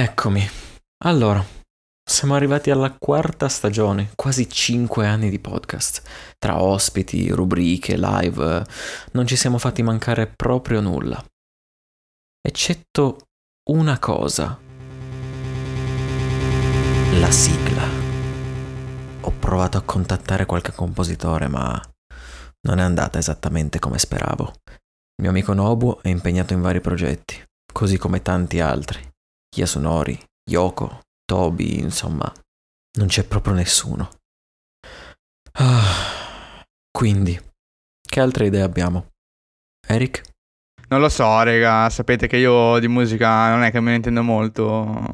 Eccomi. Allora, siamo arrivati alla quarta stagione, quasi cinque anni di podcast. Tra ospiti, rubriche, live, non ci siamo fatti mancare proprio nulla. Eccetto una cosa. La sigla. Ho provato a contattare qualche compositore, ma non è andata esattamente come speravo. Il mio amico Nobu è impegnato in vari progetti, così come tanti altri. Yasunori, Yoko, Toby, insomma, non c'è proprio nessuno. Ah, quindi, che altre idee abbiamo? Eric? Non lo so, raga, sapete che io di musica non è che me ne intendo molto.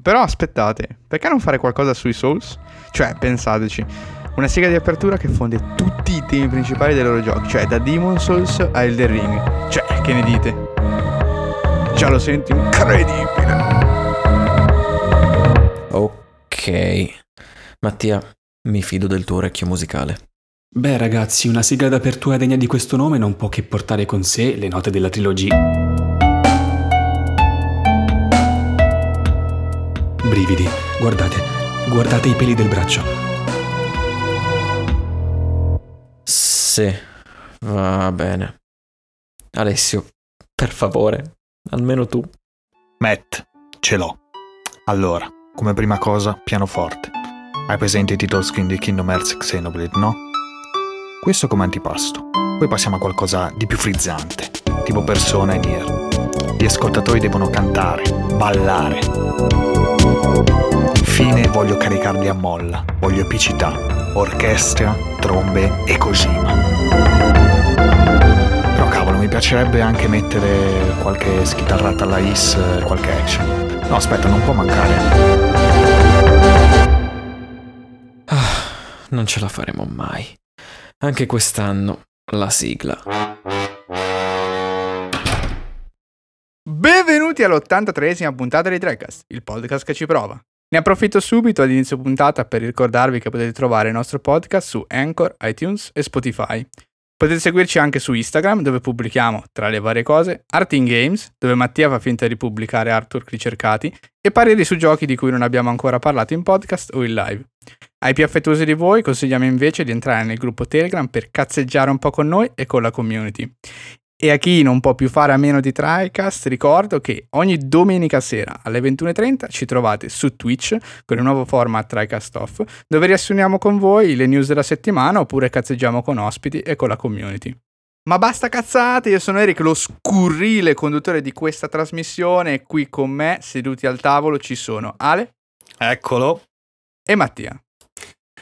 Però aspettate, perché non fare qualcosa sui Souls? Cioè, pensateci, una sigla di apertura che fonde tutti i temi principali dei loro giochi, cioè da Demon Souls a Elden Ring. Cioè, che ne dite? Già lo sento incredibile. Ok. Mattia, mi fido del tuo orecchio musicale. Beh ragazzi, una sigla d'apertura degna di questo nome non può che portare con sé le note della trilogia. Brividi, guardate, guardate i peli del braccio. Sì, va bene. Alessio, per favore, almeno tu. Matt, ce l'ho. Allora, come prima cosa, pianoforte. Hai presente i title screen di Kingdom Hearts Xenoblade, no? Questo come antipasto. Poi passiamo a qualcosa di più frizzante, tipo Persona e Nier. Gli ascoltatori devono cantare, ballare. Infine voglio caricarli a molla, voglio epicità, orchestra, trombe e Kojima mi piacerebbe anche mettere qualche schitarrata alla is, qualche action. No, aspetta, non può mancare. Ah, non ce la faremo mai. Anche quest'anno la sigla. Benvenuti all'83esima puntata di Trackcast, il podcast che ci prova. Ne approfitto subito all'inizio puntata per ricordarvi che potete trovare il nostro podcast su Anchor, iTunes e Spotify. Potete seguirci anche su Instagram dove pubblichiamo, tra le varie cose, Art in Games, dove Mattia fa finta di pubblicare artwork ricercati, e pareri su giochi di cui non abbiamo ancora parlato in podcast o in live. Ai più affettuosi di voi consigliamo invece di entrare nel gruppo Telegram per cazzeggiare un po' con noi e con la community. E a chi non può più fare a meno di TriCast, ricordo che ogni domenica sera alle 21.30 ci trovate su Twitch con il nuovo format TriCast Off, dove riassumiamo con voi le news della settimana oppure cazzeggiamo con ospiti e con la community. Ma basta cazzate, io sono Eric, lo scurrile conduttore di questa trasmissione e qui con me, seduti al tavolo, ci sono Ale. Eccolo. E Mattia.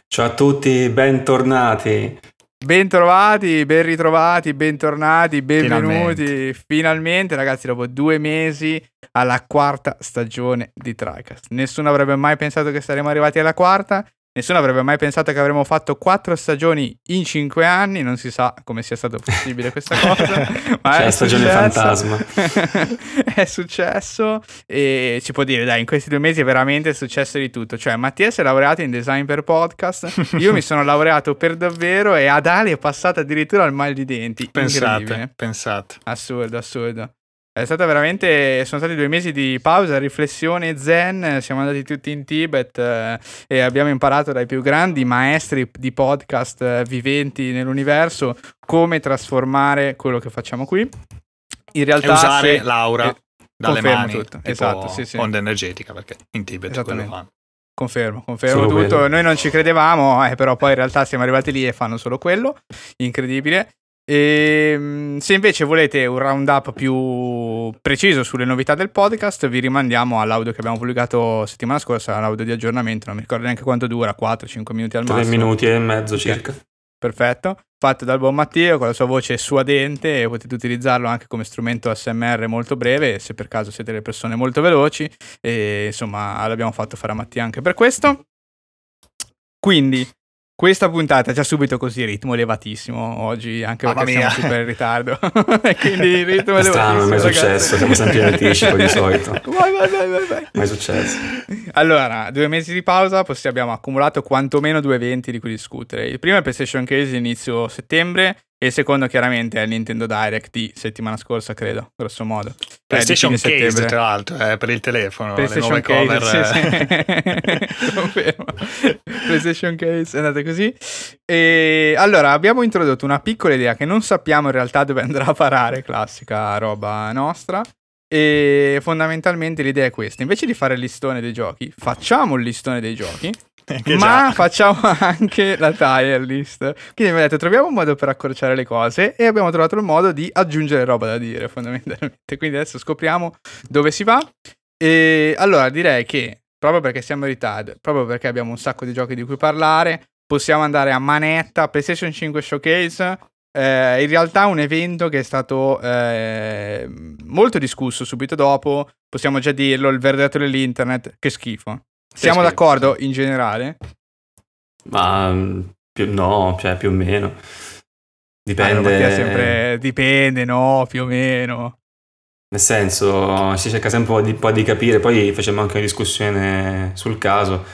Ciao a tutti, bentornati. Bentrovati, ben ritrovati, bentornati, benvenuti. Finalmente. Finalmente. ragazzi, dopo due mesi alla quarta stagione di TriCast. Nessuno avrebbe mai pensato che saremmo arrivati alla quarta. Nessuno avrebbe mai pensato che avremmo fatto quattro stagioni in cinque anni, non si sa come sia stato possibile questa cosa. ma C'è è stagione fantasma. è successo e si può dire, dai, in questi due mesi è veramente successo di tutto. Cioè, Mattia si è laureato in design per podcast, io mi sono laureato per davvero e ad Ali è passato addirittura al mal di denti. Pensate, pensate. Assurdo, assurdo. È stata veramente. Sono stati due mesi di pausa, riflessione zen. Siamo andati tutti in Tibet eh, e abbiamo imparato dai più grandi maestri di podcast eh, viventi nell'universo come trasformare quello che facciamo qui. In realtà. E usare se, Laura eh, dalle mani. Tutto. Esatto, sì, sì. Onda energetica perché in Tibet quello fanno. Confermo, confermo solo tutto. Quello. Noi non ci credevamo, eh, però poi in realtà siamo arrivati lì e fanno solo quello. Incredibile. E ehm, se invece volete un roundup più preciso sulle novità del podcast, vi rimandiamo all'audio che abbiamo pubblicato settimana scorsa, l'audio di aggiornamento, non mi ricordo neanche quanto dura, 4-5 minuti al 3 massimo. 3 minuti e mezzo circa. Perfetto, fatto dal buon Matteo con la sua voce suadente e potete utilizzarlo anche come strumento ASMR molto breve se per caso siete delle persone molto veloci e insomma l'abbiamo fatto fare a Mattia anche per questo. Quindi questa puntata già subito così ritmo elevatissimo oggi, anche perché siamo super in ritardo. Quindi il ritmo è strano, non è mai successo, siamo sempre in anticipo di solito. Vai, vai, vai, vai, vai. Mai successo. Allora, due mesi di pausa, poi abbiamo accumulato quantomeno due eventi di cui discutere. Il primo è PlayStation Case inizio settembre e il secondo chiaramente è il Nintendo Direct di settimana scorsa, credo, grosso modo. PlayStation di fine Case, settembre. tra l'altro, eh, per il telefono. PlayStation le nuove Case, cover. sì, eh. sì. Confermo. PlayStation Case, è andata così. E allora, abbiamo introdotto una piccola idea che non sappiamo in realtà dove andrà a parare, classica roba nostra. E fondamentalmente l'idea è questa: invece di fare il listone dei giochi, facciamo il listone dei giochi, ma già. facciamo anche la tier list. Quindi ha detto: troviamo un modo per accorciare le cose. E abbiamo trovato il modo di aggiungere roba da dire, fondamentalmente. Quindi adesso scopriamo dove si va. E allora direi che proprio perché siamo in ritardo, proprio perché abbiamo un sacco di giochi di cui parlare, possiamo andare a manetta PlayStation 5 Showcase. Eh, in realtà un evento che è stato eh, molto discusso subito dopo, possiamo già dirlo, il verdetto dell'internet, che schifo. Siamo d'accordo in generale? Ma mm, più- no, cioè più o meno. Ah, Dipende. sempre dipende, no, più o meno. Nel senso, si cerca sempre un po' di, po' di capire, poi facciamo anche una discussione sul caso,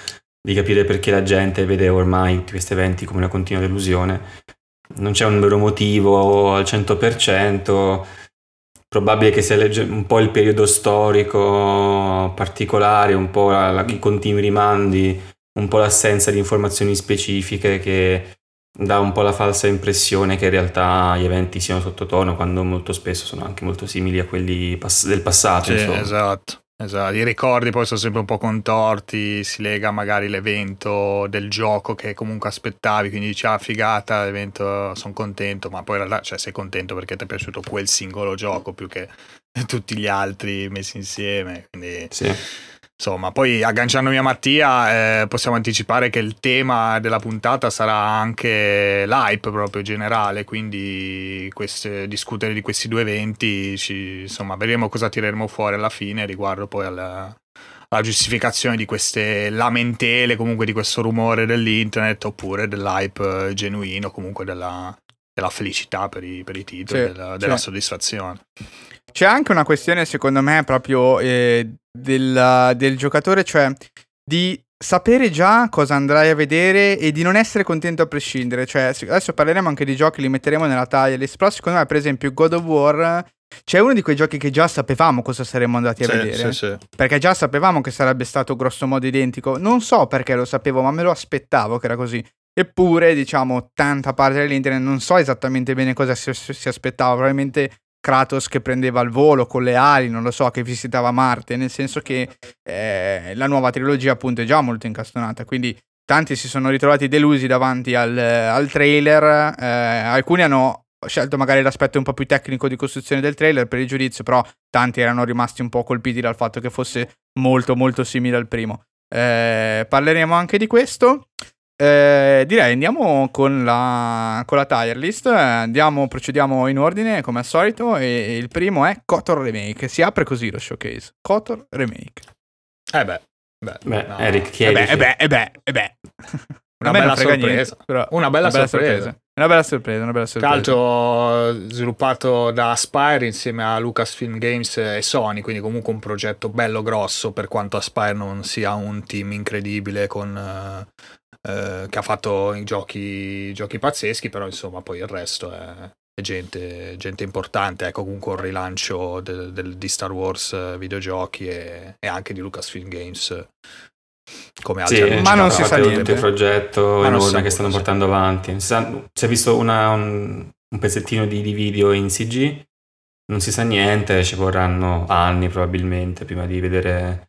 di capire perché la gente vede ormai tutti questi eventi come una continua delusione. Non c'è un vero motivo al 100%, probabile che sia legge- un po' il periodo storico particolare, un po' la- la- i continui rimandi, un po' l'assenza di informazioni specifiche che dà un po' la falsa impressione che in realtà gli eventi siano sottotono quando molto spesso sono anche molto simili a quelli pass- del passato. Sì, esatto. Esatto, i ricordi poi sono sempre un po' contorti, si lega magari l'evento del gioco che comunque aspettavi, quindi dici ah figata, l'evento sono contento, ma poi in realtà cioè, sei contento perché ti è piaciuto quel singolo gioco più che tutti gli altri messi insieme, quindi Sì. Insomma, poi agganciandomi a Mattia, eh, possiamo anticipare che il tema della puntata sarà anche l'hype proprio generale, quindi queste- discutere di questi due eventi, ci- insomma, vedremo cosa tireremo fuori alla fine riguardo poi alla, alla giustificazione di queste lamentele, comunque di questo rumore dell'internet, oppure dell'hype genuino, comunque della, della felicità per i, per i titoli, Sì, della, della sì. soddisfazione. C'è anche una questione, secondo me, proprio eh, del, del giocatore, cioè di sapere già cosa andrai a vedere e di non essere contento a prescindere. Cioè, adesso parleremo anche di giochi, li metteremo nella tier list, però secondo me, per esempio, God of War c'è uno di quei giochi che già sapevamo cosa saremmo andati a Sì, vedere. sì, sì. Perché già sapevamo che sarebbe stato grosso modo identico. Non so perché lo sapevo, ma me lo aspettavo che era così. Eppure, diciamo, tanta parte dell'internet non so esattamente bene cosa si, si aspettava. Probabilmente Kratos che prendeva il volo con le ali, non lo so, che visitava Marte. Nel senso che eh, la nuova trilogia, appunto, è già molto incastonata. Quindi tanti si sono ritrovati delusi davanti al, al trailer. eh, alcuni hanno scelto magari l'aspetto un po' più tecnico di costruzione del trailer per il giudizio, però tanti erano rimasti un po' colpiti dal fatto che fosse molto molto simile al primo. Eh, parleremo anche di questo. Eh, direi andiamo con la, con la tier list. Eh, Andiamo, procediamo in ordine come al solito. E il primo è Kotor Remake. Si apre così lo showcase. Kotor Remake. Eh beh, beh, Beh, no. Eric, E chiedici. beh, e beh, e beh, e beh. Una bella sorpresa. niente, però Una bella sorpresa. Una bella sorpresa, una bella Tra sorpresa. l'altro sviluppato da Aspire insieme a Lucasfilm Games e Sony, quindi comunque un progetto bello grosso per quanto Aspire non sia un team incredibile con, eh, eh, che ha fatto i giochi, giochi pazzeschi, però insomma poi il resto è, è gente, gente importante, ecco comunque un rilancio del- del- di Star Wars eh, videogiochi e, e anche di Lucasfilm Games eh, come altri Sì, ma non si sa niente. il progetto Ma enorme che stanno portando avanti. Si, sa- si è visto una- un, un pezzettino di, di video in CG, non si sa niente, ci vorranno anni probabilmente prima di vedere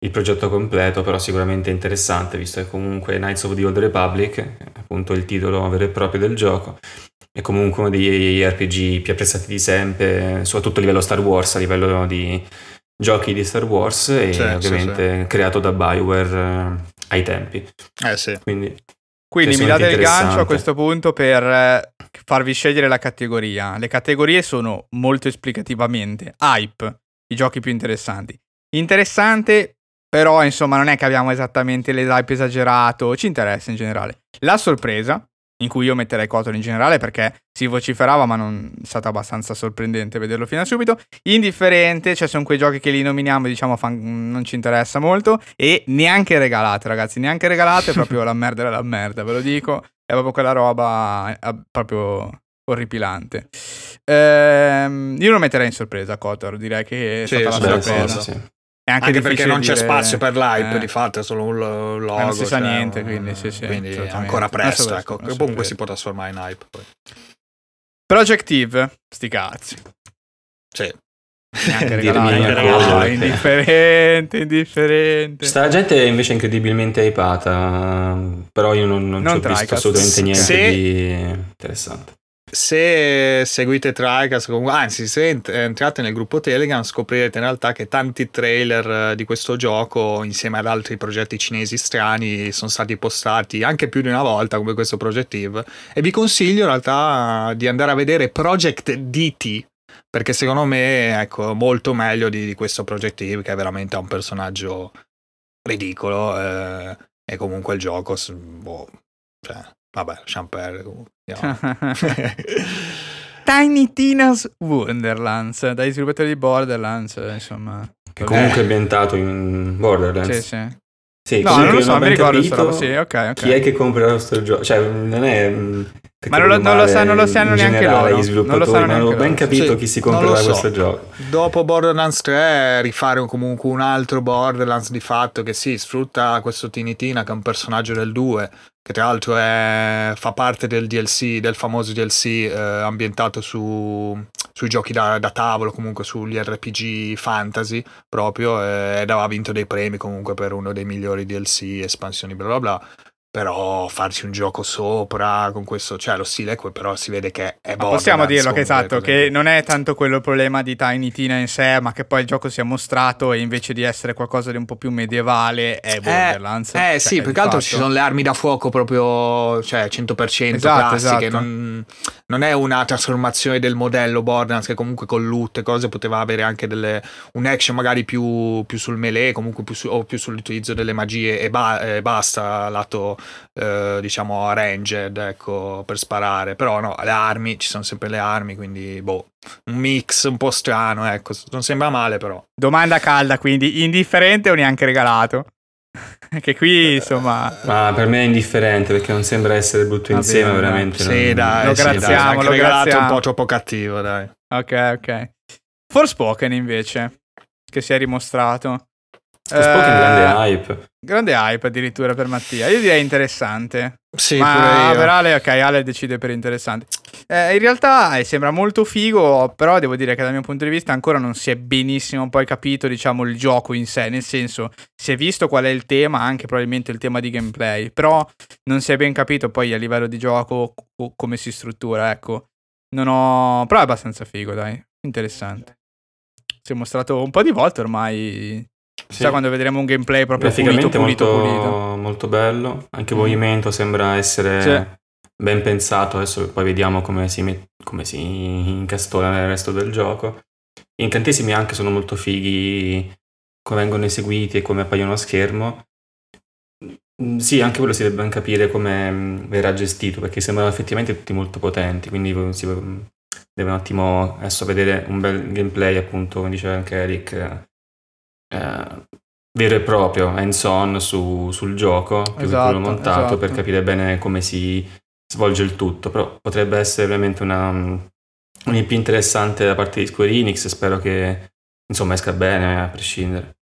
il progetto completo, però sicuramente interessante, visto che comunque Knights of the Old Republic, è appunto il titolo vero e proprio del gioco, è comunque uno degli RPG più apprezzati di sempre, soprattutto a livello Star Wars, a livello di giochi di Star Wars e Sì, sì, ovviamente creato da Bioware eh, ai tempi. Eh sì. Quindi Quindi Sì, mi date il gancio a questo punto per eh, farvi scegliere la categoria. Le categorie sono molto esplicativamente hype, i giochi più interessanti. Interessante, però insomma non è che abbiamo esattamente l'eshype esagerato, ci interessa in generale. La sorpresa, in cui io metterei Kotor in generale perché si vociferava ma non è stato abbastanza sorprendente vederlo fino a subito. Indifferente, cioè sono quei giochi che li nominiamo e diciamo fan- non ci interessa molto e neanche regalate ragazzi, neanche regalate, è proprio la merda della merda, ve lo dico, è proprio quella roba eh, proprio orripilante. Ehm, io lo metterei in sorpresa Kotor, direi che è Sì, stata la sorpresa. sì, anche, Anche, perché non c'è dire- spazio per l'hype, eh. di fatto è solo un lo- logo. non si sa cioè, niente, un- quindi sì, sì, Quindi ancora presto, ecco. Comunque si può trasformare in hype poi. Project Eve, sti cazzi. Sì. Ah, indifferente, indifferente. Sta gente è invece incredibilmente hypata, però io non, non, Non ci ho visto assolutamente niente Se- di interessante. Se seguite Tricast, anzi, se ent- entrate nel gruppo Telegram, scoprirete in realtà che tanti trailer eh, di questo gioco, insieme ad altri progetti cinesi strani, sono stati postati anche più di una volta, come questo Project Eve. E vi consiglio in realtà di andare a vedere Project DT. Perché secondo me ecco, molto meglio di, di questo Project Eve, che è veramente un personaggio ridicolo. eh, e comunque il gioco, boh, cioè, vabbè, lasciamo perdere. comunque. Tiny Tina's Wonderlands, dai sviluppatori di Borderlands, insomma. Che comunque è ambientato in Borderlands. Sì, sì. Sì, No, non lo so, ho mi ricordo capito sì, ok, ok. Chi è che comprerà questo gioco? Cioè, non è... Ma non lo- non lo sa- non lo sanno neanche generale loro. Gli Non lo sviluppatori, sanno non ho ben loro. capito Sì, chi si comprerà so. questo gioco. Dopo Borderlands 3 rifare comunque un altro Borderlands di fatto che sì, sfrutta questo Tinitina che è un personaggio del 2, che tra l'altro è- fa parte del DLC, del famoso DLC eh, ambientato su, sui giochi da, da tavolo, comunque sugli RPG fantasy proprio, eh, ed aveva vinto dei premi comunque per uno dei migliori DLC, espansioni, bla bla bla. Però farci un gioco sopra con questo, cioè lo stile è però si vede che è Ma possiamo dirlo che esatto, così. che non è tanto quello il problema di Tiny Tina in sé, ma che poi il gioco si è mostrato e invece di essere qualcosa di un po' più medievale è Eh Borderlands. Cioè, sì, più che altro ci sono le armi da fuoco proprio, cioè 100% Esatto, classiche, esatto. Non, non è una trasformazione del modello Borderlands che comunque con loot e cose poteva avere anche delle, un action magari più, più sul melee, comunque più su- o più sull'utilizzo delle magie e, ba- e basta, lato eh, diciamo ranged, ecco, per sparare, però no, le armi, ci sono sempre le armi, quindi boh, un mix un po' strano, ecco, non sembra male però. Domanda calda, quindi indifferente o neanche regalato? che qui insomma Ma per me è indifferente perché non sembra essere brutto Va insieme, veramente. Sì, non- dai, Lo sì, dai, graziamo, anche lo regalato è un graziamo. po' troppo cattivo, dai. Ok, ok. Forspoken invece, che si è rimostrato. Eh, grande hype. grande hype addirittura per Mattia. Io direi interessante. Sì, Ma pure io. per Ale, ok, Ale decide per interessante. Eh, in realtà eh, sembra molto figo, però devo dire che dal mio punto di vista ancora non si è benissimo poi capito, diciamo, il gioco in sé, nel senso, si è visto qual è il tema, anche probabilmente il tema di gameplay, però non si è ben capito poi a livello di gioco co- come si struttura, ecco. Non ho... però è abbastanza figo, dai, interessante. Si è mostrato un po' di volte ormai, Sì. chissà quando vedremo un gameplay proprio pulito, pulito, molto, pulito. molto bello, anche il Mm. movimento sembra essere Sì. ben pensato, adesso poi vediamo come si, met- come si incastola nel resto del gioco. Gli incantesimi anche sono molto fighi, come vengono eseguiti e come appaiono a schermo. Mm, Sì, anche quello si deve ben capire come mm, verrà gestito, perché sembrano effettivamente tutti molto potenti, quindi si mm, deve un attimo adesso vedere un bel gameplay, appunto, come diceva anche Eric, eh, vero e proprio, hands-on su- sul gioco, più che Esatto, quello montato, esatto. per capire bene come si svolge il tutto, però potrebbe essere veramente una, un IP interessante da parte di Square Enix, spero che insomma esca bene a prescindere.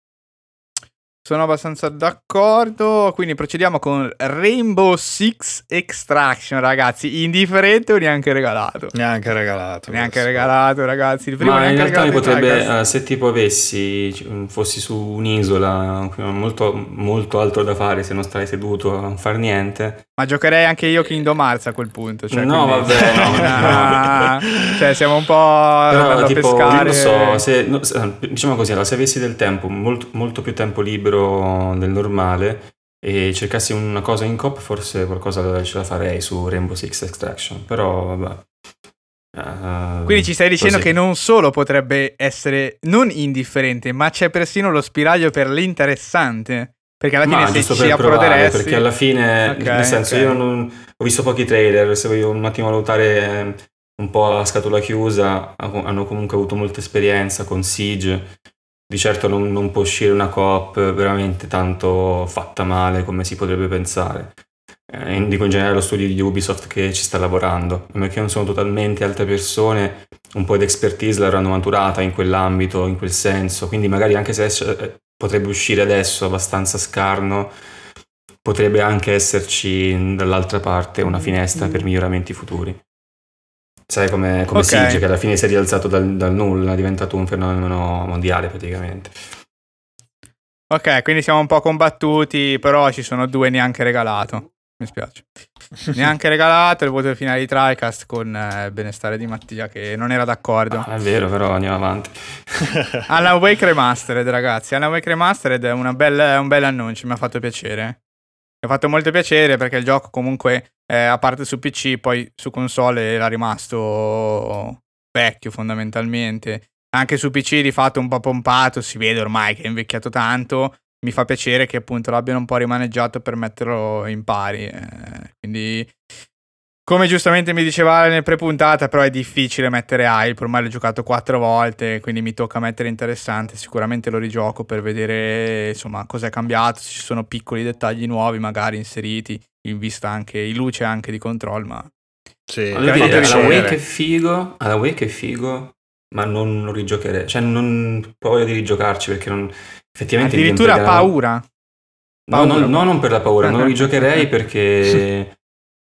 Sono abbastanza d'accordo. Quindi procediamo con Rainbow Six Extraction, ragazzi. Indifferente o neanche regalato? Neanche regalato. Neanche questo. regalato, ragazzi. Il primo Ma in realtà mi potrebbe, eh, se tipo avessi, c- fossi su un'isola, molto, molto altro da fare se non stai seduto a non far niente, Ma giocherei anche io Kingdom Hearts a quel punto. Cioè, No, quindi- vabbè, no, no. Ah, cioè, siamo un po' Però tipo, pescare. non so, se, no, diciamo così, allora, se avessi del tempo, molto, molto più tempo libero del normale e cercassi una cosa in cop, forse qualcosa ce la farei su Rainbow Six Extraction, però vabbè. Eh, Quindi ci stai dicendo così. che non solo potrebbe essere non indifferente, ma c'è persino lo spiraglio per l'interessante. Perché alla fine Ma se ci approderesti... perché alla fine, Ok, nel senso, ok. io non, ho visto pochi trailer, se voglio un attimo valutare eh, un po' a scatola chiusa, ha- hanno comunque avuto molta esperienza con Siege, di certo non, non può uscire una coop veramente tanto fatta male come si potrebbe pensare. eh, dico in generale lo studio di Ubisoft che ci sta lavorando, perché non sono totalmente altre persone, un po' di expertise l'avranno maturata in quell'ambito, in quel senso, quindi magari anche se eh, potrebbe uscire adesso abbastanza scarno, potrebbe anche esserci dall'altra parte una finestra per miglioramenti futuri. Sai come, come okay. Siege che alla fine si è rialzato dal, dal nulla, è diventato un fenomeno mondiale praticamente. Ok, quindi siamo un po' combattuti, però ci sono due neanche regalato. Mi spiace. neanche regalato il voto finale di TriCast con eh, il benestare di Mattia che non era d'accordo. Ah, è vero, però andiamo avanti. Alan Wake Remastered, ragazzi. Alan Wake Remastered è bella, un bel annuncio, mi ha fatto piacere. Mi ha fatto molto piacere perché il gioco comunque, eh, a parte su PC, poi su console era rimasto vecchio fondamentalmente anche su PC di fatto un po' pompato, si vede ormai che è invecchiato tanto. Mi fa piacere che appunto l'abbiano un po' rimaneggiato per metterlo in pari. Eh, quindi, come giustamente mi diceva nel pre-puntata, però è difficile mettere hype. Ormai l'ho giocato quattro volte, quindi mi tocca mettere interessante. Sicuramente lo rigioco per vedere insomma cosa è cambiato, se ci sono piccoli dettagli nuovi magari inseriti, in vista anche in luce anche di control. Ma sì, alla Wake è figo. Alla Wake è figo ma non lo rigiocherei. Cioè, non ho voglia di rigiocarci perché non... effettivamente... Addirittura della... paura. paura. No, no, no, non per la paura, non lo rigiocherei perché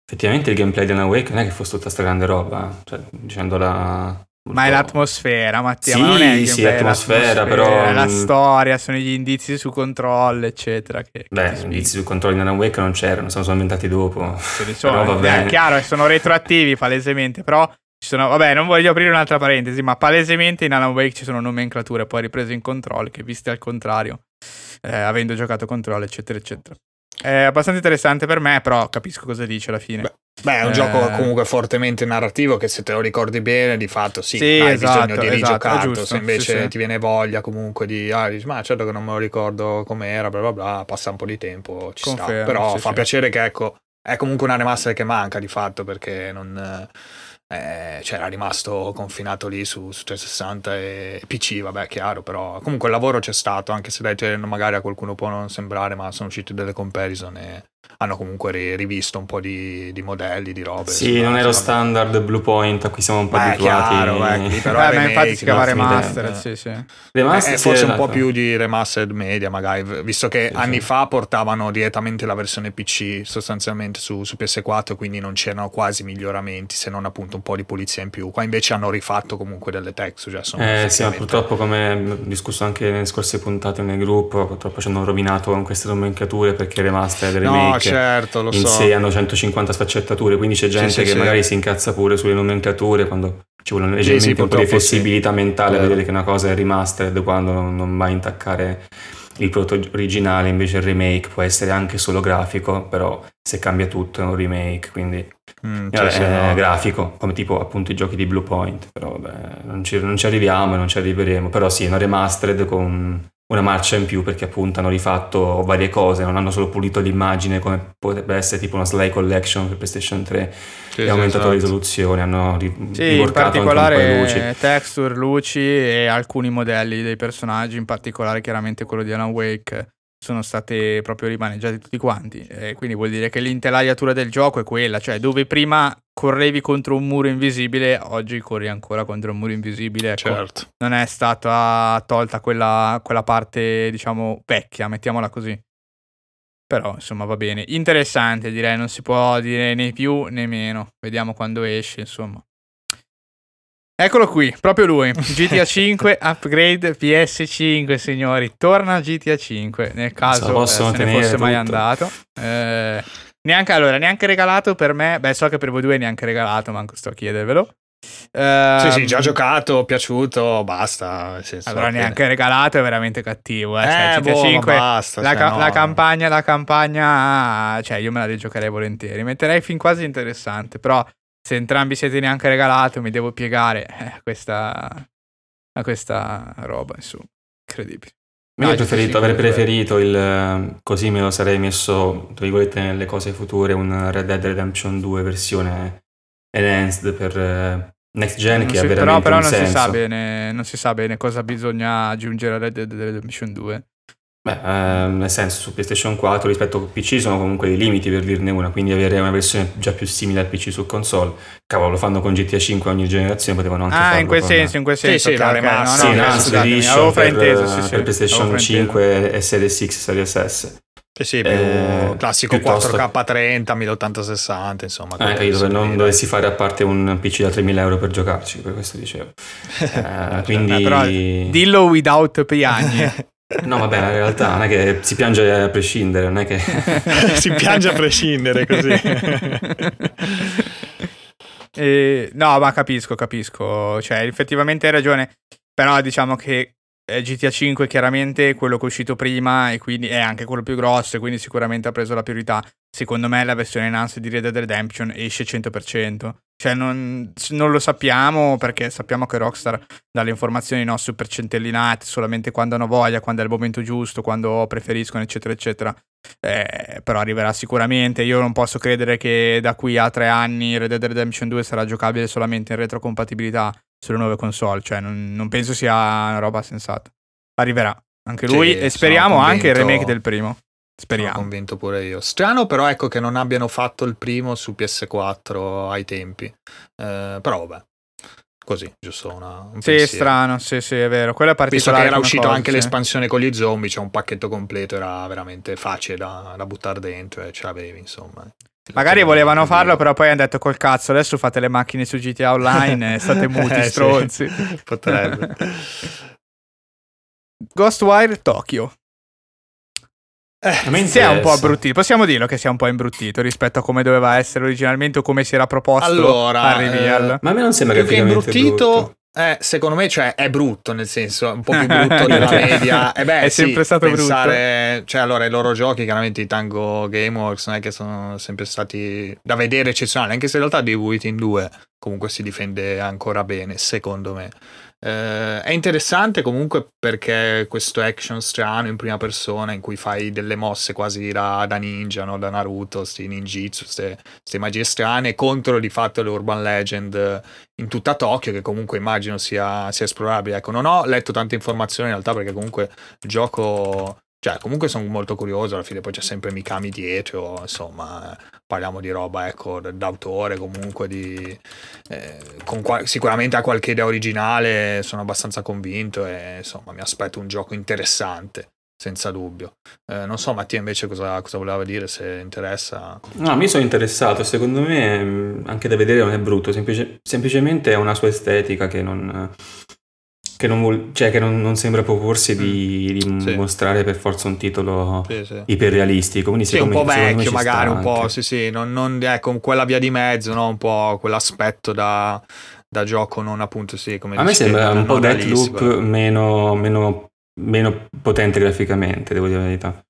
effettivamente il gameplay di Alan Wake non è che fosse tutta sta grande roba, cioè, dicendola... Molto... Ma è l'atmosfera, Mattia. Sì, ma non è sì, l'atmosfera, però. È la storia, sono gli indizi su controllo, eccetera. Che, Beh, gli indizi su controllo di Alan Wake non c'erano, sono inventati dopo. Ce sono, però va bene. È chiaro, sono retroattivi palesemente, però ci sono, vabbè, non voglio aprire un'altra parentesi, ma palesemente in Alan Wake ci sono nomenclature poi riprese in control che viste al contrario, eh, avendo giocato control, eccetera, eccetera. È abbastanza interessante per me, però capisco cosa dice alla fine. Beh, beh è un eh... gioco comunque fortemente narrativo che se te lo ricordi bene, di fatto sì, sì hai esatto, bisogno di rigiocarlo. Esatto, se invece sì, sì. ti viene voglia comunque di, ah, dici, ma certo che non me lo ricordo com'era, bla bla bla, passa un po' di tempo, ci Confermo, sta. Però fa piacere che ecco, è comunque una remaster che manca di fatto perché non eh, c'era rimasto confinato lì su, su 360 e PC, vabbè, chiaro, però comunque il lavoro c'è stato, anche se dai, magari a qualcuno può non sembrare, ma sono uscite delle comparison e hanno comunque rivisto un po' di, di modelli, di robe. Sì, non è lo standard Blue Point a cui siamo un po' Beh, abituati. Chiaro, eh, però eh, ma infatti si chiama remastered, sì, sì. Remastered, è forse un po' più di remastered media, magari, visto che sì, anni sì. fa portavano direttamente la versione PC sostanzialmente su, su, PS4, quindi non c'erano quasi miglioramenti, se non appunto un po' di pulizia in più. Qua invece hanno rifatto comunque delle texture. Cioè eh sì, ma purtroppo come discusso anche nelle scorse puntate nel gruppo, purtroppo ci hanno rovinato con queste nomenclature perché remastered remake no, certo, lo in so. sé hanno 150 sfaccettature, quindi c'è gente sì, che sì, magari sì. si incazza pure sulle nomenclature quando ci vuole leggermente un po' di flessibilità mentale a vedere che una cosa è remastered quando non, va a intaccare il prodotto originale, invece il remake può essere anche solo grafico, però se cambia tutto è un remake, quindi mm, cioè, è no. grafico, come tipo appunto i giochi di Blue Point, però vabbè, non ci, non ci arriviamo e non ci arriveremo, però sì, una remastered con una marcia in più perché appunto hanno rifatto varie cose, non hanno solo pulito l'immagine come potrebbe essere tipo una Sly Collection per PlayStation 3 sì, e sì, aumentato esatto. la risoluzione, hanno ri- sì, in particolare luci. texture, luci e alcuni modelli dei personaggi, in particolare chiaramente quello di Alan Wake sono state proprio rimaneggiati tutti quanti. E quindi vuol dire che l'intelaiatura del gioco è quella, cioè dove prima correvi contro un muro invisibile, oggi corri ancora contro un muro invisibile. Ecco, certo. Non è stata tolta quella, quella parte, diciamo, vecchia, mettiamola così. Però, insomma, va bene. Interessante, direi, non si può dire né più né meno. Vediamo quando esce, insomma. Eccolo qui, proprio lui. GTA 5 upgrade PS5, signori. Torna GTA 5 nel caso eh, se ne fosse tutto. mai andato. Eh, neanche allora, neanche regalato per me. Beh, so che per voi due neanche regalato, manco sto a chiedervelo. Uh, sì, sì, già giocato, piaciuto, basta. allora, neanche regalato è veramente cattivo. Eh. Cioè, eh, GTA boh, 5, basta, la, cioè, no. la, campagna, la campagna, cioè, io me la rigiocherei volentieri. Metterei fin quasi interessante, però se entrambi siete neanche regalato, mi devo piegare eh, a, questa, a questa roba, insomma, incredibile. Io no, preferito, avrei preferito il così me lo sarei messo tra virgolette nelle cose future un Red Dead Redemption 2 versione enhanced per eh, next gen che si, ha veramente però, però non si bene non si sa bene cosa bisogna aggiungere a Red Dead Redemption 2 Beh, ehm, nel senso, su PlayStation 4 rispetto al PC sono comunque dei limiti per dirne una, quindi avere una versione già più simile al PC su console. Cavolo, lo fanno con GTA 5 ogni generazione, potevano anche Ah, farlo in quel con- senso, in quel Sì, senso. sì, chiaro, la ok, no, remaster. Sì, no, Enhanced scusatemi, Edition per, frainteso, sì, sì, per PlayStation avevo frainteso. 5 e Series X, Series S. Sì, sì, più Eh, classico piuttosto- 4K30, 1080-60, insomma. Eh, capito, per non dovessi fare a parte un PC da 3.000 euro per giocarci, per questo dicevo. Eh, quindi... Eh, però dillo without piagni. No, vabbè, in realtà non è che si piange a prescindere, non è che... si piange a prescindere così. Eh, no, ma capisco, capisco. Cioè, effettivamente hai ragione. Però diciamo che eh, GTA 5 chiaramente è quello che è uscito prima e quindi è anche quello più grosso e quindi sicuramente ha preso la priorità. Secondo me la versione enhanced di Red Dead Redemption esce 100%. Cioè non, non lo sappiamo perché sappiamo che Rockstar dà le informazioni no, super centellinate solamente quando hanno voglia, quando è il momento giusto, quando preferiscono eccetera eccetera. Eh, però arriverà sicuramente. Io non posso credere che da qui a tre anni Red Dead Redemption 2 sarà giocabile solamente in retrocompatibilità sulle nuove console. Cioè, non, non penso sia una roba sensata. Arriverà anche Sì, lui. sono e speriamo anche il remake del primo. Sono Speriamo. convinto pure io. Strano però ecco che non abbiano fatto il primo su PS4 ai tempi. Eh, però vabbè, così, giusto una, un Sì, pensiero. strano. Sì, sì, è vero. Quella è Visto che era uscito cosa, anche sì. l'espansione con gli zombie, c'è un pacchetto completo, era veramente facile da, da buttare dentro e ce l'avevi, insomma. Magari volevano farlo, però poi hanno detto col cazzo, adesso fate le macchine su GTA Online e state muti, Eh, sì. stronzi. Potrebbe. Ghostwire Tokyo. Me Si è un po' abbruttito, possiamo dirlo che si è un po' imbruttito rispetto a come doveva essere originalmente o come si era proposto Allora, a reveal. eh, Ma a me non sembra che graficamente imbruttito, brutto. eh, secondo me cioè, è brutto, nel senso, un po' più brutto della media. E beh, È sì, sempre stato pensare, Cioè, allora, i loro giochi, chiaramente i Tango Gameworks, non è che sono sempre stati da vedere eccezionali, anche se in realtà The Within 2 comunque si difende ancora bene, secondo me. Eh, è interessante comunque perché questo action strano in prima persona in cui fai delle mosse quasi da, da ninja, no? da Naruto, sti ninjitsu, queste magie strane contro di fatto le urban legend in tutta Tokyo che comunque immagino sia, sia esplorabile. Ecco, non ho letto tante informazioni in realtà perché comunque gioco... Cioè, comunque sono molto curioso, alla fine poi c'è sempre Mikami dietro, insomma, parliamo di roba, ecco, d'autore comunque, di, eh, qua- sicuramente ha qualche idea originale, sono abbastanza convinto e insomma mi aspetto un gioco interessante, senza dubbio. Eh, non so, Mattia invece cosa, cosa voleva dire, se interessa. No, mi sono interessato, secondo me mh, anche da vedere non è brutto, semplice- semplicemente è una sua estetica che non, che non, vuol- cioè, che non, non sembra proporsi di, di Mm. Sì. mostrare per forza un titolo Sì, sì. iperrealistico, quindi Sì, un po' vecchio magari, un po', sì sì, non, non, ecco, quella via di mezzo, no? un po' quell'aspetto da, da gioco non appunto sì, come A me sembra un po' Deathloop meno, meno, meno potente graficamente, devo dire la verità.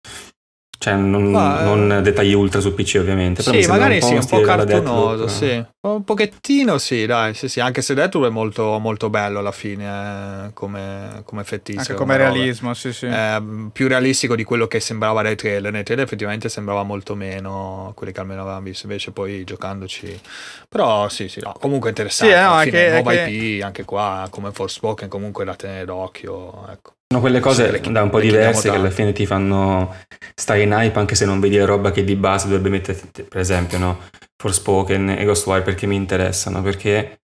Cioè, non, Ma, eh, non dettagli ultra su PC ovviamente. Però Sì, magari sì, un po' stile alla cartunoso, Deathloop. sì. Un pochettino sì, dai, sì, sì, anche se Deathloop è molto, molto bello alla fine eh, come, come fettizio. Anche come roba. realismo, sì, sì. Eh, più realistico di quello che sembrava dai trailer. Nei trailer effettivamente sembrava molto meno quelli che almeno avevamo visto, invece poi giocandoci. Però sì, sì, no, comunque interessante. Sì, eh, no, alla è fine, che- è nuova che- IP, anche qua come Forspoken comunque da tenere d'occhio. Ecco. Sono quelle cose da un po' diverse che alla fine ti fanno stare in hype anche se non vedi la roba che di base dovrebbe mettere, per esempio, no? Forspoken e Ghostwire perché mi interessano, perché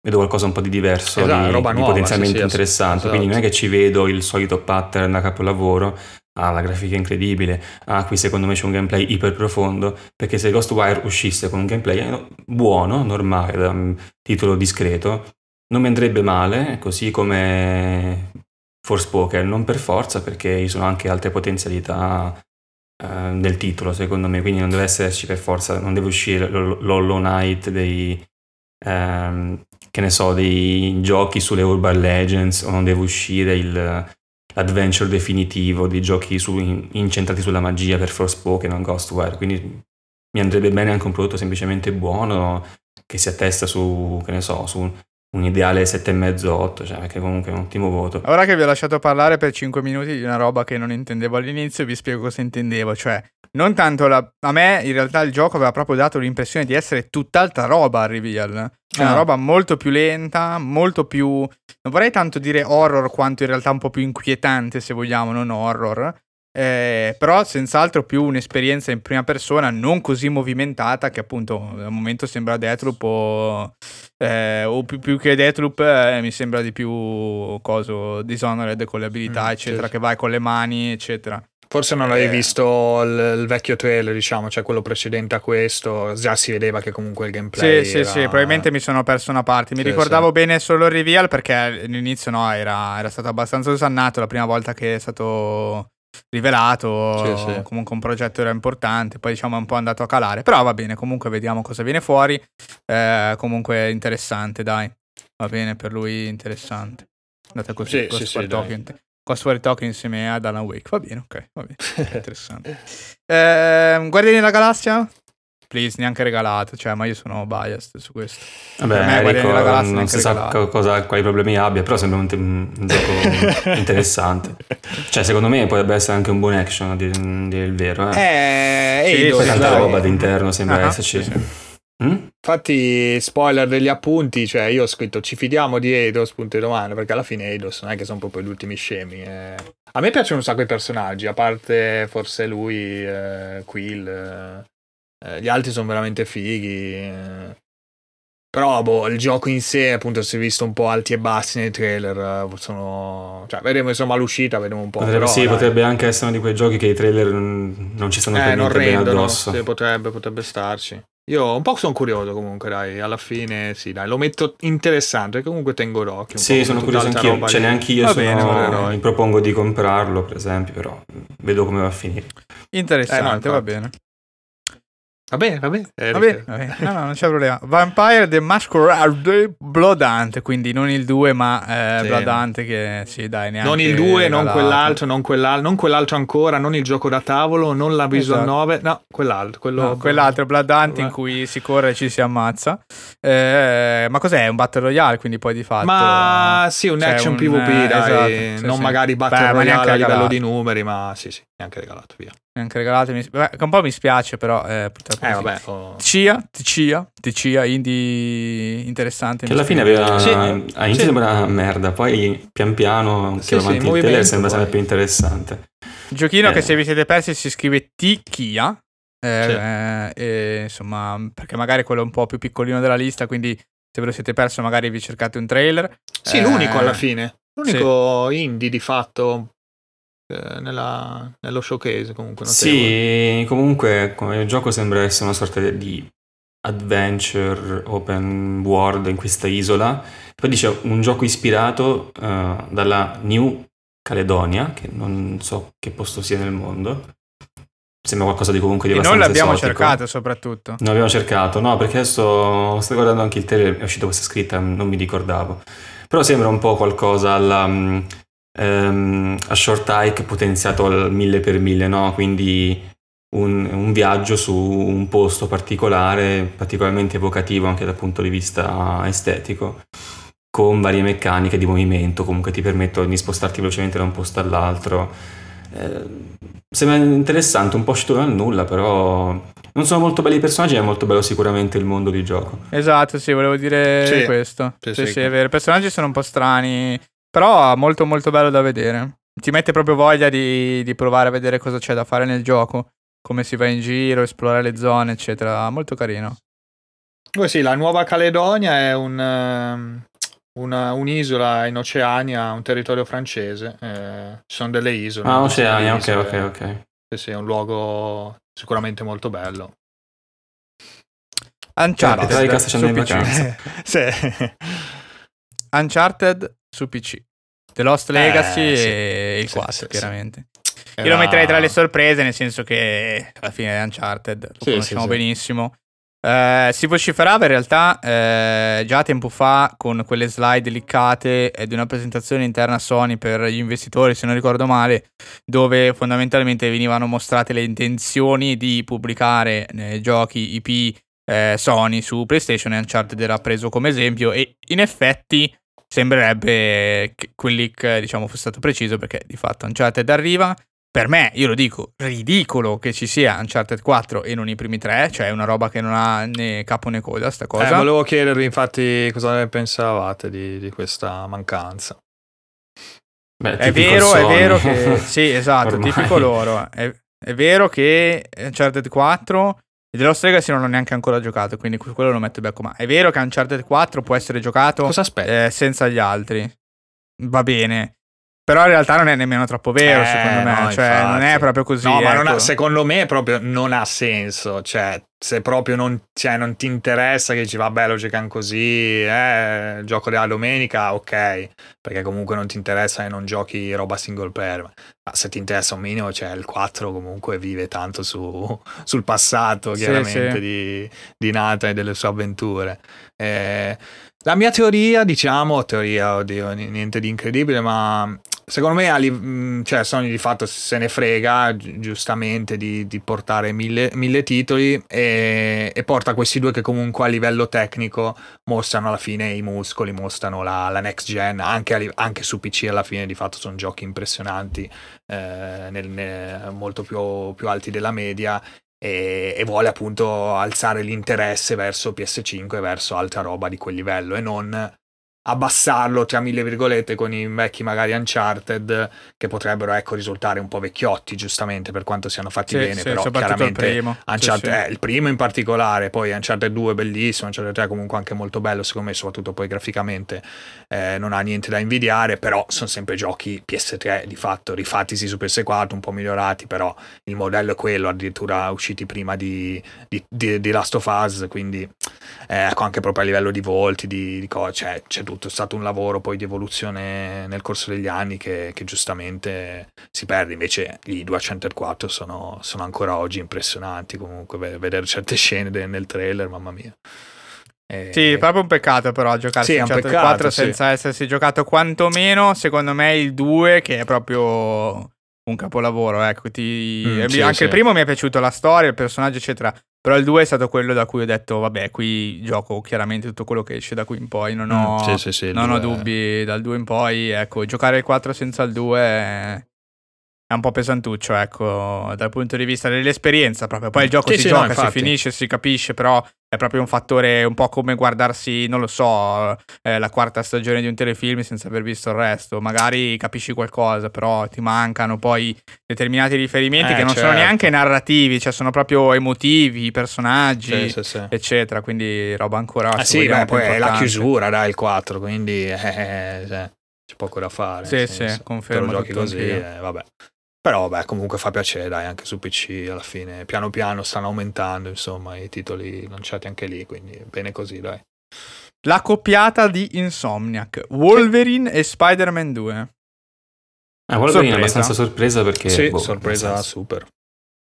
vedo qualcosa un po' di diverso, Esatto, di, roba di nuova, potenzialmente sì, sì, interessante. esatto. Quindi non è che ci vedo il solito pattern da capolavoro, ah, la grafica è incredibile, ah, qui secondo me c'è un gameplay iper profondo, perché se Ghostwire uscisse con un gameplay eh, buono, normale, da un titolo discreto, non mi andrebbe male, così come Forspoken, non per forza, perché ci sono anche altre potenzialità eh, del titolo, secondo me, quindi non deve esserci per forza, non deve uscire l'Hollow Knight dei, ehm, che ne so, dei giochi sulle Urban Legends, o non deve uscire il, l'adventure definitivo dei giochi su- in- incentrati sulla magia per Forspoken o Ghostwire, quindi mi andrebbe bene anche un prodotto semplicemente buono che si attesta su, che ne so, su un ideale 7,5-8, cioè che comunque è un ottimo voto. Ora che vi ho lasciato parlare per 5 minuti di una roba che non intendevo all'inizio, vi spiego cosa intendevo. Cioè, non tanto la... a me in realtà il gioco aveva proprio dato l'impressione di essere tutt'altra roba al reveal. Cioè, una Ah. roba molto più lenta, molto più. Non vorrei tanto dire horror quanto in realtà un po' più inquietante, se vogliamo, non horror. Eh, però senz'altro più un'esperienza in prima persona non così movimentata che appunto al momento sembra Deathloop o, eh, o più, più, che Deathloop eh, mi sembra di più coso Dishonored con le abilità mm, eccetera sì. che vai con le mani eccetera Forse non avevi eh. visto il, il, vecchio trailer, diciamo, cioè quello precedente a questo, già si vedeva che comunque il gameplay. Sì, era... sì, sì, probabilmente mi sono perso una parte. Mi sì, ricordavo sì. bene solo il reveal perché all'inizio no, era, era stato abbastanza osannato la prima volta che è stato rivelato, sì, sì. comunque un progetto era importante, poi diciamo è un po' andato a calare, però va bene, comunque vediamo cosa viene fuori, eh, comunque interessante, dai, va bene per lui interessante. Andate così, sì, sì, sì, Ghostwire Tokyo insieme ad Alan Wake. Va bene, ok, va bene. Interessante. eh, Guardiani della Galassia? Please, neanche regalato, cioè, ma io sono biased su questo. Vabbè, me, Enrico, non si sa cosa, quali problemi abbia, però sembra un, un, un gioco interessante. Cioè, secondo me potrebbe essere anche un buon action, a dire, dire il vero. Eh, eh sì, poi tanta roba d'interno sembra uh-huh, esserci. Sì, sì. Mm? Infatti, spoiler degli appunti, cioè io ho scritto ci fidiamo di Eidos, punto di domanda, perché alla fine Eidos non è che sono proprio gli ultimi scemi. Eh. A me piacciono un sacco i personaggi, a parte forse lui, eh, Quill, eh, gli altri sono veramente fighi. Eh. Però boh, il gioco in sé, appunto, si è visto un po' alti e bassi nei trailer. Eh, sono... Cioè, vedremo insomma l'uscita, vedremo un po'. Potrebbe, però, sì, dai. potrebbe anche essere uno di quei giochi che i trailer non ci stanno eh, per niente bene addosso. Sì, potrebbe, potrebbe starci. Io un po' sono curioso comunque, dai, alla fine sì, dai, lo metto interessante, comunque tengo d'occhio. Sì, sono curioso anch'io, cioè neanche io sono, mi propongo di comprarlo, per esempio, però vedo come va a finire. Interessante, eh, no, va bene. Va bene, va bene. Va bene, va bene. No, no, non c'è problema. Vampire the Masquerade Blood Hunt, quindi non il 2, ma eh, sì. Blood Hunt che sì, dai, neanche Non il 2, non quell'altro, non quell'altro, non quell'altro ancora, non il gioco da tavolo, non la Visual esatto. 9, no, quell'altro, quello... no, quell'altro Blood Hunt in cui si corre e ci si ammazza. Eh, ma cos'è? Un Battle Royale, quindi poi di fatto Ma sì, un action un, PvP, eh, dai, esatto, sì, non sì. magari Battle Beh, Royale a livello di numeri, ma sì, sì, neanche regalato, via neanche regalato. Beh, un po' mi spiace, però eh, purtroppo. Eh, vabbè, oh. Cia, Cia, Cia, indie interessante. Che alla fine aveva. Sì, a inizio sì. sembra una merda, poi pian piano, sì, che sì, trailer sembra sempre più interessante. Giochino eh. che se vi siete persi si scrive T-Kia. Eh, sì. eh, insomma, perché magari quello è un po' più piccolino della lista, quindi se ve lo siete perso magari vi cercate un trailer. Sì, l'unico alla fine. L'unico indie di fatto eh, nella, nello showcase comunque. Notevole. Sì, comunque il gioco sembra essere una sorta di adventure open world in questa isola. Poi dice un gioco ispirato uh, dalla New Caledonia, che non so che posto sia nel mondo. Sembra qualcosa di comunque di e abbastanza noi l'abbiamo esotico. cercato soprattutto. Non abbiamo cercato, no, perché adesso sto guardando anche il trailer, è uscita questa scritta, non mi ricordavo. Però sembra un po' qualcosa alla um, a short hike potenziato al mille per mille, no? Quindi un, un, viaggio su un posto particolare, particolarmente evocativo anche dal punto di vista estetico, con varie meccaniche di movimento, comunque ti permettono di spostarti velocemente da un posto all'altro. Eh, sembra interessante, un po' uscito dal nulla, però non sono molto belli i personaggi, è molto bello sicuramente il mondo di gioco. Esatto, sì, volevo dire sì, questo. Sì, sì, sì, è vero. I personaggi sono un po' strani. Però molto molto bello da vedere. Ti mette proprio voglia di, di provare a vedere cosa c'è da fare nel gioco, come si va in giro, esplorare le zone, eccetera. Molto carino. Oh sì, la Nuova Caledonia è un, ehm, una, un'isola in Oceania, un territorio francese. Eh, ci sono delle isole. Ah, Oceania, ok, ok, ok. Sì, sì, è un luogo sicuramente molto bello. Uncharted, PC. sì. Uncharted su PC. The Lost Legacy eh, sì. e il sì, 4, sì, chiaramente. Io lo metterei tra le sorprese, nel senso che alla fine è Uncharted, lo conosciamo benissimo. Eh, si vociferava in realtà eh, già tempo fa con quelle slide liccate di una presentazione interna Sony per gli investitori, se non ricordo male, dove fondamentalmente venivano mostrate le intenzioni di pubblicare eh, giochi IP eh, Sony su PlayStation e Uncharted era preso come esempio e in effetti sembrerebbe che quel leak diciamo fosse stato preciso perché di fatto Uncharted arriva per me, io lo dico, ridicolo che ci sia Uncharted 4 e non i primi tre, cioè è una roba che non ha né capo né coda sta cosa. Eh, volevo chiedervi infatti cosa ne pensavate di, di questa mancanza. Beh, È vero, è Sony. vero che... Sì, esatto, Ormai. tipico loro. È, è vero che Uncharted 4... E The Lost Legacy non l'ho neanche ancora giocato, quindi quello lo metto in becco. Ma è vero che Uncharted 4 può essere giocato Cosa eh, senza gli altri. Va bene. Però in realtà non è nemmeno troppo vero, Eh, secondo me. no, cioè, infatti. non è proprio così. No, ma non ha- ecco. secondo me proprio non ha senso. Cioè, se proprio non, cioè, non ti interessa che dici, vabbè, lo giocano così, eh, gioco della domenica, ok. Perché comunque non ti interessa e non giochi roba single player. Ma se ti interessa un minimo, cioè, il 4 comunque vive tanto su- sul passato, Sì, chiaramente, sì. Di, di Nathan e delle sue avventure. Eh, la mia teoria, diciamo, teoria, oddio, niente di incredibile, ma secondo me mh, cioè, Sony di fatto se ne frega gi- giustamente di, di portare mille, mille titoli e, e porta questi due che comunque a livello tecnico mostrano alla fine i muscoli, mostrano la, la next gen, anche, anche su PC alla fine di fatto sono giochi impressionanti, eh, nel- ne- molto più, più alti della media e, e vuole appunto alzare l'interesse verso PS5 e verso altra roba di quel livello e non abbassarlo tra mille virgolette con i vecchi magari Uncharted che potrebbero ecco risultare un po' vecchiotti giustamente per quanto siano fatti Sì, bene sì, però soprattutto il chiaramente primo. Uncharted, sì. eh, il primo in particolare, poi Uncharted 2 è bellissimo, Uncharted 3 comunque anche molto bello, secondo me, soprattutto poi graficamente eh, non ha niente da invidiare, però sono sempre giochi PS3 di fatto, rifattisi su PS4, un po' migliorati, però il modello è quello, addirittura usciti prima di, di, di- di Last of Us, quindi eh, ecco anche proprio a livello di volti, di, di cose, cioè, c'è tutto, è stato un lavoro poi di evoluzione nel corso degli anni che, che giustamente si perde, invece i due Uncharted 4 sono, sono ancora oggi impressionanti comunque, ve- vedere certe scene de- nel trailer, mamma mia. E- Sì, è proprio un peccato però giocarsi Sì, è un Uncharted peccato, 4 sì. senza essersi giocato quantomeno, secondo me, il 2 che è proprio un capolavoro, ecco, ti- Mm, sì, anche sì. il primo mi è piaciuto la storia, il personaggio, eccetera. Però il 2 è stato quello da cui ho detto, vabbè, qui gioco chiaramente tutto quello che esce da qui in poi, non ho, Mm, sì, sì, sì, il non ho dubbi dal 2 in poi, ecco, giocare il 4 senza il 2 è... è un po' pesantuccio, ecco, dal punto di vista dell'esperienza proprio. Poi il gioco Sì, si sì, no, gioca, si infatti. finisce, si capisce, però è proprio un fattore un po' come guardarsi, non lo so, eh, la quarta stagione di un telefilm senza aver visto il resto. Magari capisci qualcosa, però ti mancano poi determinati riferimenti Eh, che non sono certo. neanche narrativi, cioè sono proprio emotivi, i personaggi, Sì, eccetera. Quindi roba ancora... Ah sì, beh, poi è la chiusura, dai, il 4, quindi eh, cioè, c'è poco da fare. Sì, sì, senso, confermo te lo giochi così, eh, vabbè. Però vabbè, comunque fa piacere, dai, anche su PC alla fine. Piano piano stanno aumentando, insomma, i titoli lanciati anche lì, quindi bene così, dai. La coppiata di Insomniac, Wolverine e Spider-Man 2. Ah, Wolverine è Sorpresa. abbastanza sorpresa perché... sì, boh, sorpresa super.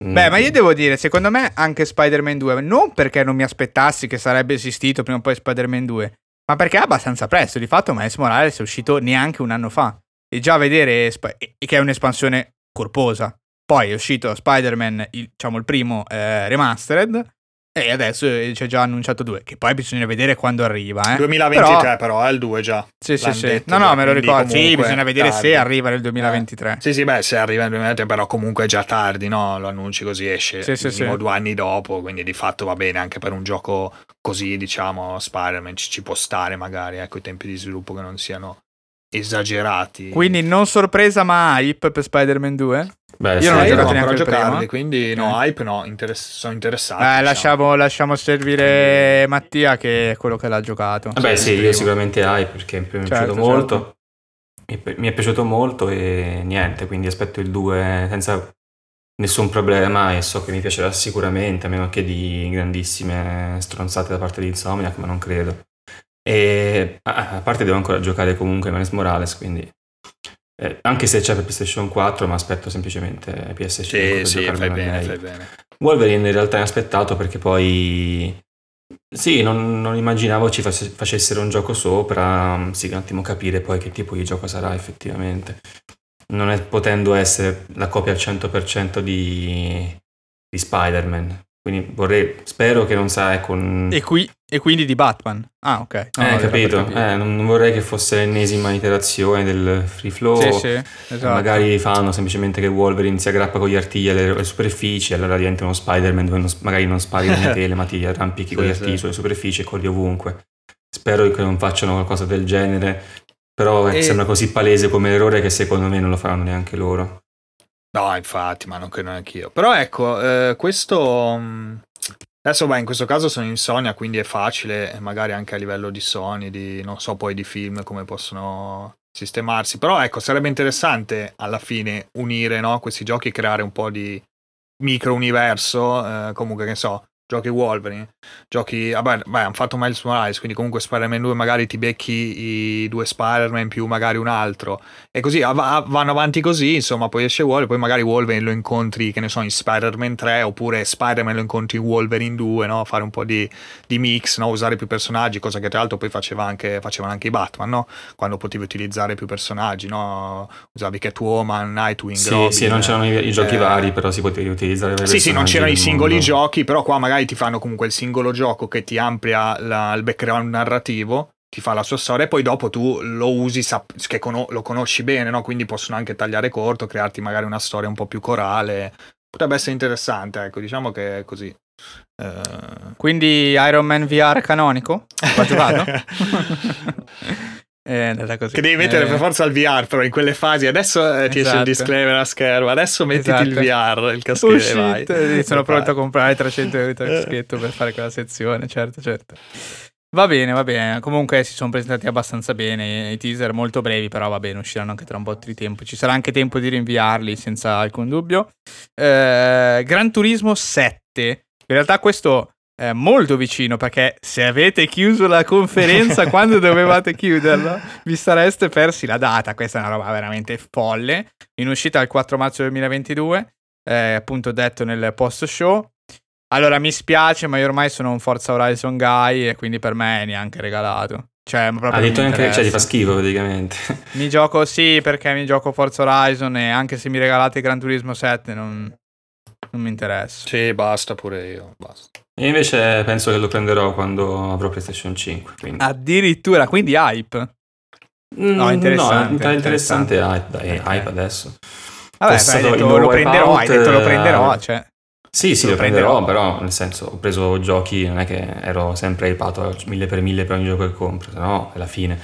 mm, Beh, ma io devo dire, secondo me anche Spider-Man 2, non perché non mi aspettassi che sarebbe esistito prima o poi Spider-Man 2, ma perché è abbastanza presto. Di fatto Miles Morales è uscito neanche un anno fa. E già vedere Sp- e- che è un'espansione corposa. Poi è uscito Spider-Man, il, diciamo il primo eh, remastered, e adesso eh, c'è già annunciato 2, che poi bisogna vedere quando arriva. Eh. 2023 però, è il 2 già. Sì, sì, sì. No, no, me lo ricordo. Sì, bisogna vedere tardi. se arriva nel 2023. Sì, sì, beh, se arriva nel 2023, però comunque è già tardi, no? Lo annunci così, esce Sì, sì, sì. due anni dopo, quindi di fatto va bene anche per un gioco così, diciamo, Spider-Man ci, ci può stare magari, ecco, i tempi di sviluppo che non siano esagerati. Quindi non sorpresa ma hype per Spider-Man 2? Beh, Io sì, non ho io giocato neanche il giocarli, quindi no, Ok. hype no, interess- sono interessato. Eh, diciamo. lasciamo, lasciamo servire Mattia che è quello che l'ha giocato. Vabbè, Sì, io sicuramente hai perché mi è piaciuto Certo, molto. Mi è pi- Mi è piaciuto molto e niente, quindi aspetto il 2 senza nessun problema e so che mi piacerà sicuramente, a meno che di grandissime stronzate da parte di Insomniac, ma non credo. E a parte devo ancora giocare comunque Miles Morales, quindi eh, anche se c'è per PlayStation 4, ma aspetto semplicemente PS5 Sì, per sì, fai bene, fai bene. Wolverine in realtà è aspettato perché poi sì, non, non immaginavo ci face- facessero un gioco sopra, mm, sì, un attimo capire poi che tipo di gioco sarà effettivamente. Non è potendo essere la copia al 100% di, di Spider-Man. Quindi vorrei, spero che non sa con... E, qui, e quindi di Batman. Ah, ok. No, eh, per capito, eh, non vorrei che fosse l'ennesima iterazione del free flow. Sì, sì, esatto. Magari fanno semplicemente che Wolverine si aggrappa con gli artigli alle, alle superfici e allora diventa uno Spider-Man dove non- magari non spari le tele ma ti arrampichi con Sì, gli artigli sì. sulle superfici e corri ovunque. Spero che non facciano qualcosa del genere Però E- sembra così palese come errore che secondo me non lo faranno neanche loro. No, infatti, ma non credo neanch'io. Però ecco, eh, questo... mh, Adesso, beh, in questo caso sono Insomnia, quindi è facile, e magari anche a livello di Sony, di, non so poi di film, come possono sistemarsi. Però ecco, sarebbe interessante alla fine unire no, questi giochi e creare un po' di micro universo, eh, comunque che ne so, giochi Wolverine, giochi, vabbè, beh, hanno fatto Miles Morales, quindi comunque Spider-Man 2 magari ti becchi i due Spider-Man più magari un altro, e così av- av- vanno avanti così, insomma, poi esce Wolverine, poi magari Wolverine lo incontri, che ne so, in Spider-Man 3, oppure Spider-Man lo incontri in Wolverine 2, no? Fare un po' di, di mix, no? Usare più personaggi, cosa che tra l'altro poi faceva anche, facevano anche i Batman, no? Quando potevi utilizzare più personaggi, no? Usavi Catwoman, Nightwing, Sì, Robin, sì, non c'erano i, i giochi eh, vari, però si poteva utilizzare sì, sì, non c'erano i singoli mondo. giochi, però qua magari ti fanno comunque il singolo gioco che ti amplia la- il background narrativo, ti fa la sua storia e poi dopo tu lo usi, sap- che cono- lo conosci bene, no? Quindi possono anche tagliare corto, crearti magari una storia un po' più corale. Potrebbe essere interessante, ecco, diciamo che è così. Eh, Quindi Iron Man VR canonico? Va giocato? è andata così. Che devi mettere Eh, per forza il VR, però in quelle fasi. Adesso eh, ti esce il Esatto. disclaimer a schermo. Adesso mettiti il Esatto. VR, il Oh caschetto. vai. shit, eh, sono pronto a comprare 300 euro di caschetto per fare quella sezione, certo, certo. Va bene, va bene. Comunque si sono presentati abbastanza bene. I teaser molto brevi, però va bene, usciranno anche tra un po' di tempo. Ci sarà anche tempo di rinviarli senza alcun dubbio. Eh, Gran Turismo 7. In realtà questo è molto vicino perché se avete chiuso la conferenza quando dovevate chiuderla, vi sareste persi la data. Questa è una roba veramente folle. In uscita il 4 marzo 2022, eh, appunto detto nel post show. Allora mi spiace, ma io ormai sono un Forza Horizon guy e quindi per me è neanche regalato. Cioè, proprio Ha detto anche, cioè ti fa schifo praticamente. Mi gioco sì, perché mi gioco Forza Horizon e anche se mi regalate Gran Turismo 7 non, non mi interessa. Sì, basta pure io. Basta. E invece penso che lo prenderò quando avrò PlayStation 5. Quindi. Addirittura, quindi hype. Mm, no, interessante, No, è interessante hype, dai, hype adesso. Vabbè, hai detto lo prenderò, hai Wipeout, detto lo eh, prenderò, cioè. Sì, sì, Lo lo prenderò, prenderò. però nel senso ho preso giochi, non è che ero sempre hypato mille per mille per ogni gioco che compro, se no alla fine.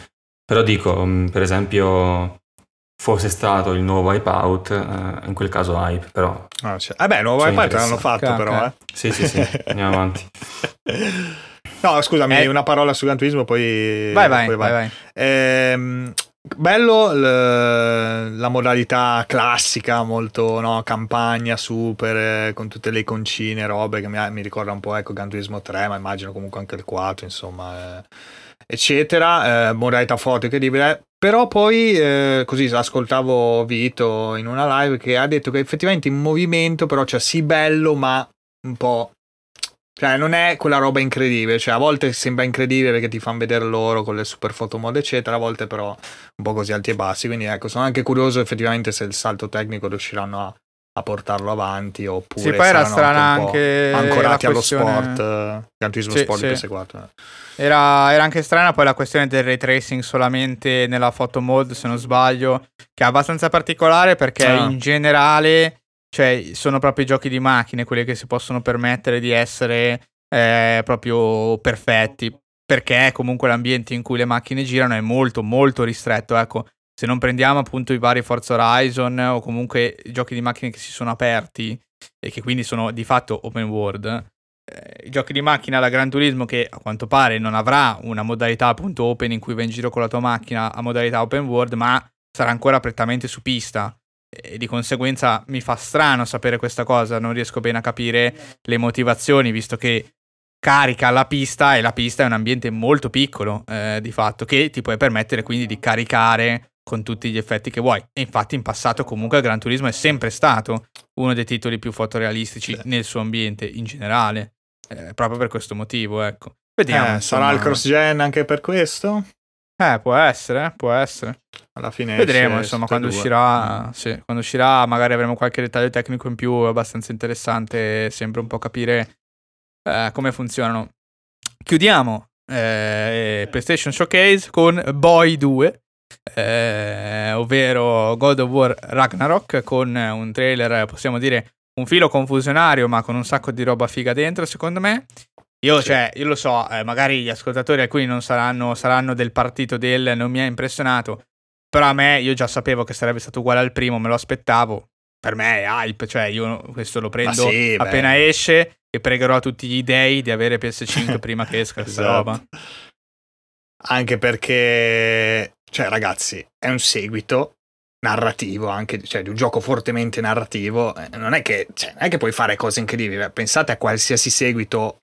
Però dico, mm, per esempio, fosse stato il nuovo Wipeout, eh, in quel caso hype, però Ah, cioè- Vabbè, nuovo Sono iPad l'hanno fatto interessante. però, eh. sì, sì, sì, andiamo avanti. No, scusami, Eh. una parola su Gran Turismo, poi... Vai, vai, poi vai, vai. Ehm, bello l- la modalità classica, molto no, campagna, super, eh, con tutte le iconcine, robe che mi, mi ricorda un po' ecco Gran Turismo 3, ma immagino comunque anche il 4, insomma, eh, eccetera. Eh, modalità forte, incredibile. Però poi, eh, così ascoltavo Vito in una live che ha detto che effettivamente in movimento, però c'è sì bello, ma un po'... Cioè, non è quella roba incredibile. Cioè, a volte sembra incredibile perché ti fanno vedere loro con le super fotomode, eccetera. A volte, però, un po' così alti e bassi. Quindi, ecco, sono anche curioso effettivamente se il salto tecnico riusciranno a, a portarlo avanti. Oppure Sì, poi era strana anche ancorati allo questione- sport. eh, Gran Turismo Sì, Sport sì. PS4. eh. Era, era anche strana poi la questione del ray tracing solamente nella photo mode, se non sbaglio, che è abbastanza particolare perché Ah. in generale, cioè, sono proprio i giochi di macchine quelli che si possono permettere di essere eh, proprio perfetti, perché comunque l'ambiente in cui le macchine girano è molto molto ristretto, ecco. Se non prendiamo appunto i vari Forza Horizon o comunque i giochi di macchine che si sono aperti e che quindi sono di fatto open world, eh, i giochi di macchina alla Gran Turismo che a quanto pare non avrà una modalità appunto open in cui vai in giro con la tua macchina a modalità open world, ma sarà ancora prettamente su pista. E di conseguenza mi fa strano sapere questa cosa, non riesco bene a capire le motivazioni, visto che carica la pista e la pista è un ambiente molto piccolo eh, di fatto, che ti puoi permettere quindi di caricare con tutti gli effetti che vuoi. E infatti in passato comunque il Gran Turismo è sempre stato uno dei titoli più fotorealistici nel suo ambiente in generale. Eh, proprio per questo motivo, ecco. Vediamo. Eh, sarà il cross-gen anche per questo? Eh, può essere, eh, può essere. Alla fine Vedremo, insomma, quando due. uscirà, sì, quando uscirà magari avremo qualche dettaglio tecnico in più abbastanza interessante, sempre un po' capire eh, come funzionano. Chiudiamo eh, PlayStation Showcase con Boy 2, eh, ovvero God of War Ragnarok, con un trailer, possiamo dire, un filo confusionario, ma con un sacco di roba figa dentro, secondo me. Io, Sì. cioè, io lo so, eh, magari gli ascoltatori alcuni non saranno, saranno del partito del non mi ha impressionato, però a me io già sapevo che sarebbe stato uguale al primo, me lo aspettavo. Per me è hype, cioè io questo lo prendo sì, beh. appena esce e pregherò a tutti gli dei di avere PS5 prima che esca questa Esatto. roba. Anche perché, cioè, ragazzi, è un seguito narrativo anche, cioè di un gioco fortemente narrativo. Eh, Non è che, cioè, non è che puoi fare cose incredibili. eh, Pensate a qualsiasi seguito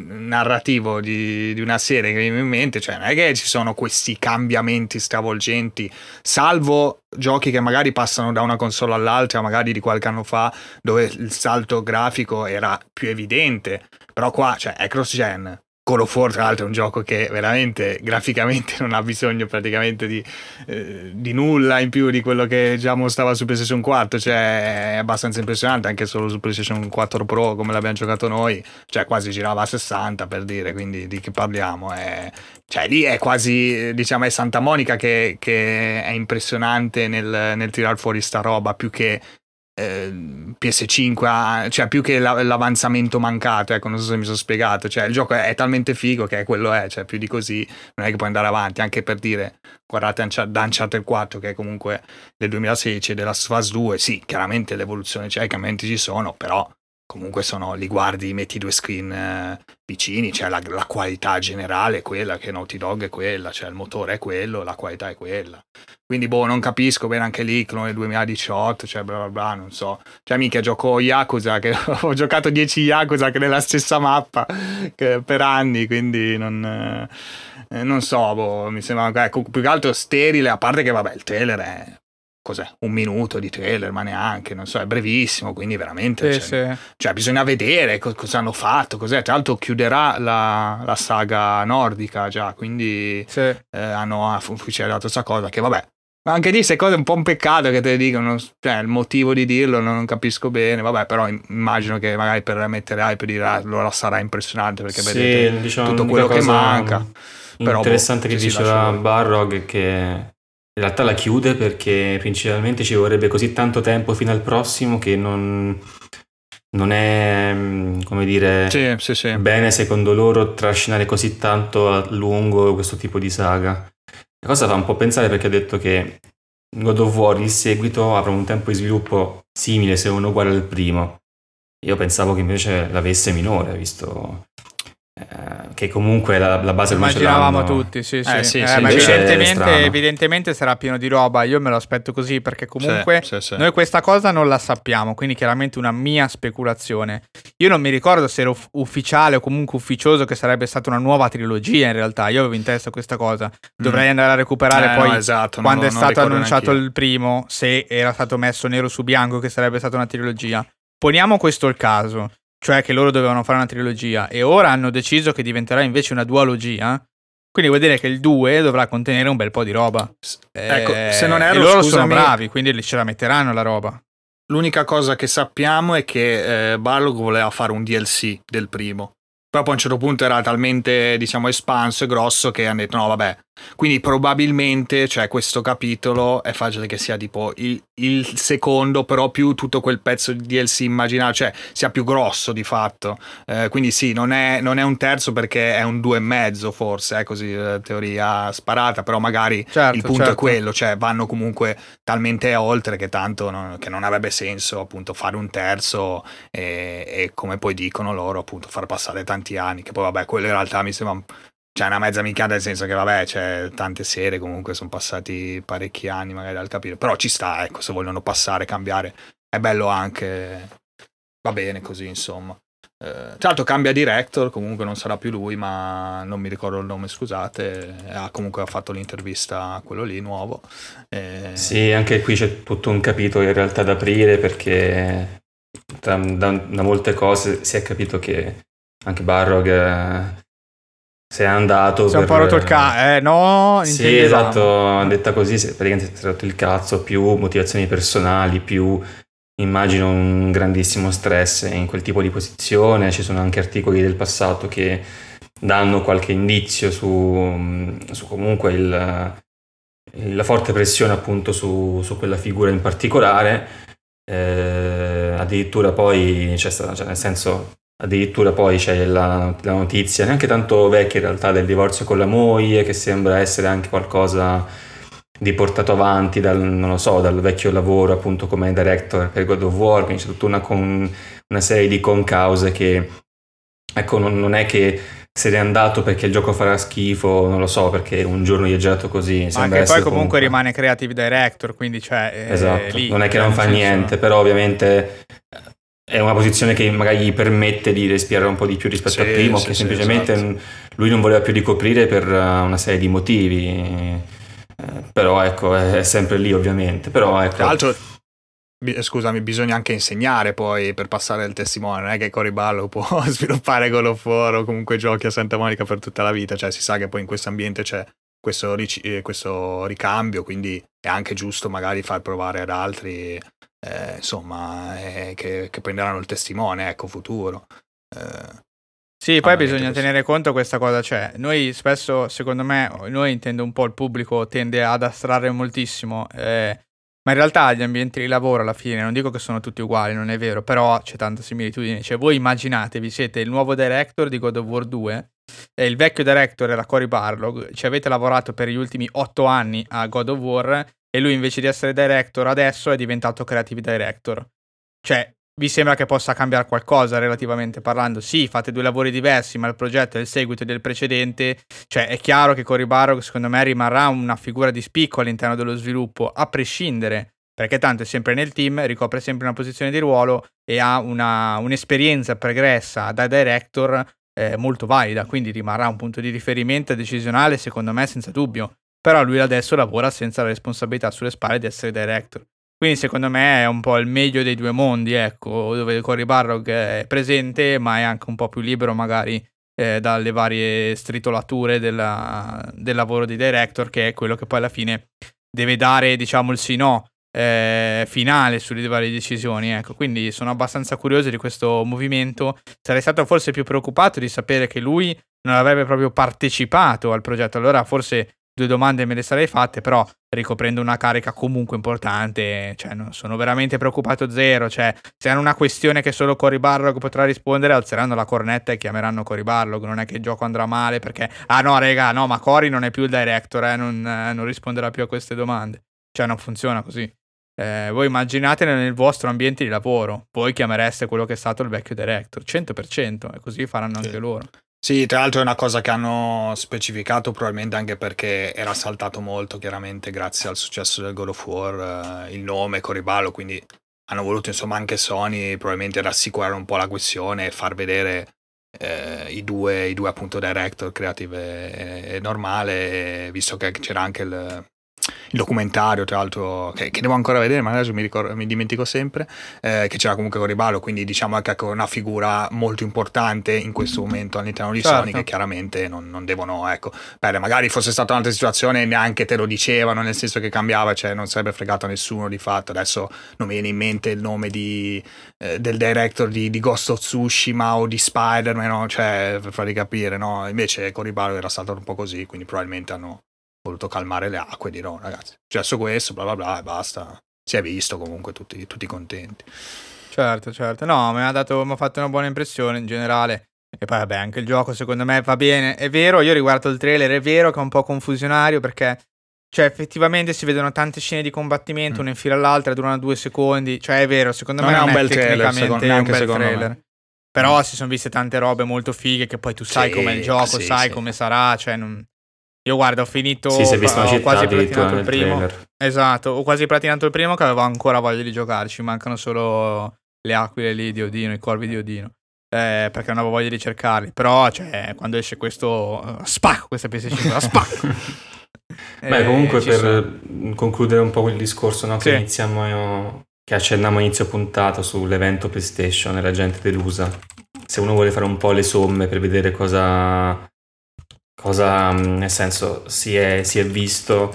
narrativo di, di una serie che mi viene in mente, cioè non è che ci sono questi cambiamenti stravolgenti, salvo giochi che magari passano da una console all'altra, magari di qualche anno fa, dove il salto grafico era più evidente, però qua, cioè, è cross-gen. Call of War, tra l'altro, è un gioco che veramente graficamente non ha bisogno praticamente di, eh, di nulla in più di quello che già mostrava su PlayStation 4. Cioè, è abbastanza impressionante anche solo su PlayStation 4 Pro, come l'abbiamo giocato noi. Cioè, quasi girava a 60 per dire, quindi di che parliamo? È, cioè, lì è quasi, diciamo, è Santa Monica che, che è impressionante nel, nel tirar fuori sta roba più che PS5, ha- cioè più che la- l'avanzamento mancato, ecco, non so se mi sono spiegato, cioè il gioco è, talmente figo che quello è, cioè più di così non è che puoi andare avanti, anche per dire, guardate da Uncharted 4 che è comunque del 2016 e della Us 2, sì, chiaramente l'evoluzione c'è, i cambiamenti ci sono, però comunque sono, li guardi, metti due screen eh, vicini, cioè la, la qualità generale è quella, che Naughty Dog è quella, cioè il motore è quello, la qualità è quella. Quindi, boh, non capisco bene anche lì, clone 2018, cioè bla bla bla, non so. Cioè, mica gioco Yakuza, che ho giocato 10 Yakuza che nella stessa mappa che per anni, quindi non, eh, non so, boh, mi sembra ecco, più che altro sterile, a parte che, vabbè, il trailer è... Cos'è? Un minuto di trailer, ma neanche, non so, è brevissimo, quindi veramente... Sì, cioè, sì. cioè, bisogna vedere co- cosa hanno fatto, cos'è. Tra l'altro chiuderà la, la saga nordica già, quindi sì. eh, hanno ufficializzato questa cosa che vabbè ma anche lì queste cose è un po' un peccato che te le dicono cioè il motivo di dirlo non capisco bene vabbè però im- immagino che magari per mettere hype dire allora sarà impressionante perché Sì, vedete diciamo, tutto quello che manca Però, interessante boh, che diceva. Barrog che in realtà la chiude perché principalmente ci vorrebbe così tanto tempo fino al prossimo che non, non è mm, come dire sì sì sì bene secondo loro trascinare così tanto a lungo questo tipo di saga. La cosa fa un po' pensare perché ha detto che God of War, il seguito, avrà un tempo di sviluppo simile, se non uguale al primo. Io pensavo che invece l'avesse minore, visto che comunque la, la base ormai ce Immaginavamo l'hanno. tutti, sì, sì. Eh, sì, Eh, sì, ma evidentemente, evidentemente sarà pieno di roba. Io me lo aspetto così perché comunque Sì, sì, sì. noi questa cosa non la sappiamo, quindi chiaramente una mia speculazione. Io non mi ricordo se era uff- ufficiale o comunque ufficioso che sarebbe stata una nuova trilogia in realtà. Io avevo in testa questa cosa. Dovrei andare a recuperare Eh, poi no, esatto, quando non- è stato annunciato neanch'io. il primo, se era stato messo nero su bianco che sarebbe stata una trilogia. Poniamo questo il caso, cioè che loro dovevano fare una trilogia e ora hanno deciso che diventerà invece una duologia. Quindi vuol dire che il 2 dovrà contenere un bel po' di roba. Ecco, Eh, se non e erro, loro scusami- sono bravi, quindi ce la metteranno la roba. L'unica cosa che sappiamo è che eh, Barlog voleva fare un DLC del primo. Però poi a un certo punto era talmente, diciamo, espanso e grosso che hanno detto no, vabbè. Quindi probabilmente, cioè, questo capitolo è facile che sia tipo il, il secondo, però più tutto quel pezzo di DLC immaginario, cioè sia più grosso di fatto. Eh, quindi sì, non è, non è un terzo perché è un due e mezzo forse, è così la teoria sparata, però magari Certo, il punto è certo. quello, cioè vanno comunque talmente oltre che tanto non, che non avrebbe senso appunto fare un terzo e, e come poi dicono loro appunto far passare tanti anni, che poi vabbè quello in realtà mi sembra un- cioè una mezza minchiata nel senso che vabbè c'è tante serie comunque sono passati parecchi anni magari dal capire, però ci sta ecco se vogliono passare, cambiare, è bello anche, va bene così insomma. Eh, tra l'altro cambia director, comunque non sarà più lui, ma non mi ricordo il nome, scusate. Ha comunque fatto l'intervista a quello lì nuovo. Eh, Sì, anche qui c'è tutto un capitolo in realtà da aprire perché da, da- da molte cose si è capito che anche Barrog eh, se è andato Si è un per- po' rotto il cazzo. Eh, no, Sì, esatto, detta così, praticamente si è rotto il cazzo, più motivazioni personali, più immagino un grandissimo stress in quel tipo di posizione, ci sono anche articoli del passato che danno qualche indizio su, su comunque il- la forte pressione appunto su, su quella figura in particolare, Eh, addirittura poi c'è stata, cioè nel senso Addirittura poi c'è la, la, notizia, neanche tanto vecchia in realtà, del divorzio con la moglie, che sembra essere anche qualcosa di portato avanti dal, non lo so, dal vecchio lavoro appunto come director per God of War, quindi c'è tutta una, con, una serie di concause che, ecco, non, non, è che se n'è andato perché il gioco farà schifo, non lo so, perché un giorno gli è girato così. Ma anche poi comunque, comunque, rimane creative director, quindi cioè... Esatto, lì, non è che non fa niente, però ovviamente è una posizione che magari gli permette di respirare un po' di più rispetto sì, al primo, sì, che sì, semplicemente esatto. lui non voleva più ricoprire per uh, una serie di motivi. Eh, però ecco, è, sempre lì ovviamente. Però ecco. Tra l'altro, scusami, bisogna anche insegnare poi per passare il testimone. Non è che Cory Ballo può sviluppare Golo o comunque giochi a Santa Monica per tutta la vita. Cioè, si sa che poi in questo ambiente c'è questo, eh, questo ricambio, quindi è anche giusto magari far provare ad altri eh, insomma, eh, che, che, prenderanno il testimone, ecco, futuro. Eh, sì, poi bisogna così. tenere conto questa cosa, cioè, noi spesso, secondo me, noi intendo un po' il pubblico, tende ad astrarre moltissimo, eh, ma in realtà gli ambienti di lavoro alla fine, non dico che sono tutti uguali, non è vero, però c'è tanta similitudine, cioè voi immaginatevi, siete il nuovo director di God of War 2, e il vecchio director era Cory Barlog, ci avete lavorato per gli ultimi otto anni a God of War e lui invece di essere director adesso è diventato creative director. Cioè, vi sembra che possa cambiare qualcosa relativamente parlando? Sì, fate due lavori diversi, ma il progetto è il seguito del precedente. Cioè, è chiaro che Cory Barrow, secondo me, rimarrà una figura di spicco all'interno dello sviluppo, a prescindere, perché tanto è sempre nel team, ricopre sempre una posizione di ruolo e ha una, un'esperienza pregressa da director eh, molto valida, quindi rimarrà un punto di riferimento decisionale, secondo me, senza dubbio però lui adesso lavora senza la responsabilità sulle spalle di essere director. Quindi secondo me è un po' il meglio dei due mondi, ecco, dove Cory Barrog è presente, ma è anche un po' più libero magari eh, dalle varie stritolature della, del lavoro di director, che è quello che poi alla fine deve dare, diciamo, il sì no eh, finale sulle varie decisioni. Ecco. Quindi sono abbastanza curioso di questo movimento. Sarei stato forse più preoccupato di sapere che lui non avrebbe proprio partecipato al progetto. Allora forse due domande me le sarei fatte, però ricoprendo una carica comunque importante, cioè, no, sono veramente preoccupato zero, cioè, se hanno una questione che solo Cory Barlog potrà rispondere, alzeranno la cornetta e chiameranno Cory Barlog, non è che il gioco andrà male perché, ah no rega, no, ma Cory non è più il director, eh, non, eh, non, risponderà più a queste domande, cioè non funziona così. Eh, voi immaginatene nel vostro ambiente di lavoro, voi chiamereste quello che è stato il vecchio director, 100%, e così faranno anche loro. Sì, tra l'altro è una cosa che hanno specificato probabilmente anche perché era saltato molto chiaramente grazie al successo del God of War eh, il nome Coribalo, quindi hanno voluto insomma anche Sony probabilmente rassicurare un po' la questione e far vedere eh, i, due, i due appunto director creative e, e normale, visto che c'era anche il, il documentario, tra l'altro, che, che, devo ancora vedere, ma adesso mi, ricordo, mi dimentico sempre, eh, che c'era comunque Coribalo, quindi diciamo che è una figura molto importante in questo momento all'interno di certo. Sony, che chiaramente non, non devono, ecco, beh, magari fosse stata un'altra situazione, neanche te lo dicevano, nel senso che cambiava, cioè non sarebbe fregato a nessuno di fatto, adesso non mi viene in mente il nome di, eh, del director di, di, Ghost of Tsushima o di Spider-Man, no? cioè, per farvi capire, no? Invece Coribalo era stato un po' così, quindi probabilmente hanno voluto calmare le acque, di no ragazzi, è successo questo, bla bla bla e basta. Si è visto comunque tutti, tutti contenti. Certo, certo. No, mi ha, dato, mi ha fatto una buona impressione in generale. E poi vabbè, anche il gioco secondo me va bene. È vero, io riguardo il trailer, è vero che è un po' confusionario perché cioè, effettivamente si vedono tante scene di combattimento, mm. una in fila all'altra, durano due secondi. Cioè, è vero, secondo non me è non un è bel trailer, secondo, un bel trailer. Me. Però mm. si sono viste tante robe molto fighe che poi tu sai sì, com'è il gioco, sì, sai sì. come sarà, cioè non... Io guarda, ho finito. Sì, si è visto ho quasi platinato il primo. Trailer. Esatto, ho quasi platinato il primo che avevo ancora voglia di giocarci. Mancano solo le aquile lì di Odino, i corvi di Odino. Eh, perché non avevo voglia di cercarli. Però, cioè, quando esce questo. Uh, spacco questa PS5, la spacco. Beh, comunque, per sono. concludere un po' quel discorso no, che sì. iniziamo. Che accennavamo inizio puntata sull'evento PlayStation e la gente delusa. Se uno vuole fare un po' le somme per vedere cosa cosa mm, nel senso si è, si è visto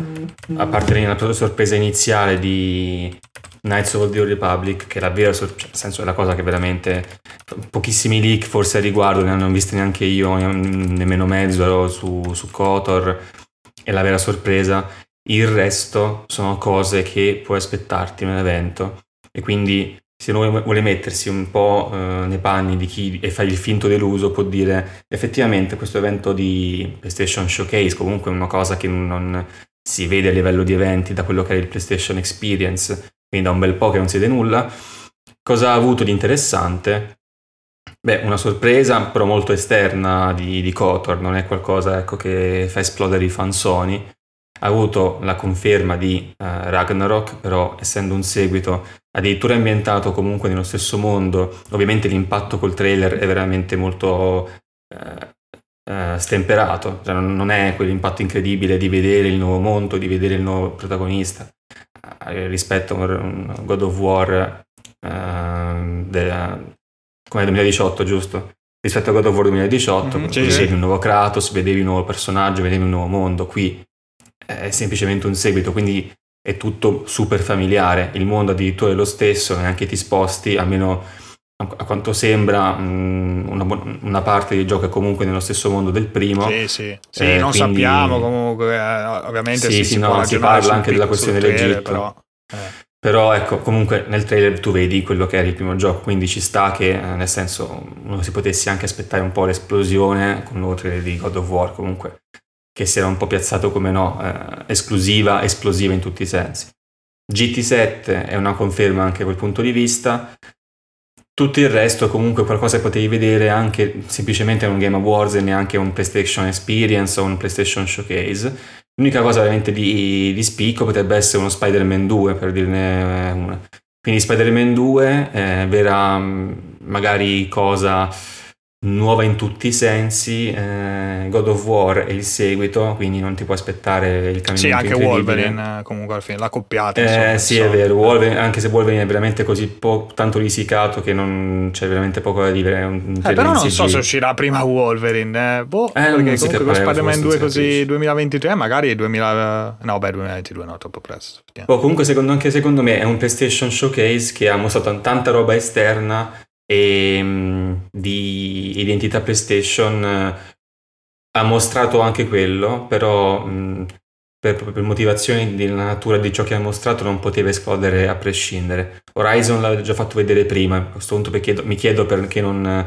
a parte la sorpresa iniziale di Knights of the Old Republic che è la vera sorpresa nel senso è la cosa che veramente pochissimi leak forse a riguardo ne hanno visti neanche io nemmeno mezzo su, su Kotor è la vera sorpresa. Il resto sono cose che puoi aspettarti nell'evento. E quindi se uno vuole mettersi un po' eh, nei panni di chi e fare il finto deluso può dire effettivamente questo evento di PlayStation Showcase comunque è una cosa che non si vede a livello di eventi da quello che era il PlayStation Experience, quindi da un bel po' che non si vede nulla. Cosa ha avuto di interessante? Beh, una sorpresa però molto esterna di, di Kotor, non è qualcosa ecco, che fa esplodere i fan Sony. Ha avuto la conferma di uh, Ragnarok, però essendo un seguito addirittura ambientato comunque nello stesso mondo, ovviamente l'impatto col trailer è veramente molto uh, uh, stemperato, cioè non è quell'impatto incredibile di vedere il nuovo mondo, di vedere il nuovo protagonista rispetto a un God of War de, come 2018, giusto? Rispetto a God of War 2018, mm-hmm, sì, vedevi un nuovo Kratos, vedevi un nuovo personaggio, vedevi un nuovo mondo. Qui è semplicemente un seguito, quindi è tutto super familiare. Il mondo addirittura è lo stesso, neanche ti sposti, almeno a quanto sembra una, una, parte del gioco è comunque nello stesso mondo del primo. Sì, sì, sì eh, non quindi... sappiamo comunque, eh, ovviamente sì, si, sì, si, no, si parla anche della questione dell'Egitto. Però, eh. Però ecco, comunque nel trailer tu vedi quello che era il primo gioco, quindi ci sta che, eh, nel senso, uno si potesse anche aspettare un po' l'esplosione con il nuovo trailer di God of War, comunque, che si era un po' piazzato come no, eh, esclusiva, esplosiva in tutti i sensi. GT7 è una conferma anche da quel punto di vista. Tutto il resto comunque qualcosa che potevi vedere anche semplicemente in un Game Awards e neanche un PlayStation Experience o un PlayStation Showcase L'unica cosa veramente di, di spicco potrebbe essere uno Spider-Man 2, per dirne una. Quindi Spider-Man 2 eh, vera magari cosa nuova in tutti i sensi, eh, God of War è il seguito, quindi non ti puoi aspettare il cambiamento Sì, anche Wolverine eh, comunque alla fine, la coppiata. Eh, insomma, sì, è vero, Wolverine, anche se Wolverine è veramente così po- tanto risicato che non c'è veramente poco da dire. Eh, però non so se uscirà prima Wolverine, eh. boh, eh, perché comunque con Spider-Man 2 così 2023 magari 2000... No, beh, 2022 no, troppo presto. Boh, comunque secondo, anche secondo me è un PlayStation Showcase che ha mostrato tanta roba esterna e mm, di identità PlayStation eh, ha mostrato anche quello, però mm, per, per, motivazioni di natura di ciò che ha mostrato non poteva esplodere a prescindere. Horizon l'aveva già fatto vedere prima, a questo punto chiedo, mi chiedo perché non eh,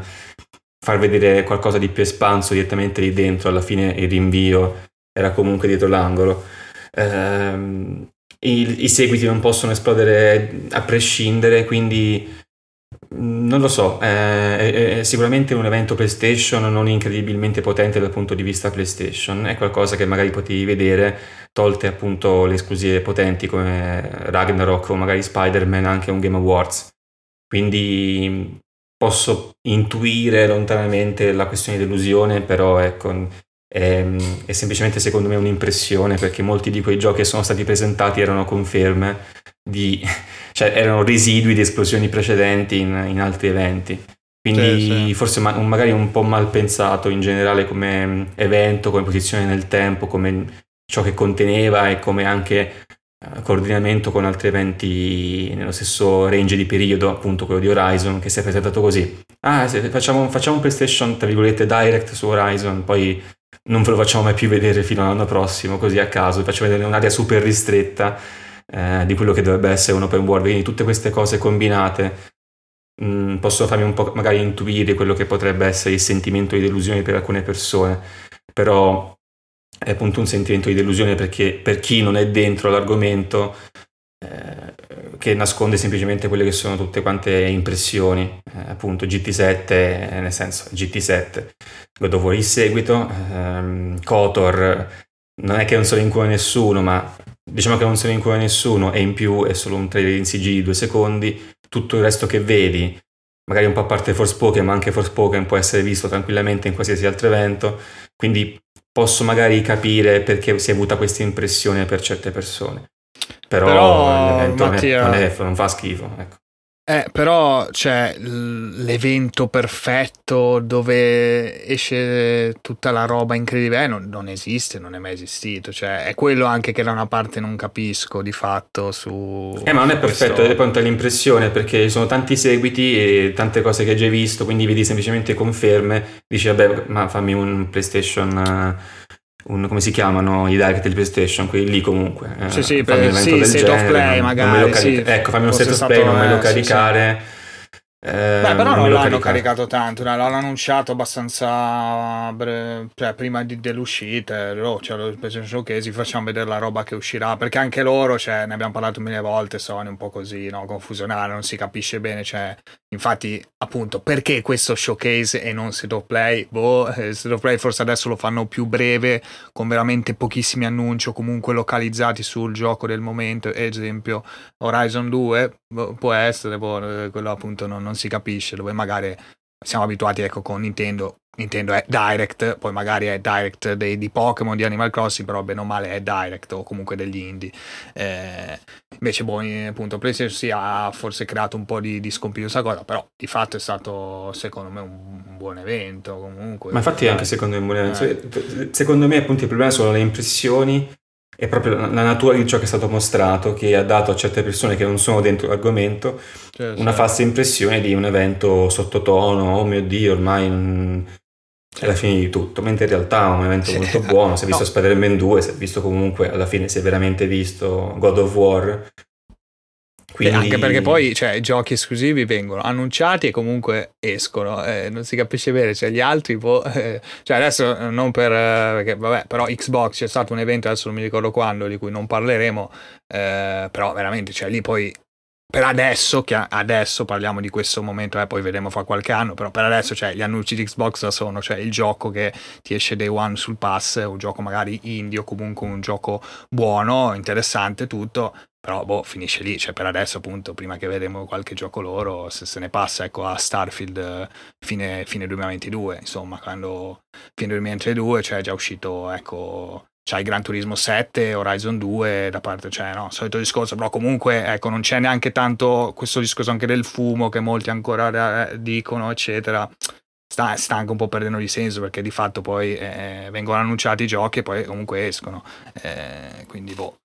far vedere qualcosa di più espanso direttamente lì dentro, alla fine il rinvio era comunque dietro l'angolo. Ehm, i, I seguiti non possono esplodere a prescindere, quindi non lo so, è, è, sicuramente un evento PlayStation non incredibilmente potente dal punto di vista PlayStation, è qualcosa che magari potevi vedere, tolte appunto le esclusive potenti come Ragnarok o magari Spider-Man anche un Game Awards. Quindi posso intuire lontanamente la questione delusione, però ecco, è, è semplicemente secondo me un'impressione perché molti di quei giochi che sono stati presentati erano conferme di cioè erano residui di esplosioni precedenti in, in altri eventi. Quindi sì, sì. forse ma- magari un po' mal pensato in generale come mm, evento, come posizione nel tempo, come ciò che conteneva e come anche uh, coordinamento con altri eventi nello stesso range di periodo, appunto quello di Horizon, che si è presentato così. Ah, facciamo, facciamo un PlayStation, tra virgolette, direct su Horizon, poi non ve lo facciamo mai più vedere fino all'anno prossimo, così a caso, facciamo vedere un'area super ristretta eh, di quello che dovrebbe essere un open world. Quindi tutte queste cose combinate mh, mm, possono farmi un po' magari intuire quello che potrebbe essere il sentimento di delusione per alcune persone, però è appunto un sentimento di delusione perché per chi non è dentro l'argomento eh, che nasconde semplicemente quelle che sono tutte quante impressioni, eh, appunto GT7, eh, nel senso GT7, God of il seguito, ehm, Kotor, non è che non se lo incura nessuno, ma diciamo che non se ne incura nessuno e in più è solo un trailer in CG di due secondi, tutto il resto che vedi, magari un po' a parte Forspoken, ma anche Forspoken può essere visto tranquillamente in qualsiasi altro evento, quindi posso magari capire perché si è avuta questa impressione per certe persone. Però, Però l'evento Mattia... non, è, non fa schifo. Ecco. Eh, però c'è l'evento perfetto dove esce tutta la roba incredibile, eh, non, non, esiste, non è mai esistito. Cioè, è quello anche che da una parte non capisco di fatto su. Eh, ma non è perfetto, questo... pronta l'impressione perché ci sono tanti seguiti e tante cose che hai già visto, quindi vedi semplicemente conferme, dici vabbè, ma fammi un PlayStation un, come si chiamano i direct del PlayStation, quelli lì comunque. Eh, sì, sì, per, sì, state of play magari. Sì, ecco, fammi uno state of play, non me lo caricare. Sì, eh, Beh, però non, l'hanno caricato tanto, l'hanno annunciato abbastanza bre... cioè, prima di, dell'uscita. Oh, cioè, lo PlayStation Showcase, facciamo vedere la roba che uscirà. Perché anche loro, cioè, ne abbiamo parlato mille volte, Sony un po' così, no? confusionale, non si capisce bene. Cioè, infatti, appunto, perché questo showcase e non State of Play? Boh, eh, State of Play forse adesso lo fanno più breve, con veramente pochissimi annunci, o comunque localizzati sul gioco del momento. Ad esempio, Horizon 2 boh, può essere, boh, eh, quello appunto non non si capisce, dove magari siamo abituati ecco con Nintendo Nintendo è Direct, poi magari è Direct dei, di Pokémon, di Animal Crossing, però bene o male è Direct o comunque degli indie. Eh, invece, boh, appunto, PlayStation si ha forse creato un po' di, di scompiglio questa cosa, però di fatto è stato secondo me un, un buon evento comunque. Ma infatti anche secondo me un buon evento. Eh. Secondo me appunto il problema sono le impressioni è proprio la natura di ciò che è stato mostrato che ha dato a certe persone che non sono dentro l'argomento certo. una falsa impressione di un evento sottotono, oh mio dio, ormai non... è la fine di tutto, mentre in realtà è un evento sì. molto buono, si è visto no. Spider-Man 2, si è visto comunque, alla fine si è veramente visto God of War, quindi... Anche perché poi cioè, i giochi esclusivi vengono annunciati e comunque escono, eh, non si capisce bene, cioè gli altri, boh, eh, cioè adesso eh, non per, eh, perché vabbè, però Xbox c'è stato un evento, adesso non mi ricordo quando, di cui non parleremo, eh, però veramente, cioè lì poi per adesso, che adesso parliamo di questo momento, eh, poi vedremo fra qualche anno, però per adesso cioè, gli annunci di Xbox sono cioè, il gioco che ti esce day one sul pass, un gioco magari indie o comunque un gioco buono, interessante tutto, però boh, finisce lì, cioè per adesso appunto, prima che vedremo qualche gioco loro, se se ne passa ecco a Starfield fine, fine 2022, insomma, quando fine 2022 cioè è già uscito ecco c'hai Gran Turismo 7, Horizon 2 da parte, cioè no, solito discorso, però comunque ecco non c'è neanche tanto questo discorso anche del fumo che molti ancora eh, dicono, eccetera. Sta, sta, anche un po' perdendo di senso perché di fatto poi eh, vengono annunciati i giochi e poi comunque escono. Eh, quindi boh.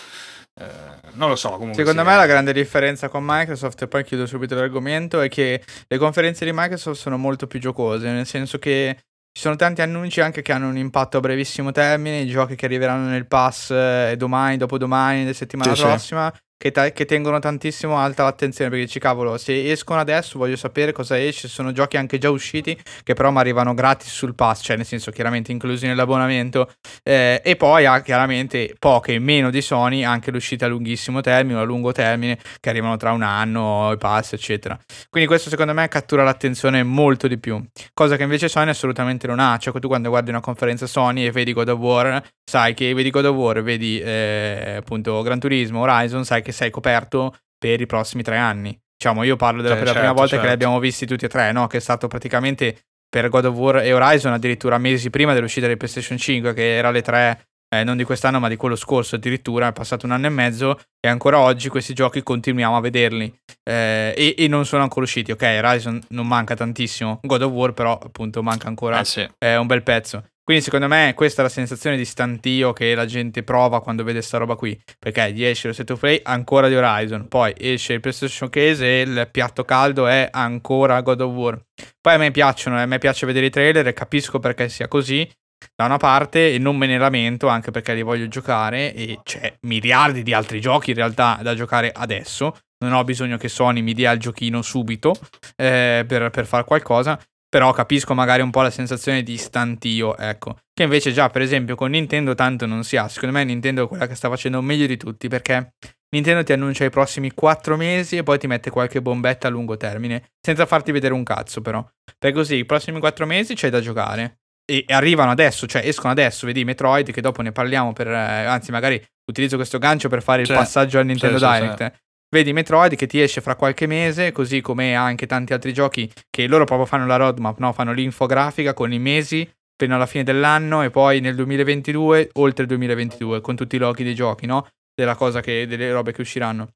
Eh, non lo so. Comunque Secondo me è... la grande differenza con Microsoft, e poi chiudo subito l'argomento, è che le conferenze di Microsoft sono molto più giocose, nel senso che ci sono tanti annunci anche che hanno un impatto a brevissimo termine, i giochi che arriveranno nel pass eh, domani, dopodomani, la settimana sì, prossima, sì che, ta- che, tengono tantissimo alta l'attenzione perché dici cavolo se escono adesso voglio sapere cosa esce sono giochi anche già usciti che però mi arrivano gratis sul pass cioè nel senso chiaramente inclusi nell'abbonamento. Eh, e poi ha chiaramente poche meno di Sony anche l'uscita a lunghissimo termine o a lungo termine che arrivano tra un anno i pass eccetera. Quindi questo secondo me cattura l'attenzione molto di più cosa che invece Sony assolutamente non ha. Cioè tu quando guardi una conferenza Sony e vedi God of War sai che vedi God of War vedi eh, appunto Gran Turismo Horizon sai che che sei coperto per i prossimi tre anni. Diciamo, io parlo della, cioè, certo, prima volta certo. che li abbiamo visti tutti e tre, no? Che è stato praticamente per God of War e Horizon addirittura mesi prima dell'uscita del PlayStation 5, che era le tre, eh, non di quest'anno, ma di quello scorso addirittura, è passato un anno e mezzo e ancora oggi questi giochi continuiamo a vederli eh, e, e, non sono ancora usciti. Ok, Horizon non manca tantissimo, God of War però appunto manca ancora eh sì. eh, un bel pezzo. Quindi secondo me questa è la sensazione di stantio che la gente prova quando vede sta roba qui. Perché gli esce lo State of Play ancora di Horizon, poi esce il PlayStation Case e il piatto caldo è ancora God of War. Poi a me piacciono, a me piace vedere i trailer e capisco perché sia così. Da una parte e non me ne lamento anche perché li voglio giocare e c'è miliardi di altri giochi in realtà da giocare adesso. Non ho bisogno che Sony mi dia il giochino subito eh, per, per fare qualcosa. Però capisco magari un po' la sensazione di stantio, ecco. Che invece già, per esempio, con Nintendo tanto non si ha. Secondo me Nintendo è quella che sta facendo meglio di tutti, perché Nintendo ti annuncia i prossimi 4 mesi e poi ti mette qualche bombetta a lungo termine, senza farti vedere un cazzo però. Per così, i prossimi 4 mesi c'è da giocare. E arrivano adesso, cioè escono adesso, vedi Metroid, che dopo ne parliamo per... Eh, anzi, magari utilizzo questo gancio per fare il cioè, passaggio al Nintendo cioè, Direct. Cioè, Vedi Metroid che ti esce fra qualche mese, così come anche tanti altri giochi che loro proprio fanno la roadmap, no? fanno l'infografica con i mesi fino alla fine dell'anno e poi nel 2022, oltre il 2022, con tutti i loghi dei giochi, no? Della cosa che, delle robe che usciranno.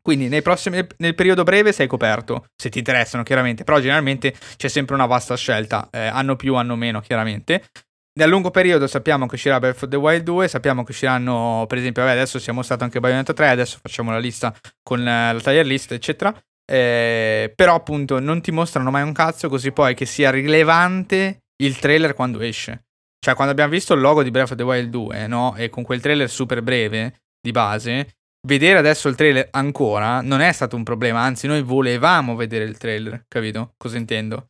Quindi prossimi, nel periodo breve sei coperto, se ti interessano chiaramente, però generalmente c'è sempre una vasta scelta, eh, anno più, anno meno chiaramente. Nel lungo periodo sappiamo che uscirà Breath of the Wild 2, sappiamo che usciranno, per esempio, vabbè, adesso siamo stati anche Bayonetta 3, adesso facciamo la lista con eh, la tier list, eccetera. Eh, però appunto non ti mostrano mai un cazzo, così poi che sia rilevante il trailer quando esce. cioè quando abbiamo visto il logo di Breath of the Wild 2, no? E con quel trailer super breve di base, vedere adesso il trailer ancora non è stato un problema, anzi noi volevamo vedere il trailer, capito? Cosa intendo?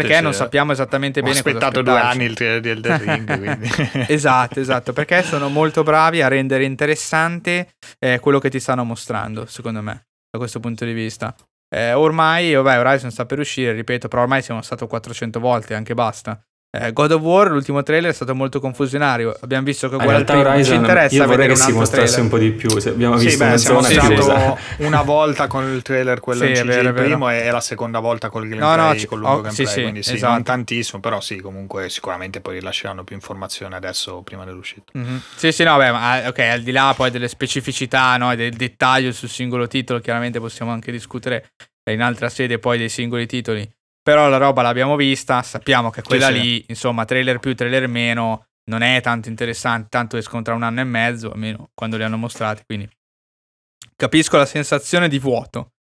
Perché non sappiamo esattamente Ho bene aspettato cosa due anni il trailer di Elden Ring, esatto, esatto, perché sono molto bravi a rendere interessante eh, quello che ti stanno mostrando, secondo me, da questo punto di vista. Eh, ormai, vabbè, Horizon sta per uscire, ripeto, però ormai siamo stato 400 volte, anche basta. Eh, God of War, l'ultimo trailer è stato molto confusionario. Abbiamo visto che realtà primo, non ci Horizon interessa io vorrei che si mostrasse trailer. un po' di più. Se abbiamo Sì, visto beh, siamo stato una volta con il trailer quello Sì, CG vero, primo e la seconda volta col gameplay, No, no, ci- con lungo oh, gameplay, sì, sì, quindi sì, esatto. non tantissimo, però sì, comunque sicuramente poi rilasceranno più informazioni adesso prima dell'uscita. Mhm. Sì, sì, no, beh, ma eh, ok, al di là poi delle specificità, no, e del dettaglio sul singolo titolo, chiaramente possiamo anche discutere in altra sede poi dei singoli titoli. Però la roba l'abbiamo vista, sappiamo che quella sì. lì, insomma, trailer più, trailer meno, non è tanto interessante, tanto escono tra un anno e mezzo, almeno quando li hanno mostrati, quindi capisco la sensazione di vuoto.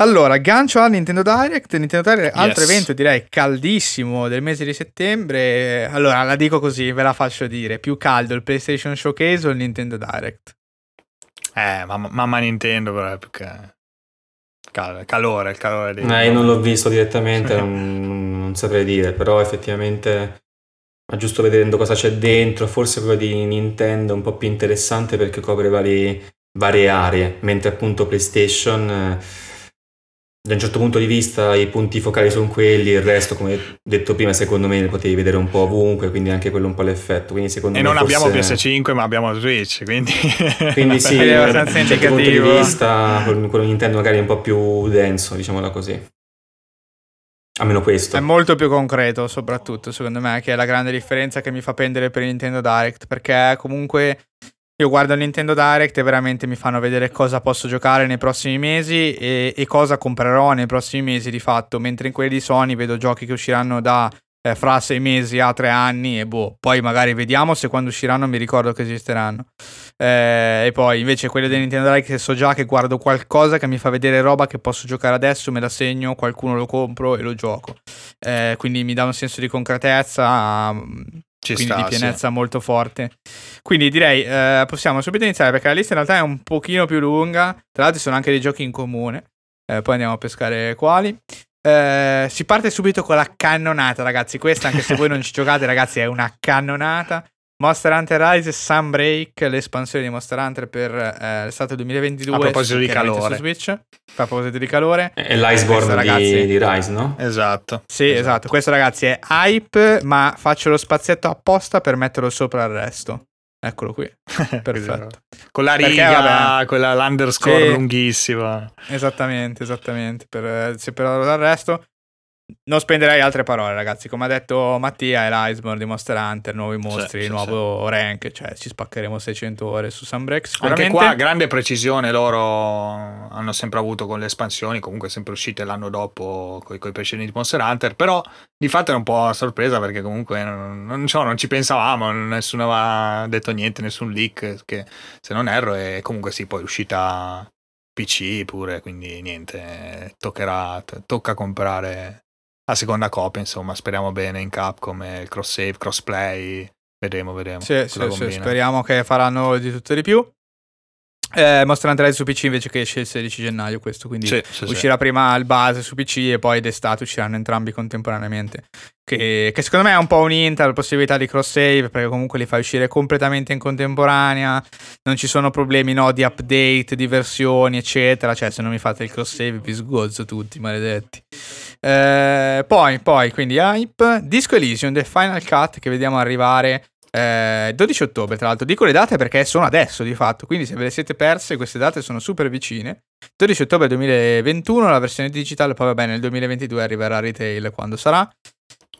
Allora, gancio al Nintendo Direct, Nintendo Direct, altro Yes. evento direi caldissimo del mese di settembre. Allora, la dico così, ve la faccio dire, più caldo il PlayStation Showcase o il Nintendo Direct? Eh, mamma, mamma Nintendo però è più che... cal- calore, il calore dei... Eh, io non l'ho visto direttamente, non, non saprei dire, però effettivamente ma giusto vedendo cosa c'è dentro, forse quello di Nintendo è un po' più interessante perché copre vari- varie aree, mentre appunto PlayStation eh, da un certo punto di vista i punti focali sono quelli, il resto come detto prima secondo me li potevi vedere un po' ovunque, quindi anche quello un po' l'effetto, quindi secondo E me non abbiamo forse- PS5 ma abbiamo Switch, quindi... Quindi sì, È da un abbastanza certo punto di vista quello Nintendo magari è un po' più denso, diciamola così. Almeno questo. È molto più concreto, soprattutto, secondo me, che è la grande differenza che mi fa pendere per Nintendo Direct, perché comunque io guardo Nintendo Direct e veramente mi fanno vedere cosa posso giocare nei prossimi mesi e, e cosa comprerò nei prossimi mesi di fatto, mentre in quelli di Sony vedo giochi che usciranno da eh, fra sei mesi a tre anni e boh, poi magari vediamo se quando usciranno mi ricordo che esisteranno. Eh, e poi invece quelle del Nintendo Direct so già che guardo qualcosa che mi fa vedere roba che posso giocare adesso, me la segno, qualcuno lo compro e lo gioco. Eh, quindi mi dà un senso di concretezza, mm, Ci quindi sta, di sì. pienezza molto forte. Quindi direi eh, possiamo subito iniziare perché la lista in realtà è un pochino più lunga. Tra l'altro ci sono anche dei giochi in comune. Eh, poi andiamo a pescare quali. Eh, si parte subito con la cannonata, ragazzi. Questa, anche se voi non ci giocate, ragazzi, è una cannonata. Monster Hunter Rise Sunbreak, l'espansione di Monster Hunter per eh, l'estate 2022. A proposito di calore. Su Switch. A proposito di calore. È l'Iceborne Questo, di, ragazzi. di Rise, no? Esatto. Sì, esatto. Questo, ragazzi, è hype, ma faccio lo spazietto apposta per metterlo sopra il resto. Eccolo qui. Perfetto. Con la Perché, riga, vabbè. quella l'underscore Sì. lunghissima. Esattamente, esattamente. Per eh, separarlo dal resto. Non spenderei altre parole, ragazzi. Come ha detto Mattia, è l'Iceborne di Monster Hunter, nuovi mostri, sì, nuovo rank. Cioè, ci spaccheremo 600 ore su Sunbreak. Anche qua grande precisione loro hanno sempre avuto con le espansioni, comunque sempre uscite l'anno dopo con i precedenti Monster Hunter, però di fatto è un po' a sorpresa perché comunque non, non so, non ci pensavamo, nessuno aveva detto niente, nessun leak, che se non erro e comunque sì, poi è uscita PC pure, quindi niente, toccherà, tocca comprare la seconda copia, insomma, speriamo bene in Capcom, il cross save, crossplay, vedremo, vedremo. Sì, sì, sì, speriamo che faranno di tutto e di più. Eh, Monster Hunter Rise su PC invece che esce il 16 gennaio questo, quindi Sì, sì, sì. uscirà prima il base su PC e poi d'estate usciranno entrambi contemporaneamente. Che, che secondo me è un po' un hint alla possibilità di cross save, perché comunque li fai uscire completamente in contemporanea. Non ci sono problemi no, di update, di versioni, eccetera. Cioè, se non mi fate il cross save, vi sgozzo tutti, maledetti. Eh, poi, poi, quindi hype. Disco Elysium, The Final Cut, che vediamo arrivare. Eh, 12 ottobre, tra l'altro, dico le date perché sono adesso di fatto, quindi se ve le siete perse, queste date sono super vicine. 12 ottobre 2021 la versione digitale, poi vabbè nel 2022 arriverà retail quando sarà.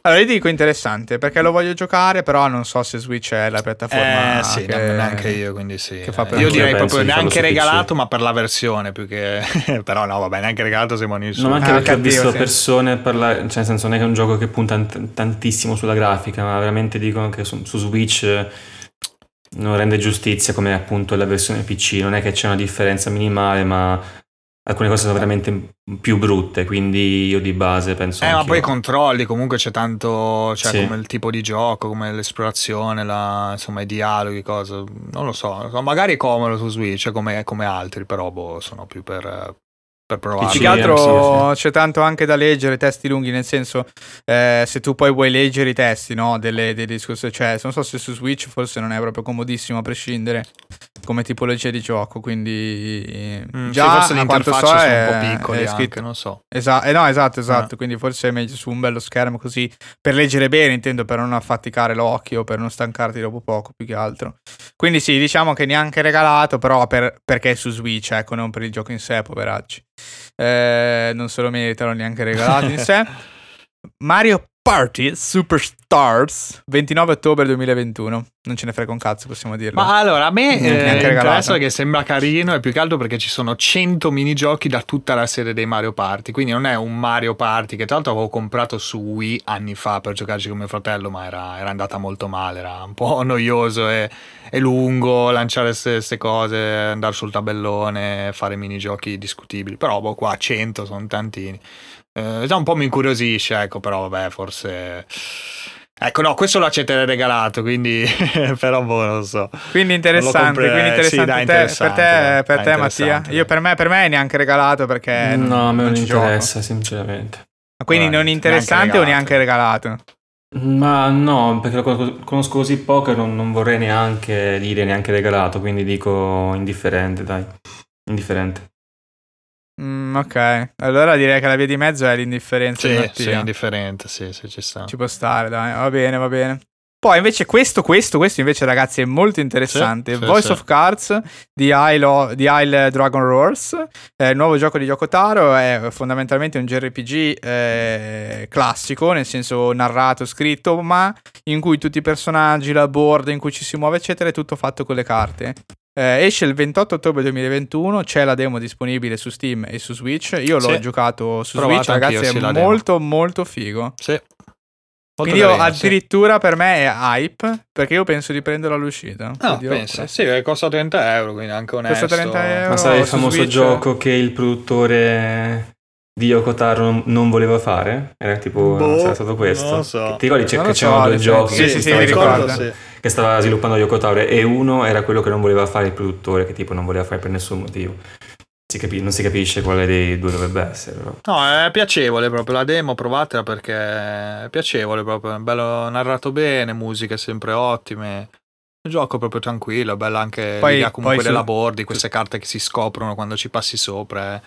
Allora, io dico interessante perché lo voglio giocare, però non so se Switch è la piattaforma Eh sì, che... non- neanche io, quindi sì. che fa per io direi proprio neanche su PC. regalato, ma per la versione più che... Però no, vabbè, neanche regalato siamo in No, ma anche Ah, perché ho visto sì. persone parlare, cioè nel senso non è che è un gioco che punta t- tantissimo sulla grafica, ma veramente dicono che su, su Switch eh, non rende giustizia come appunto la versione PC, non è che c'è una differenza minimale, ma alcune cose sono veramente più brutte, quindi io di base penso... Eh, ma poi i controlli, comunque c'è tanto, cioè Sì. come il tipo di gioco, come l'esplorazione, la, insomma i dialoghi, cosa, non lo so, magari è comodo su Switch come, come altri, però boh, sono più per, per provare. Più Sì, che altro sì, sì. c'è tanto anche da leggere, testi lunghi, nel senso, eh, se tu poi vuoi leggere i testi, no, delle, delle discussioni, cioè, non so se su Switch forse non è proprio comodissimo a prescindere come tipologia di gioco, quindi Mm, sì, già forse a le quanto interfacce so sono è- un po' piccoli è anche, scritto- non so. Esa- eh, no, esatto, esatto. Ah. Quindi forse è meglio su un bello schermo così per leggere bene, intendo, per non affaticare l'occhio, per non stancarti dopo poco, più che altro. Quindi sì, diciamo che neanche regalato, però per- perché è su Switch, ecco, non per il gioco in sé, poveracci. Eh, non se lo meritano neanche regalato in sé. Mario Party Superstars, 29 ottobre 2021. Non ce ne frega un cazzo, possiamo dirlo. Ma allora, a me eh, interessa che sembra carino e più che altro perché ci sono 100 minigiochi da tutta la serie dei Mario Party, quindi non è un Mario Party che tra l'altro avevo comprato su Wii anni fa per giocarci con mio fratello, ma era, era andata molto male, era un po' noioso e, e lungo, lanciare queste cose, andare sul tabellone, fare minigiochi discutibili, però boh, qua 100 sono tantini. Eh, già un po' mi incuriosisce, ecco, però vabbè, forse... Ecco, no, questo lo accetterei regalato, quindi... però boh, non lo so. Quindi interessante, quindi interessante, Sì, dai, te- interessante, per te, dai. per te Mattia. interessante, Io per me, per me è neanche regalato perché non, no, a me non, ci gioco. interessa, sinceramente. Quindi Guarda, non interessante o neanche neanche regalato? Ma no, perché lo conosco, conosco così poco e non, non vorrei neanche dire neanche regalato, quindi dico indifferente, dai. Indifferente. Mm, ok, allora direi che la via di mezzo è l'indifferenza di Sì, sì, indifferente, sì, sì, ci sta. Ci può stare, dai, va bene, va bene. Poi invece questo, questo, questo invece ragazzi è molto interessante. Sì, Voice sì. of Cards di Isle, di Isle Dragon Roars, è il nuovo gioco di Gioco Taro, è fondamentalmente un JRPG eh, classico, nel senso narrato, scritto, ma in cui tutti i personaggi, la board in cui ci si muove eccetera è tutto fatto con le carte. Eh, esce il 28 ottobre 2021, c'è la demo disponibile su Steam e su Switch. Io l'ho Sì. giocato su Provato Switch, ragazzi, è sì, demo. molto molto figo. Sì. Molto Quindi io carino, sì. addirittura per me è hype perché io penso di prenderlo all'uscita. Ah, io- pensa. Sì, eh, costa 30 euro, quindi anche onesto. Costa 30 euro. Ma sai il famoso Switch? gioco che il produttore di Yoko Taro non, non voleva fare? Era tipo, Boh, sarà stato questo? non lo so. Che Ti ricordi che lo so, c'erano due giochi esempio. che, Sì, sì, sì, stava ricordo. che stava sviluppando Yoko Taro e uno era quello che non voleva fare il produttore, che tipo non voleva fare per nessun motivo. Si capi- non si capisce quale dei due dovrebbe essere, però. No, è piacevole proprio la demo, provatela perché è piacevole proprio, è bello narrato bene, musiche sempre ottime. Un gioco proprio tranquillo, bella anche Poi- l'idea comunque poi su- della board, di queste carte che si scoprono quando ci passi sopra. è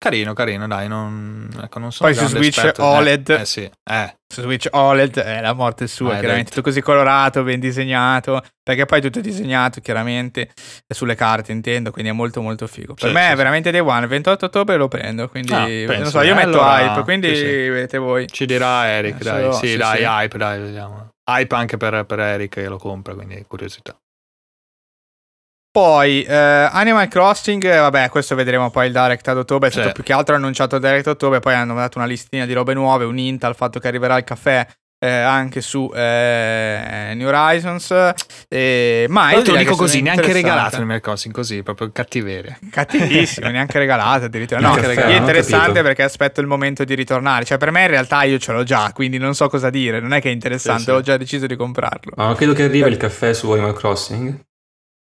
Carino, carino, dai, non, ecco, non sono Poi su Switch esperto. OLED. Eh, eh sì, eh. Su Switch OLED è la morte sua, Hai chiaramente. Tutto così colorato, ben disegnato. Perché poi è tutto disegnato, chiaramente. Sulle carte, intendo. Quindi è molto, molto figo. Per Sì, me sì, è veramente day one. Il 28 ottobre lo prendo. Quindi, Ah, non penso. so, io Eh, metto allora, hype. Quindi vedete voi. Ci dirà Eric, Adesso- dai, sì, sì, dai, hype, dai, vediamo. Hype anche per, per Eric che lo compra, quindi curiosità. Poi eh, Animal Crossing, eh, vabbè, questo vedremo poi il Direct ad ottobre. È stato Sì. più che altro annunciato il Direct a ottobre. Poi hanno dato una listina di robe nuove, un hint al fatto che arriverà il caffè. eh, anche su eh, New Horizons eh, ma Io te lo dico così, neanche regalato Animal Crossing, così, proprio cattiveria. cattivissimo neanche regalato addirittura no, caffè, è interessante perché aspetto il momento di ritornare cioè per me in realtà io ce l'ho già quindi non so cosa dire non è che è interessante Sì, sì. ho già deciso di comprarlo Ma non credo che arriva il caffè su Animal Crossing.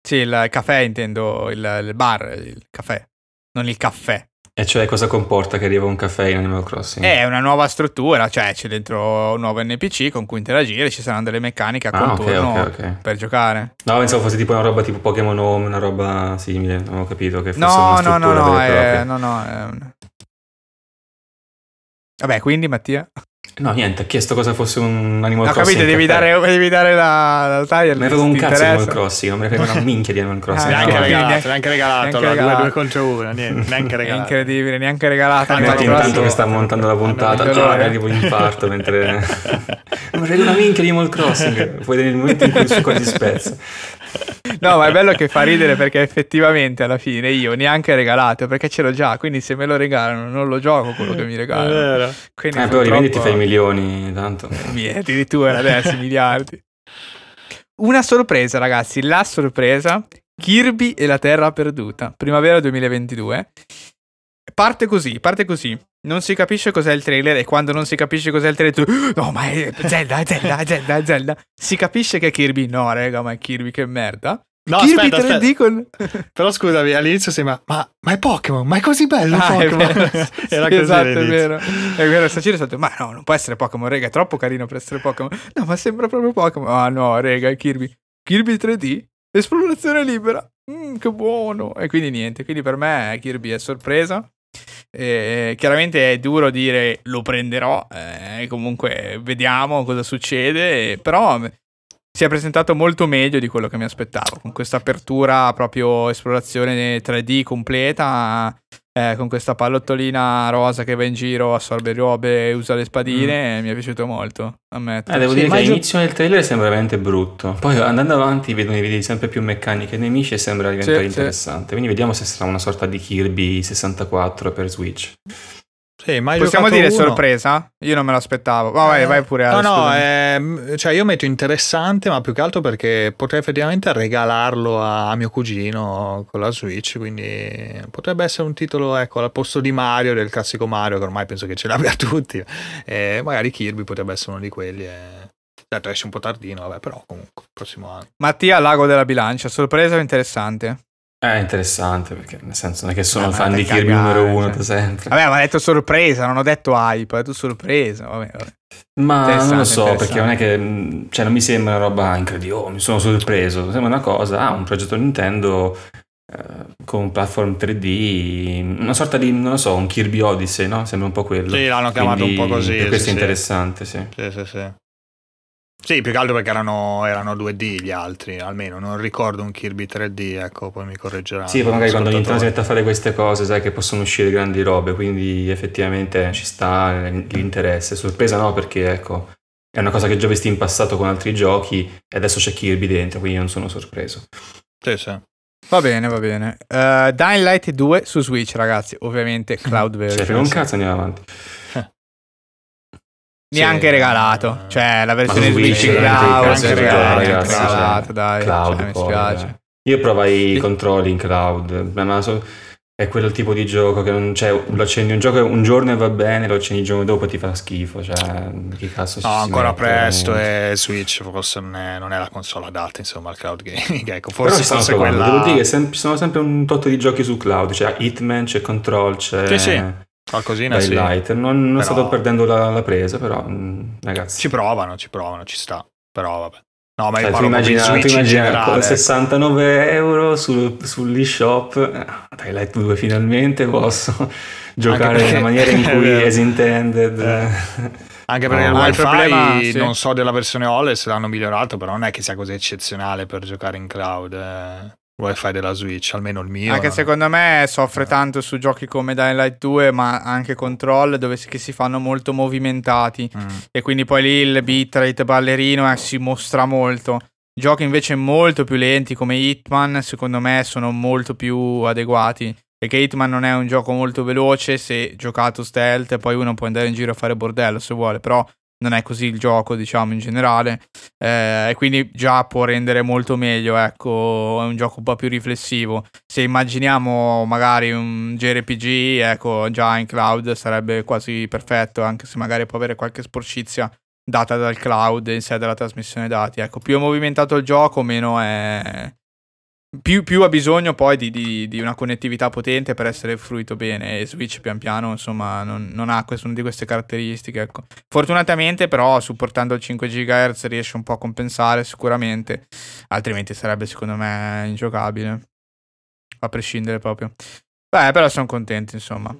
Sì il caffè intendo il, il bar il caffè non il caffè E cioè cosa comporta che arriva un caffè in Animal Crossing? È una nuova struttura, cioè c'è dentro un nuovo NPC con cui interagire, ci saranno delle meccaniche a Ah, ok, contorno ok, ok. per giocare. No, pensavo fosse tipo una roba tipo Pokémon Home, una roba simile. Non ho capito che fosse No, una no, struttura no, no, e è, no, no, è un- Vabbè, quindi Mattia? No, niente, ha chiesto cosa fosse un Animal Ho Crossing. capito, devi dare, devi dare la, la taglia. Me ne frega un cazzo di Animal interessa? Crossing, non me ne frega una minchia di Animal Crossing. Neanche no, No, regalato, neanche- neanche regalato, neanche allora, regalato. due, due contro uno, niente, neanche È regalato. incredibile, neanche regalato. Animal Infatti Infatti, intanto Crossing. che sta montando la puntata, cioè, dolore. arrivo in infarto mentre... Non mi frega una minchia di Animal Crossing. Poi nel momento in cui il succo si spezza. No, ma è bello che fa ridere perché effettivamente alla fine io neanche regalato perché ce l'ho già, quindi se me lo regalano non lo gioco quello che mi È regalano. vero. Quindi Eh, però rivendi ti fai i milioni, tanto. Mie, addirittura adesso miliardi. Una sorpresa, ragazzi, la sorpresa Kirby e la Terra Perduta, primavera 2022. parte così, parte così. Non si capisce cos'è il trailer e quando non si capisce cos'è il trailer tu no ma è Zelda, è Zelda, è Zelda, è Zelda. Si capisce che è Kirby, no raga ma è Kirby che merda. No, Kirby aspetta, 3D aspetta. con... Però scusami, all'inizio sembra, ma, ma è Pokémon, ma è così bello Ah, è Pokémon. Era Sì, così esatto, è all'inizio. vero. È vero, Saciro è stato, ma no, non può essere Pokémon, raga, è troppo carino per essere Pokémon. No, ma sembra proprio Pokémon. Ah no, raga, è Kirby. Kirby 3D, esplorazione libera. Mm, che buono. E quindi niente, quindi per me Kirby è sorpresa. E chiaramente è duro dire lo prenderò, eh, comunque vediamo cosa succede, però si è presentato molto meglio di quello che mi aspettavo, con questa apertura proprio esplorazione 3D completa, eh, con questa pallottolina rosa che va in giro, assorbe robe e usa le spadine, mi è piaciuto molto, ammetto. Eh, devo Sì, dire che io- all'inizio del trailer sembra veramente brutto. Poi andando avanti vedo vedi sempre più meccaniche e nemici e sembra diventare Sì, sì. interessante. Quindi vediamo se sarà una sorta di Kirby 64 per Switch. Sì, Possiamo dire uno? sorpresa? Io non me l'aspettavo. Ma vai, Eh, vai pure No, Ale, no, scusami. ehm, cioè io metto interessante, ma più che altro perché potrei effettivamente regalarlo a, a mio cugino con la Switch, quindi potrebbe essere un titolo, ecco, al posto di Mario, del classico Mario, che ormai penso che ce l'abbia tutti, e magari Kirby potrebbe essere uno di quelli. E... Certo, esce un po' tardino, vabbè, però comunque, prossimo anno. Mattia, Lago della Bilancia, sorpresa o interessante? È interessante perché nel senso non è che sono No, fan di Kirby numero uno cioè. da sempre. Vabbè, ma ha detto sorpresa, non ho detto hype, ho detto sorpresa. Vabbè, vabbè. Ma non lo so, perché non è che cioè, non mi sembra una roba incredibile, oh, mi sono sorpreso. Sembra una cosa, ah, un progetto Nintendo eh, con un platform 3D, una sorta di, non lo so, un Kirby Odyssey, no? Sembra un po' quello. Sì, l'hanno chiamato Quindi un po' così, Per questo sì, è interessante, sì. Sì, sì, sì. Sì, più che altro perché erano, erano 2D gli altri, almeno non ricordo un Kirby 3D, ecco, poi mi correggerà. Sì, poi magari quando Nintendo si mette a fare queste cose, sai che possono uscire grandi robe, quindi effettivamente ci sta l'interesse. Sorpresa no, perché ecco, è una cosa che già visti in passato con altri giochi e adesso c'è Kirby dentro, quindi non sono sorpreso. Sì, sì. Va bene, va bene. Uh, Dying Light 2 su Switch, ragazzi. Ovviamente cloud Cioè, version. frega un cazzo andiamo avanti. Neanche Sì, regalato. eh. Cioè, la versione Switch, cloud. cioè, neanche ragazzi, regalato, cioè, dai. Cloud, cioè, mi poi, spiace. dai. Io provai i controlli in cloud, ma so- è quel tipo di gioco che non c'è, lo accendi un gioco un giorno e va bene, lo accendi il giorno dopo e ti fa schifo, cioè che cazzo No, si ancora mette, presto e Switch forse non è, non è la console adatta, insomma, al cloud gaming. Ecco, Però forse provando. quella... Devo dire che sem- ci sono sempre un tot di giochi su cloud, c'è Hitman, c'è Control, c'è Sì, sì, qualcosina Dying sì. Light. Non, non Però- sto perdendo la, la presa, però mh, ragazzi. Ci provano, ci provano, ci sta. Però vabbè. No, ma io parlo di immagina, tu Switch in immagina generale. con ecco. 69 euro sul, sull'eShop, eh, Dying Light 2 finalmente posso giocare perché- nella maniera in è cui is intended. Eh. Anche perché No, il wifi problema- sì. non so della versione OLED se l'hanno migliorato, però non è che sia così eccezionale per giocare in cloud. eh. Wifi della Switch, almeno il mio. Anche non- secondo me soffre Eh. tanto su giochi come Dying Light 2, ma anche Control, dove si, che si fanno molto movimentati. Mm. E quindi poi lì il bitrate ballerino eh, si mostra molto. Giochi invece molto più lenti come Hitman, secondo me, sono molto più adeguati. Perché Hitman non è un gioco molto veloce, se giocato stealth, poi uno può andare in giro a fare bordello se vuole, però non è così il gioco, diciamo, in generale. Eh, e quindi già può rendere molto meglio, ecco, è un gioco un po' più riflessivo. Se immaginiamo magari un JRPG, ecco, già in cloud sarebbe quasi perfetto, anche se magari può avere qualche sporcizia data dal cloud in sé della trasmissione dati. Ecco, più è movimentato il gioco, meno è... Più, più ha bisogno poi di, di- di una connettività potente per essere fruito bene e Switch pian piano insomma non, non ha quest- una di queste caratteristiche ecco. fortunatamente però supportando il 5 GHz riesce un po' a compensare sicuramente altrimenti sarebbe secondo me ingiocabile a prescindere proprio beh però sono contento insomma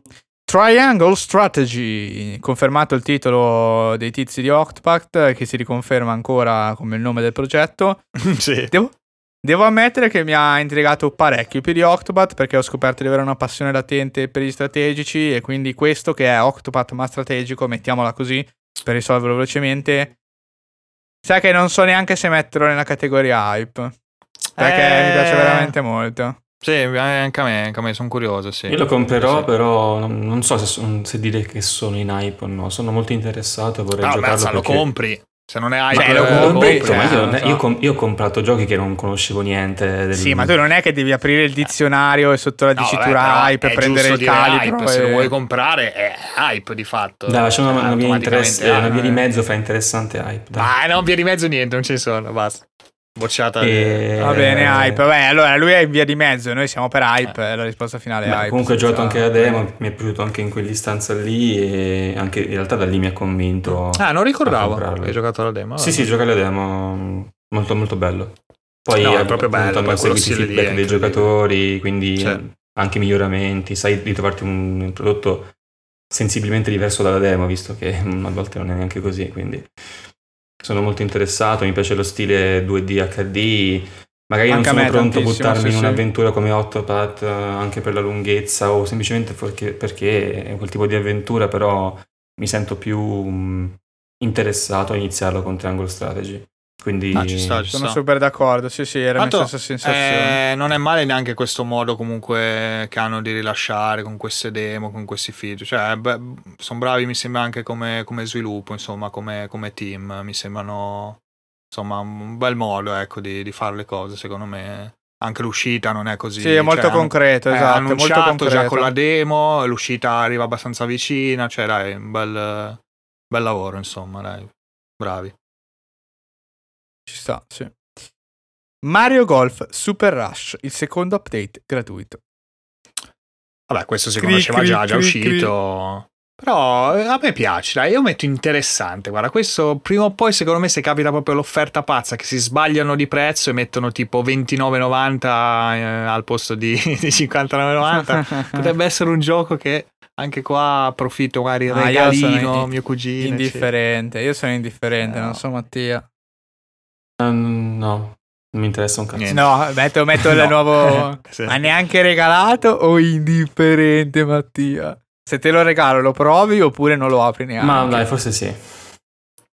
Triangle Strategy, confermato il titolo dei tizi di Octopact, che si riconferma ancora come il nome del progetto. sì. Devo, devo ammettere che mi ha intrigato parecchio più di Octopath perché ho scoperto di avere una passione latente per gli strategici e quindi questo che è Octopath ma strategico, mettiamola così per risolverlo velocemente, sai che non so neanche se metterlo nella categoria hype perché Eh, mi piace veramente molto. Sì, eh, anche a me, anche a me sono curioso, sì. Io lo comprerò, Sì. però non, non so se, se dire che sono in hype o no. Sono molto interessato e vorrei Ah, giocarlo lo perché compri. Se non è hype, Cioè, lo eh, Detto, ma cioè, io, non so. io com- io ho comprato giochi che non conoscevo niente. Del... Sì, ma tu non è che devi aprire il dizionario e sotto la No, dicitura però hype e prendere il calibro. hype, Se lo e- vuoi comprare è hype di fatto. Dai, c'è una, Cioè, una via, interesse- una via di mezzo fra interessante e hype. dai. Ma no, via di mezzo niente, non ci sono, basta. Bocciata. E- Va bene, Eh, hype. Vabbè, allora lui è in via di mezzo, noi siamo per hype. e La risposta finale è Beh, hype. comunque ho giocato anche la demo, mi è piaciuto anche in quell'istanza lì e anche in realtà da lì mi ha convinto. Ah, non ricordavo. Hai giocato alla demo? Sì, sì, giocare la demo molto molto bello. Poi No, è eh, proprio bello, poi seguito i feedback dei giocatori, quindi eh, anche miglioramenti, sai di trovarti un, un prodotto sensibilmente diverso dalla demo, visto che a volte non è neanche così, quindi sono molto interessato, mi piace lo stile 2D HD, magari Anche non sono pronto a buttarmi sì, in sì. un'avventura come Octopath eh, anche per la lunghezza o semplicemente perché, perché è quel tipo di avventura, però mi sento più mm, interessato a iniziarlo con Triangle Strategy. Quindi Ah, ci sta, ci Sono sta. super d'accordo. Sì, sì, era la Tanto, stessa sensazione. eh, non è male neanche questo modo comunque che hanno di rilasciare con queste demo, con questi feature. Cioè, sono bravi, mi sembra anche come, come sviluppo, insomma, come, come team. Mi sembrano insomma un bel modo ecco, di, di fare le cose, secondo me. Anche l'uscita non è così. Sì, è molto cioè, concreto, hanno- esatto, È molto annunciato concreto. già con la demo, l'uscita arriva abbastanza vicina, cioè dai, un bel, bel lavoro, insomma, dai. Bravi. Ci sta, sì. Mario Golf Super Rush, il secondo update gratuito. Vabbè, questo si Cri, conosceva cri, già, già cri, uscito. Però eh, a me piace, dai, io metto interessante. Guarda, questo prima o poi, secondo me, se capita proprio l'offerta pazza, che si sbagliano di prezzo e mettono tipo 29,90 eh, al posto di, di 59,90, potrebbe essere un gioco che anche qua approfitto, magari Ah, io sono regalino, in- mio cugino. Indifferente, io sono indifferente, No. non so Mattia. Eh, no, non mi interessa un cazzo. Niente. No, metto, metto il No. nuovo... Sì. Ma neanche regalato o indifferente Mattia? Se te lo regalo lo provi oppure non lo apri neanche? Ma dai, forse sì.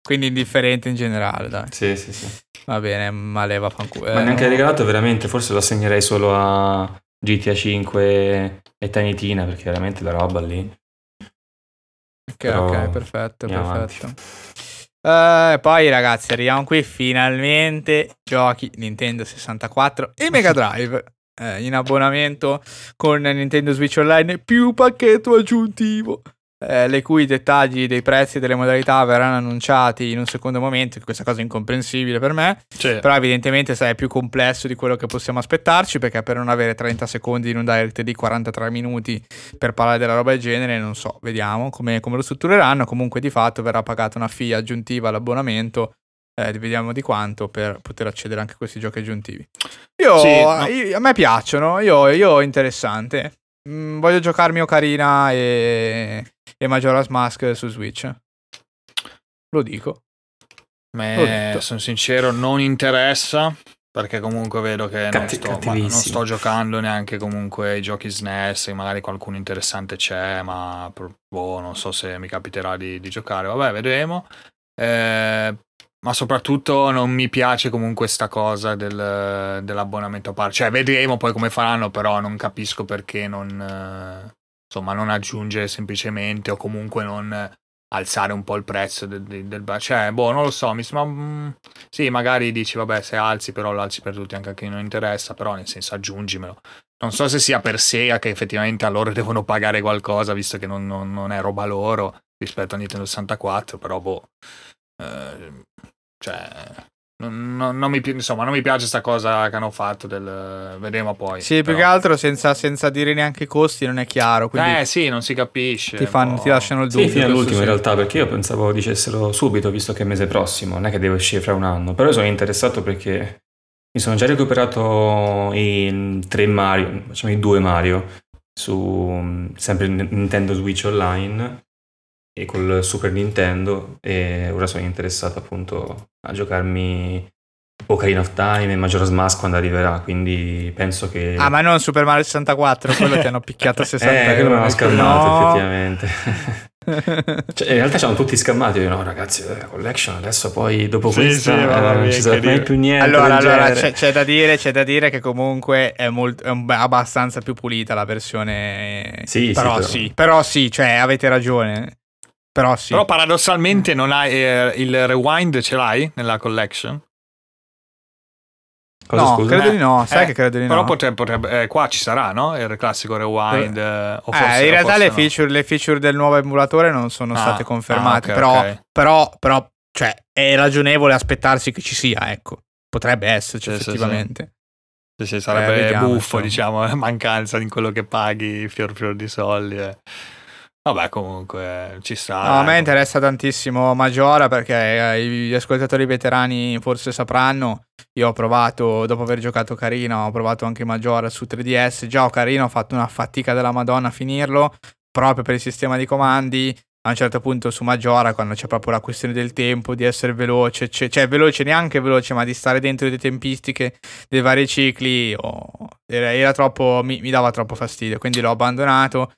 Quindi indifferente in generale, dai. Sì, sì, sì. Va bene, ma leva fanculo. Ma Eh, neanche regalato, veramente, forse lo assegnerei solo a GTA 5 e Tiny Tina, perché veramente la roba lì. Ok, Però ok, perfetto, andiamo avanti. Perfetto. Eh, poi ragazzi, arriviamo qui finalmente giochi Nintendo 64 e Mega Drive eh, in abbonamento con Nintendo Switch Online più pacchetto aggiuntivo. Eh, le cui dettagli dei prezzi e delle modalità verranno annunciati in un secondo momento. Questa cosa è incomprensibile per me. Sì. Però evidentemente sai, è più complesso di quello che possiamo aspettarci perché per non avere 30 secondi in un direct di 43 minuti per parlare della roba del genere, non so, vediamo come, come lo struttureranno. Comunque di fatto verrà pagata una fee aggiuntiva all'abbonamento, eh, vediamo di quanto per poter accedere anche a questi giochi aggiuntivi. Io, Sì, no. io- a me piacciono, io, io interessante. Mm, voglio giocarmi Ocarina e, e Majora's Mask su Switch. Lo dico. Me, sono sincero, non interessa. Perché comunque vedo che non Catti- sto, ma non sto giocando neanche comunque i giochi SNES, magari qualcuno interessante c'è, ma boh, non so se mi capiterà di, di giocare. Vabbè, vedremo. Eh, ma soprattutto non mi piace comunque sta cosa del- dell'abbonamento a parte. Cioè, vedremo poi come faranno, però non capisco perché non, insomma, non aggiungere semplicemente o comunque non alzare un po' il prezzo del, del, del- cioè boh non lo so mi mm, sì magari dici vabbè se alzi però lo alzi per tutti anche a chi non interessa però nel senso aggiungimelo non so se sia per Sega che effettivamente a loro devono pagare qualcosa visto che non, non- non è roba loro rispetto a Nintendo 64 però boh eh, cioè non, non- non mi, pi- insomma non mi piace sta cosa che hanno fatto del vedremo poi Sì, più però. che altro senza, senza dire neanche i costi non è chiaro. Quindi eh sì non si capisce ti, fanno, boh. ti lasciano il Sì, dubbio. fino questo all'ultimo sì. in realtà, perché io pensavo dicessero subito, visto che è il mese prossimo, non è che deve uscire fra un anno. Però io sono interessato perché mi sono già recuperato i tre Mario, facciamo i due Mario, su sempre Nintendo Switch Online e col Super Nintendo e ora sono interessato appunto a giocarmi Ocarina of Time e Majora's Mask quando arriverà, quindi penso che... Ah, ma non Super Mario 64, quello ti hanno picchiato a 60 eh, quello euro. mi hanno scammato No. effettivamente. Cioè, in realtà c'erano tutti scamati. Io, no, ragazzi, la collection adesso poi dopo Sì, questa sì, eh, non ci sarà mai più niente. allora, allora c'è, c'è da dire, c'è da dire che comunque è, molto, è abbastanza più pulita la versione. Sì, sì, però però- sì, però sì, cioè avete ragione. Però sì. Però paradossalmente non hai eh, il rewind ce l'hai nella collection? Cosa, no, scusa? credo di no, sai Eh, che credo di Però no. potrebbe, potrebbe- eh, qua ci sarà, no? Il classico rewind. eh, o Eh, forse- in realtà forse le, no. feature, le feature del nuovo emulatore non sono Ah, state confermate, ah, ok, però, ok. però, però, cioè, è ragionevole aspettarsi che ci sia, ecco. Potrebbe esserci Sì, sì, effettivamente. Sì, sì, sarebbe Eh, vediamo, buffo, insomma. diciamo, la mancanza di quello che paghi, fior fior di soldi. eh. Vabbè, comunque ci sta. No, a me ecco. interessa tantissimo Majora perché eh, gli ascoltatori veterani forse sapranno. Io ho provato, dopo aver giocato Carino, ho provato anche Majora su 3DS. Già Carino ho fatto una fatica della Madonna a finirlo, proprio per il sistema di comandi. A un certo punto su Majora, quando c'è proprio la questione del tempo, di essere veloce, cioè, cioè veloce, neanche veloce, ma di stare dentro le tempistiche dei vari cicli, oh, era, era troppo, mi, mi dava troppo fastidio, quindi l'ho abbandonato.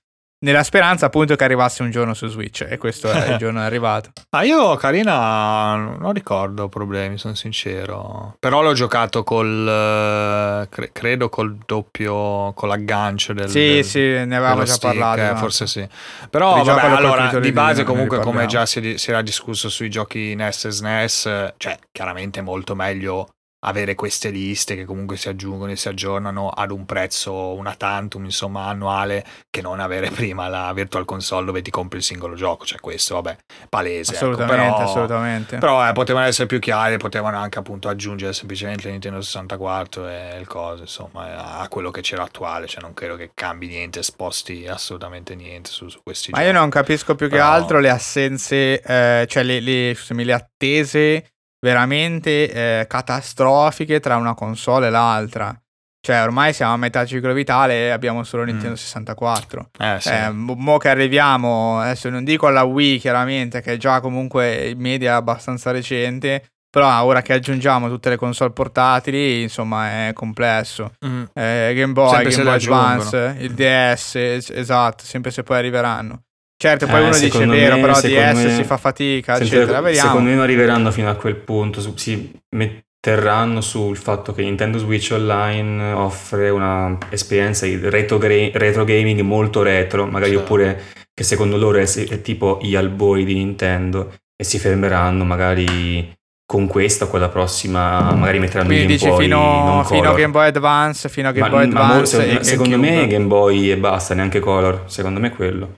Nella speranza appunto che arrivasse un giorno su Switch e questo è il giorno arrivato. Ah, io Carina non ricordo problemi, sono sincero. Però l'ho giocato col eh, cre- credo col doppio con l'aggancio del Sì, del- sì, ne avevamo già stick, parlato. eh, no? forse sì. Però vabbè, allora di di base Nintendo, comunque come già si, si era discusso sui giochi NES e SNES, cioè chiaramente è molto meglio avere queste liste che comunque si aggiungono e si aggiornano ad un prezzo una tantum insomma annuale che non avere prima la virtual console dove ti compri il singolo gioco cioè questo vabbè palese ecco. Assolutamente, Però- assolutamente. però eh, potevano essere più chiari, potevano anche appunto aggiungere semplicemente Nintendo 64 e il coso, insomma, a quello che c'era attuale, cioè non credo che cambi niente, sposti assolutamente niente su, su questi Ma giochi. io non capisco più che Però- altro le assenze, eh, cioè le, le, scusami, le attese veramente eh, catastrofiche tra una console e l'altra. Cioè, ormai siamo a metà ciclo vitale e abbiamo solo Nintendo Mm. 64. Eh, sì. Eh, mo che arriviamo, adesso non dico alla Wii chiaramente, che è già comunque in media abbastanza recente, però ora che aggiungiamo tutte le console portatili, insomma, è complesso. Mm. Eh, Game Boy, Sempre se Game Boy. Advance, il DS, es- esatto, sempre se poi arriveranno. Certo, poi Eh, uno dice secondo vero, me- però secondo DS me- si fa fatica, eccetera. Vediamo. Secondo me non arriveranno fino a quel punto, su- si metteranno sul fatto che Nintendo Switch Online offre una esperienza di retro, retro gaming molto retro, magari Sì. oppure che secondo loro è, è tipo gli albori di Nintendo e si fermeranno magari con questa o con la prossima, magari metteranno Quindi Game dici Boy fino, fino a. Game Boy Advance, fino a Game Ma- Boy ma Advance secondo, e secondo me. Game Boy e basta, neanche color, secondo me è quello.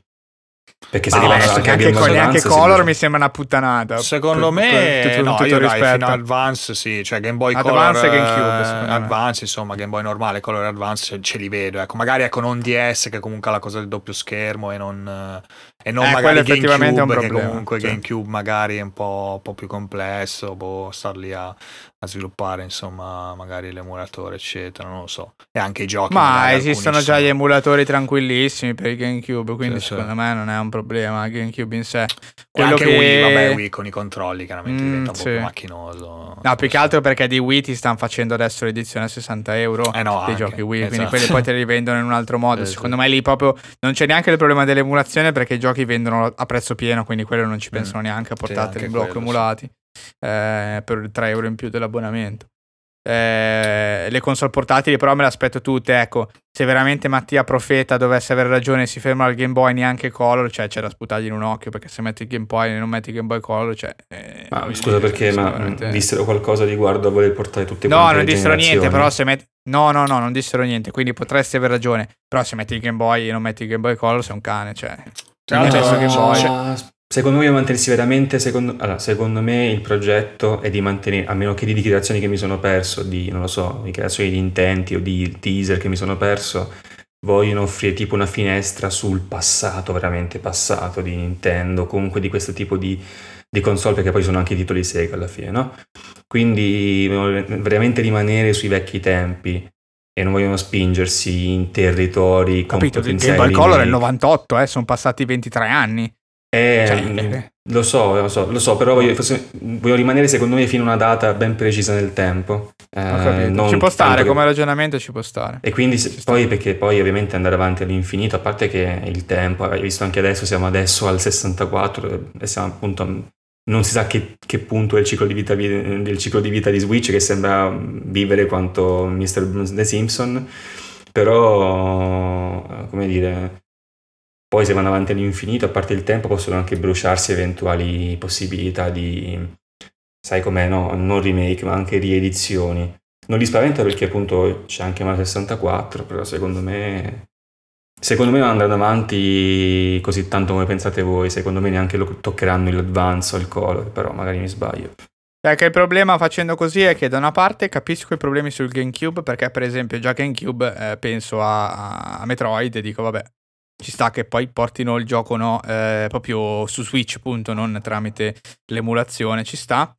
Perché se arrivano adesso anche a neanche, Color mi sembra una puttanata. Secondo Con- me, con tutto- no, tutto io il dai, rispetto. fino a Advance sì, cioè Game Boy Advance Color e GameCube, eh. Advance, insomma, Game Boy normale, Color Advance ce, ce li vedo, ecco, magari ecco non DS che comunque ha la cosa del doppio schermo e non, eh, e non Eh, magari quello effettivamente è un GameCube problema, comunque sì. GameCube magari è un po', un po' più complesso, boh, star lì a, a sviluppare insomma magari l'emulatore eccetera, non lo so. E anche i giochi. Ma esistono già gli sono- emulatori tranquillissimi per il GameCube, quindi Sì, sì. secondo me non è un problema GameCube in sé. E Quello anche che... Wii, vabbè, Wii con i controlli chiaramente Mm, diventa un po' sì. più macchinoso. No, più che altro perché di Wii ti stanno facendo adesso l'edizione a 60 euro Eh no, dei anche, giochi Wii, quindi esatto. quelli poi te li vendono in un altro modo. Sì, Secondo sì. me lì proprio non c'è neanche il problema dell'emulazione perché i giochi vendono a prezzo pieno, quindi quello non ci pensano neanche a portarteli Mm. in blocco quello, sì. emulati eh, per 3 euro in più dell'abbonamento. Eh, le console portatili però me le aspetto tutte, ecco, se veramente Mattia Profeta dovesse avere ragione e si ferma al Game Boy neanche Color, cioè c'è da sputargli in un occhio perché se metti il Game Boy e non metti il Game Boy Color, cioè... eh, Ma scusa perché, ma veramente- mh, dissero qualcosa riguardo a voler portare tutte No, quante non le dissero niente, però se metti... No, no, no, non dissero niente, quindi potresti aver ragione. Però se metti il Game Boy e non metti il Game Boy Color sei un cane, cioè... Tra l'altro- penso che No, voi- cioè, Secondo me mantenersi veramente, secondo, allora, secondo me il progetto è di mantenere, a meno che di dichiarazioni che mi sono perso, di, non lo so, dichiarazioni di intenti o di teaser che mi sono perso, vogliono offrire tipo una finestra sul passato, veramente passato di Nintendo, comunque di questo tipo di, di console, perché poi sono anche i titoli Sega alla fine, no? Quindi veramente rimanere sui vecchi tempi e non vogliono spingersi in territori con Capito, il potenziali Game Boy Color è il remake. 98, eh, sono passati 23 anni. Eh, Cioè, mm, eh. lo so, lo so, lo so, però voglio, forse- voglio rimanere secondo me fino a una data ben precisa nel tempo. Eh, capito. ci può stare, che- come ragionamento ci può stare. E quindi se- poi perché poi ovviamente andare avanti all'infinito, a parte che il tempo, hai visto anche adesso, siamo adesso al 64 e siamo appunto non si sa che, che punto è il ciclo, di vita, vi- del ciclo di vita di Switch che sembra vivere quanto Mr. The Simpson, però eh, come dire poi se vanno avanti all'infinito, a parte il tempo, possono anche bruciarsi eventuali possibilità di, sai com'è, no? non remake, ma anche riedizioni. Non li spaventa perché appunto c'è anche Mario 64, però secondo me Secondo me non andranno avanti così tanto come pensate voi, secondo me neanche lo toccheranno l'advance o il color, però magari mi sbaglio. Perché il problema facendo così è che da una parte capisco i problemi sul GameCube, perché per esempio già GameCube eh, penso a, a, Metroid e dico vabbè, ci sta che poi portino il gioco no, eh, proprio su Switch appunto, non tramite l'emulazione, ci sta.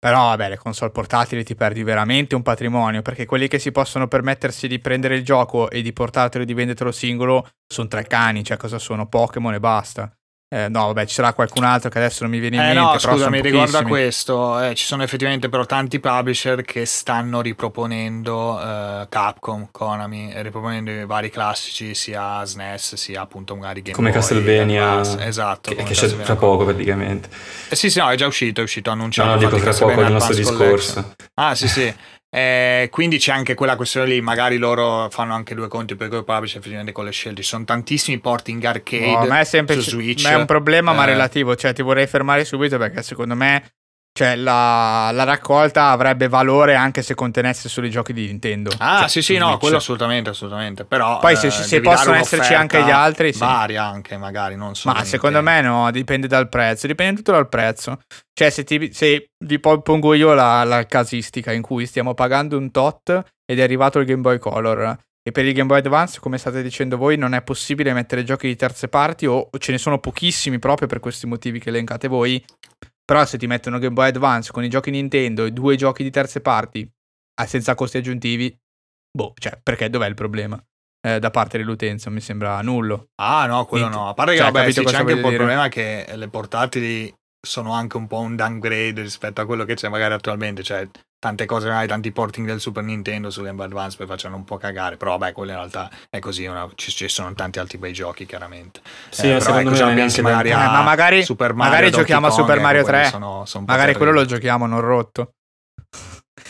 Però vabbè, le console portatili ti perdi veramente un patrimonio, perché quelli che si possono permettersi di prendere il gioco e di portartelo e di vendertelo singolo sono tre cani, cioè cosa sono? Pokémon e basta. Eh, no, vabbè, ci sarà qualcun altro che adesso non mi viene in eh, mente. No, scusami, riguarda questo. Eh, ci sono effettivamente però tanti publisher che stanno riproponendo eh, Capcom, Konami, riproponendo i vari classici, sia SNES sia appunto magari Game Come Boy, Castlevania. Esatto. Che, che c'è tra poco praticamente. Eh sì, sì, no, è già uscito, è uscito annunciato. No, no dico tra poco il nostro discorso. Ah, sì, sì. Eh, quindi c'è anche quella questione lì, magari loro fanno anche due conti per cui publish effettivamente con le scelte. Ci sono tantissimi porting arcade no, ma è sempre, su Switch. Ma è un problema, eh. ma relativo. Cioè, ti vorrei fermare subito perché secondo me cioè, la, la, raccolta avrebbe valore anche se contenesse solo i giochi di Nintendo. Ah, cioè, sì, sì, no, quello assolutamente, assolutamente. Però, Poi se, eh, se possono esserci anche gli altri, sì. Varia anche, magari, non so. Ma secondo me no, dipende dal prezzo, dipende tutto dal prezzo. Cioè, se, ti, se vi pongo io la, la casistica in cui stiamo pagando un tot ed è arrivato il Game Boy Color e per il Game Boy Advance, come state dicendo voi, non è possibile mettere giochi di terze parti o ce ne sono pochissimi proprio per questi motivi che elencate voi. Però se ti mettono Game Boy Advance con i giochi Nintendo e due giochi di terze parti senza costi aggiuntivi, boh, cioè, perché dov'è il problema? Eh, da parte dell'utenza mi sembra nullo. Ah, no, quello Niente. no. A parte che cioè, vabbè, sì, c'è anche un po' il problema che le portatili sono anche un po' un downgrade rispetto a quello che c'è magari attualmente. Cioè, tante cose, magari tanti porting del Super Nintendo su Game Boy Advance poi facciano un po' cagare. Però vabbè, quello in realtà è così. Una, ci, ci, sono tanti altri bei giochi, chiaramente. Sì, eh, secondo me pensi magari, eh, ma magari, Super Mario, magari giochiamo a Super Mario 3. Sono, sono magari quello lo giochiamo non rotto.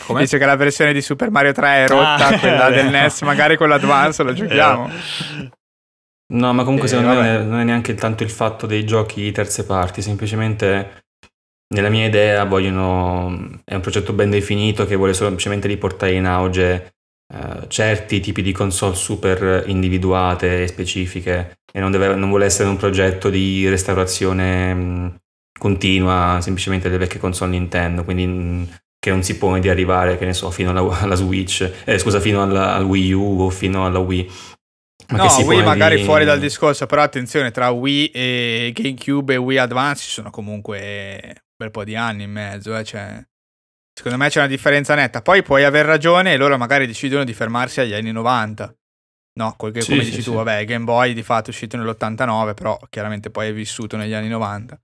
Come? Dice che la versione di Super Mario 3 è rotta, ah, quella del NES, magari con l'Advance lo giochiamo. No, ma comunque eh, secondo vabbè. me non è neanche tanto il fatto dei giochi terze parti, semplicemente nella mia idea vogliono, è un progetto ben definito che vuole semplicemente riportare in auge eh, certi tipi di console super individuate e specifiche e non, deve, non vuole essere un progetto di restaurazione mh, continua semplicemente delle vecchie console Nintendo, quindi mh, che non si pone di arrivare, che ne so, fino alla, alla Switch, eh, scusa, fino alla, al Wii U o fino alla Wii. Ma no, Wii magari di... fuori dal discorso, però attenzione, tra Wii e GameCube e Wii Advance ci sono comunque un bel po' di anni in mezzo, eh, cioè, secondo me c'è una differenza netta. Poi puoi aver ragione e loro magari decidono di fermarsi agli anni 90. No, quel che, sì, come sì, dici sì. tu, vabbè, Game Boy di fatto è uscito nell'89, però chiaramente poi è vissuto negli anni 90.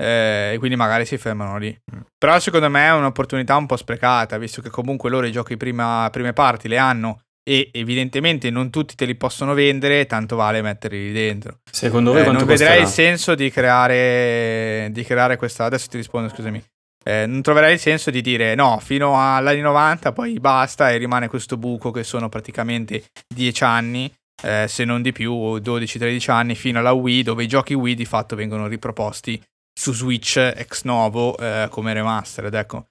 Eh, e quindi magari si fermano lì. Mm. Però secondo me è un'opportunità un po' sprecata, visto che comunque loro i giochi prima, prime parti le hanno e evidentemente non tutti te li possono vendere, tanto vale metterli dentro. Secondo voi eh, non costerà? vedrei il senso di creare, di creare questa... Adesso ti rispondo, scusami. Eh, non troverei il senso di dire no, fino agli 90 poi basta e rimane questo buco che sono praticamente 10 anni, eh, se non di più, 12-13 anni, fino alla Wii, dove i giochi Wii di fatto vengono riproposti su Switch ex novo eh, come remastered. Ecco,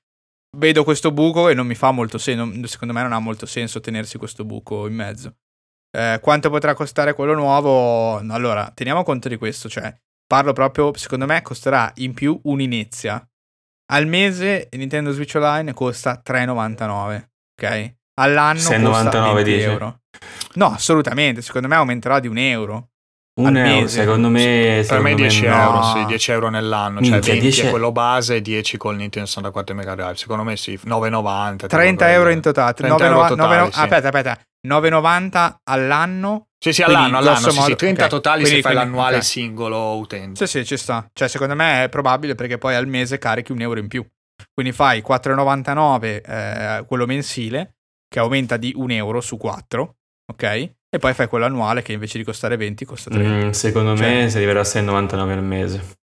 vedo questo buco e non mi fa molto senso. Secondo me non ha molto senso tenersi questo buco in mezzo. Eh, quanto potrà costare quello nuovo? Allora, teniamo conto di questo, cioè, parlo proprio, secondo me costerà in più un'inizia. Al mese Nintendo Switch Online costa 3,99, ok? All'anno 6,99 costa 20 euro. No, assolutamente, secondo me aumenterà di un euro. Un euro, secondo me. Per me 10 me euro, no. sì, 10 euro nell'anno. Minchia, cioè 20 10... è quello base e 10 col Nintendo 64 Mega Drive. Secondo me sì, 9,90. 30 euro in totale. 30 9, euro totali, 9, sì. Aspetta, aspetta. 9,90 all'anno. Sì, sì, all'anno, all'anno sì, sì, 30 okay. totali quindi, se fai quindi, l'annuale okay. singolo utente. Sì, sì, ci sta. Cioè, secondo me è probabile perché poi al mese carichi un euro in più. Quindi fai 4,99 eh, quello mensile, che aumenta di un euro su 4, ok? E poi fai quello annuale che invece di costare 20 costa 30. Mm, secondo cioè, me si arriverà a 6,99 al mese.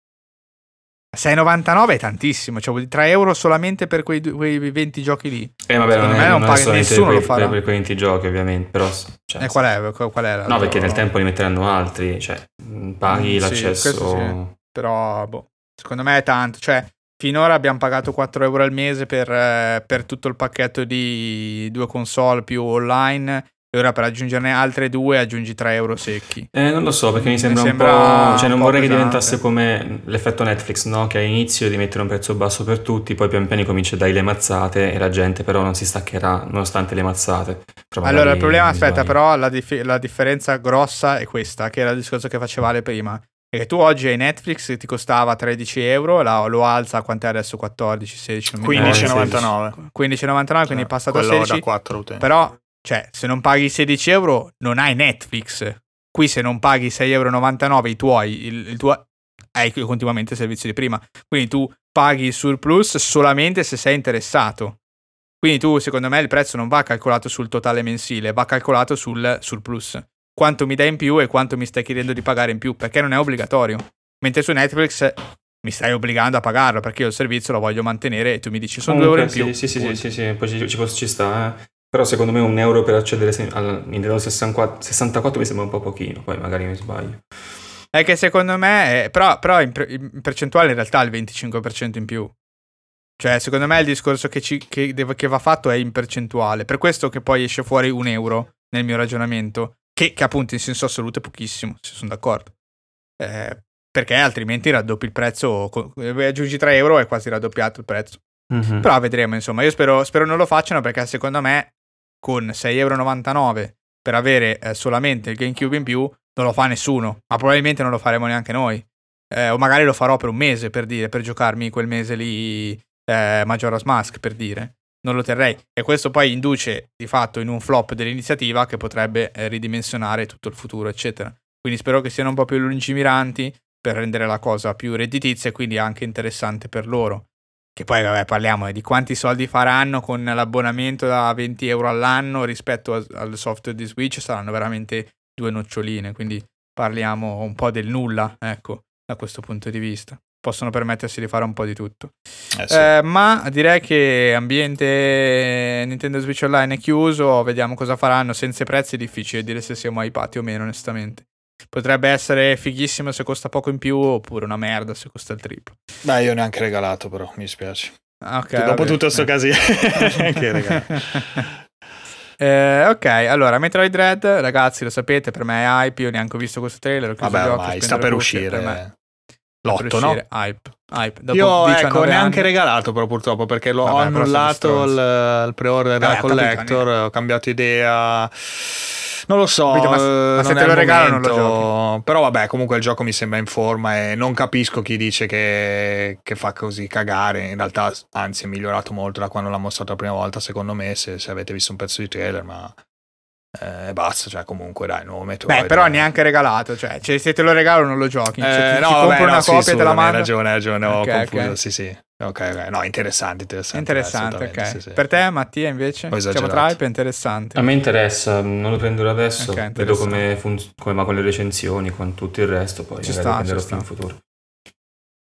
6,99 è tantissimo, cioè 3 euro solamente per quei, quei 20 giochi lì. Eh vabbè, secondo non, me non, non paga, nessuno per, lo farà. Per, quei 20 giochi ovviamente, però Cioè, E qual è? Qual è la No, perché nel tempo ne metteranno altri, cioè mh, paghi Mm, sì, l'accesso... questo sì. Però, boh, secondo me è tanto. Cioè, finora abbiamo pagato 4 euro al mese per, eh, per tutto il pacchetto di due console più online. E ora per aggiungerne altre due aggiungi 3 euro secchi. Eh, non lo so, perché mi sembra, sembra un po'... Cioè, non po' vorrei che pesante. diventasse come l'effetto Netflix, no? Che all'inizio di mettere un prezzo basso per tutti, poi pian piano comincia a dare le mazzate e la gente però non si staccherà nonostante le mazzate. Allora, il problema, mi aspetta, sbaglio. però la, dif- la differenza grossa è questa, che era il discorso che faceva Ale prima. È che tu oggi hai Netflix che ti costava 13 euro, la- lo alza a quant'è adesso? 14, 16, non mi ricordo. 15,99. 15,99, quindi è passato a Quello 16. da 4 utenti. Però, cioè, se non paghi 16 euro, non hai Netflix. Qui se non paghi 6,99 euro i tuoi, il, il tuo hai continuamente il servizio di prima. Quindi tu paghi il surplus solamente se sei interessato. Quindi tu, secondo me, il prezzo non va calcolato sul totale mensile, va calcolato sul surplus. Quanto mi dai in più e quanto mi stai chiedendo di pagare in più, perché non è obbligatorio. Mentre su Netflix mi stai obbligando a pagarlo, perché io il servizio lo voglio mantenere e tu mi dici sono 2 euro in Comunque, più. Sì, sì, sì, sì, sì, poi ci, ci, ci sta, eh. Però secondo me un euro per accedere al Nintendo 64, 64 mi sembra un po' pochino, poi magari mi sbaglio. È che secondo me, è- però, però in, per- in percentuale in realtà è il 25% in più. Cioè, secondo me il discorso che, ci- che deve- che va fatto è in percentuale. Per questo che poi esce fuori un euro nel mio ragionamento, che, che appunto in senso assoluto è pochissimo, se sono d'accordo. Eh, perché altrimenti raddoppi il prezzo, eh, aggiungi 3 euro e è quasi raddoppiato il prezzo. Mhm. Però vedremo, insomma, io spero, spero non lo facciano perché secondo me con 6,99 euro per avere eh, solamente il GameCube in più non lo fa nessuno, ma probabilmente non lo faremo neanche noi. Eh, o magari lo farò per un mese per dire, per giocarmi quel mese lì eh, Majora's Mask per dire. Non lo terrei. E questo poi induce di fatto in un flop dell'iniziativa che potrebbe eh, ridimensionare tutto il futuro, eccetera. Quindi spero che siano un po' più lungimiranti per rendere la cosa più redditizia e quindi anche interessante per loro. Che poi, vabbè, parliamo di quanti soldi faranno con l'abbonamento da 20 euro all'anno rispetto a- al software di Switch, saranno veramente due noccioline. Quindi parliamo un po' del nulla, ecco, da questo punto di vista. Possono permettersi di fare un po' di tutto. Eh, sì. Eh, ma direi che ambiente Nintendo Switch Online è chiuso, vediamo cosa faranno. Senza prezzi è difficile dire se siamo hypati o meno, onestamente. Potrebbe essere fighissimo se costa poco in più, oppure una merda se costa il triplo. Beh, io neanche regalato, però mi dispiace. Ah, ok, Dopo vabbè. tutto sto casino. Eh, ok, allora Metroid Dread, ragazzi, lo sapete, per me è hype. Io neanche ho visto questo trailer. Ho Vabbè, ormai sta per uscire. L'otto, no? Hype, hype. Dopo Io 19 ecco, neanche anni- regalato però purtroppo perché l'ho Vabbè, annullato il, il pre-order capito, collector, ho cambiato idea. Non lo so, Capito, ma se- eh, ma se te lo regalano, non lo momento. Però vabbè, comunque il gioco mi sembra in forma e non capisco chi dice che, che fa così cagare. In realtà, anzi, è migliorato molto da quando l'ha mostrato la prima volta, secondo me, se, se avete visto un pezzo di trailer, ma eh, basta, cioè comunque dai, nuovo Metroid. Beh, però neanche regalato. Cioè, cioè, se te lo regalo, non lo giochi. Eh, Cioè, ti, no, ti vabbè, compro no, una sì, copia e te la mando. Hai ragione, hai ragione, ho Ok, confuso, ok. sì, sì. Ok, ok. No, interessante, interessante. Interessante, ok. sì, sì. Per te, Mattia, invece? Siamo tra hype interessante. A me interessa, non lo prenderò adesso, Ok, vedo come, funz- come va con le recensioni, con tutto il resto, poi Ci magari sta, lo prenderò ci più in futuro.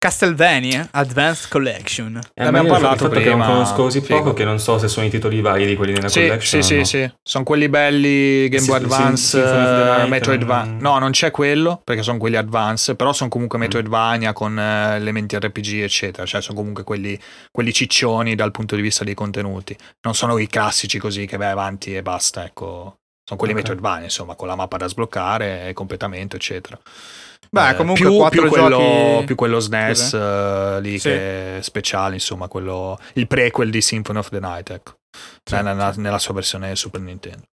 Castlevania Advanced Collection. Eh, abbiamo parlato fatto che non prima, conosco così poco che non so se sono i titoli validi quelli nella Sì, collection sì, o sì, no. sì. Sono quelli belli Game Sì, Boy sì, Advance, the eh, Night, Metroidvania. mm. No, non c'è quello perché sono quelli Advance, però sono comunque Mm. Metroidvania con eh, elementi RPG, eccetera. Cioè sono comunque quelli, quelli ciccioni dal punto di vista dei contenuti. Non sono i classici così che vai avanti e basta, ecco. Sono quelli Ok. Metroidvania, insomma, con la mappa da sbloccare, completamento, eccetera. Beh, Eh, comunque più, quattro più quello, giochi- più quello SNES Scusa. eh, lì Sì. che è speciale, insomma, quello, il prequel di Symphony of the Night, ecco, Sì, nella, sì. nella sua versione Super Nintendo.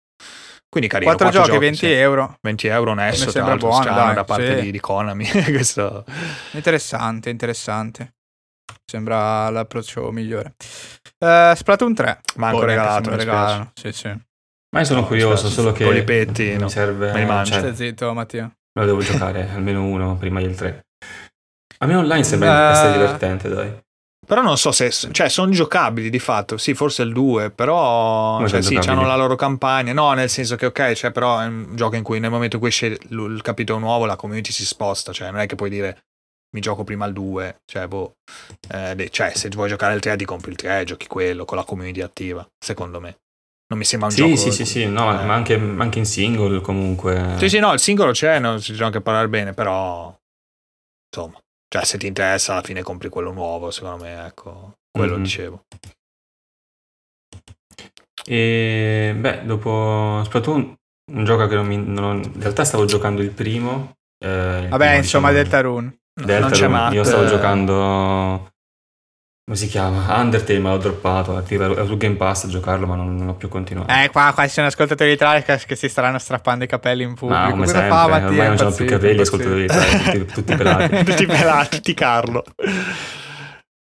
Quindi carino. Quattro quattro giochi, 20 sì. euro. 20 euro onesto, Mi tra sembra l'altro buono, strano dai, da parte sì. di, di Konami. Questo... Interessante, interessante. Sembra l'approccio migliore. Eh, Splatoon 3. Manco Boh, neanche regalato, spiace. regalano. Sì, sì. Ma io sono No, curioso, solo che con i petti, mi no. serve, Me li mangio. cioè, Stai zitto, Mattia. Me lo devo giocare, almeno uno prima del 3. A me online sembra Eh. essere divertente, dai. Però non so se, cioè, sono giocabili di fatto. Sì, forse il 2, però cioè, sì, hanno la loro campagna. No, nel senso che, ok, cioè, però è un gioco in cui nel momento in cui esce il capitolo nuovo, la community si sposta. Cioè, non è che puoi dire mi gioco prima il 2. Cioè, boh, eh, cioè, se vuoi giocare il 3, ti compri il 3, giochi quello con la community attiva. Secondo me. Non mi sembra un Sì, gioco... sì, sì, sì, no, eh. ma anche, anche in single comunque. Sì, sì, no, il singolo c'è, non si anche parlare bene, però insomma, cioè se ti interessa alla fine compri quello nuovo, secondo me, ecco, quello Mhm. dicevo. E beh, dopo Splatoon, un gioco che non mi... non- in realtà stavo giocando il primo. eh, il Vabbè, primo, insomma, diciamo, Deltarune. Deltarune. non c'è Matt, Io stavo eh, giocando... Come si chiama? Undertale, ma l'ho droppato. Ero su Game Pass a giocarlo, ma non, non ho più continuato. Eh, qua, qua ci sono ascoltatori di Tricast che si staranno strappando i capelli in pubblico. ma come Cosa sempre, fa Mattia? ormai non c'ho più capelli, ascoltatori di Tricast, tutti, tutti pelati. tutti pelati, tutti Carlo.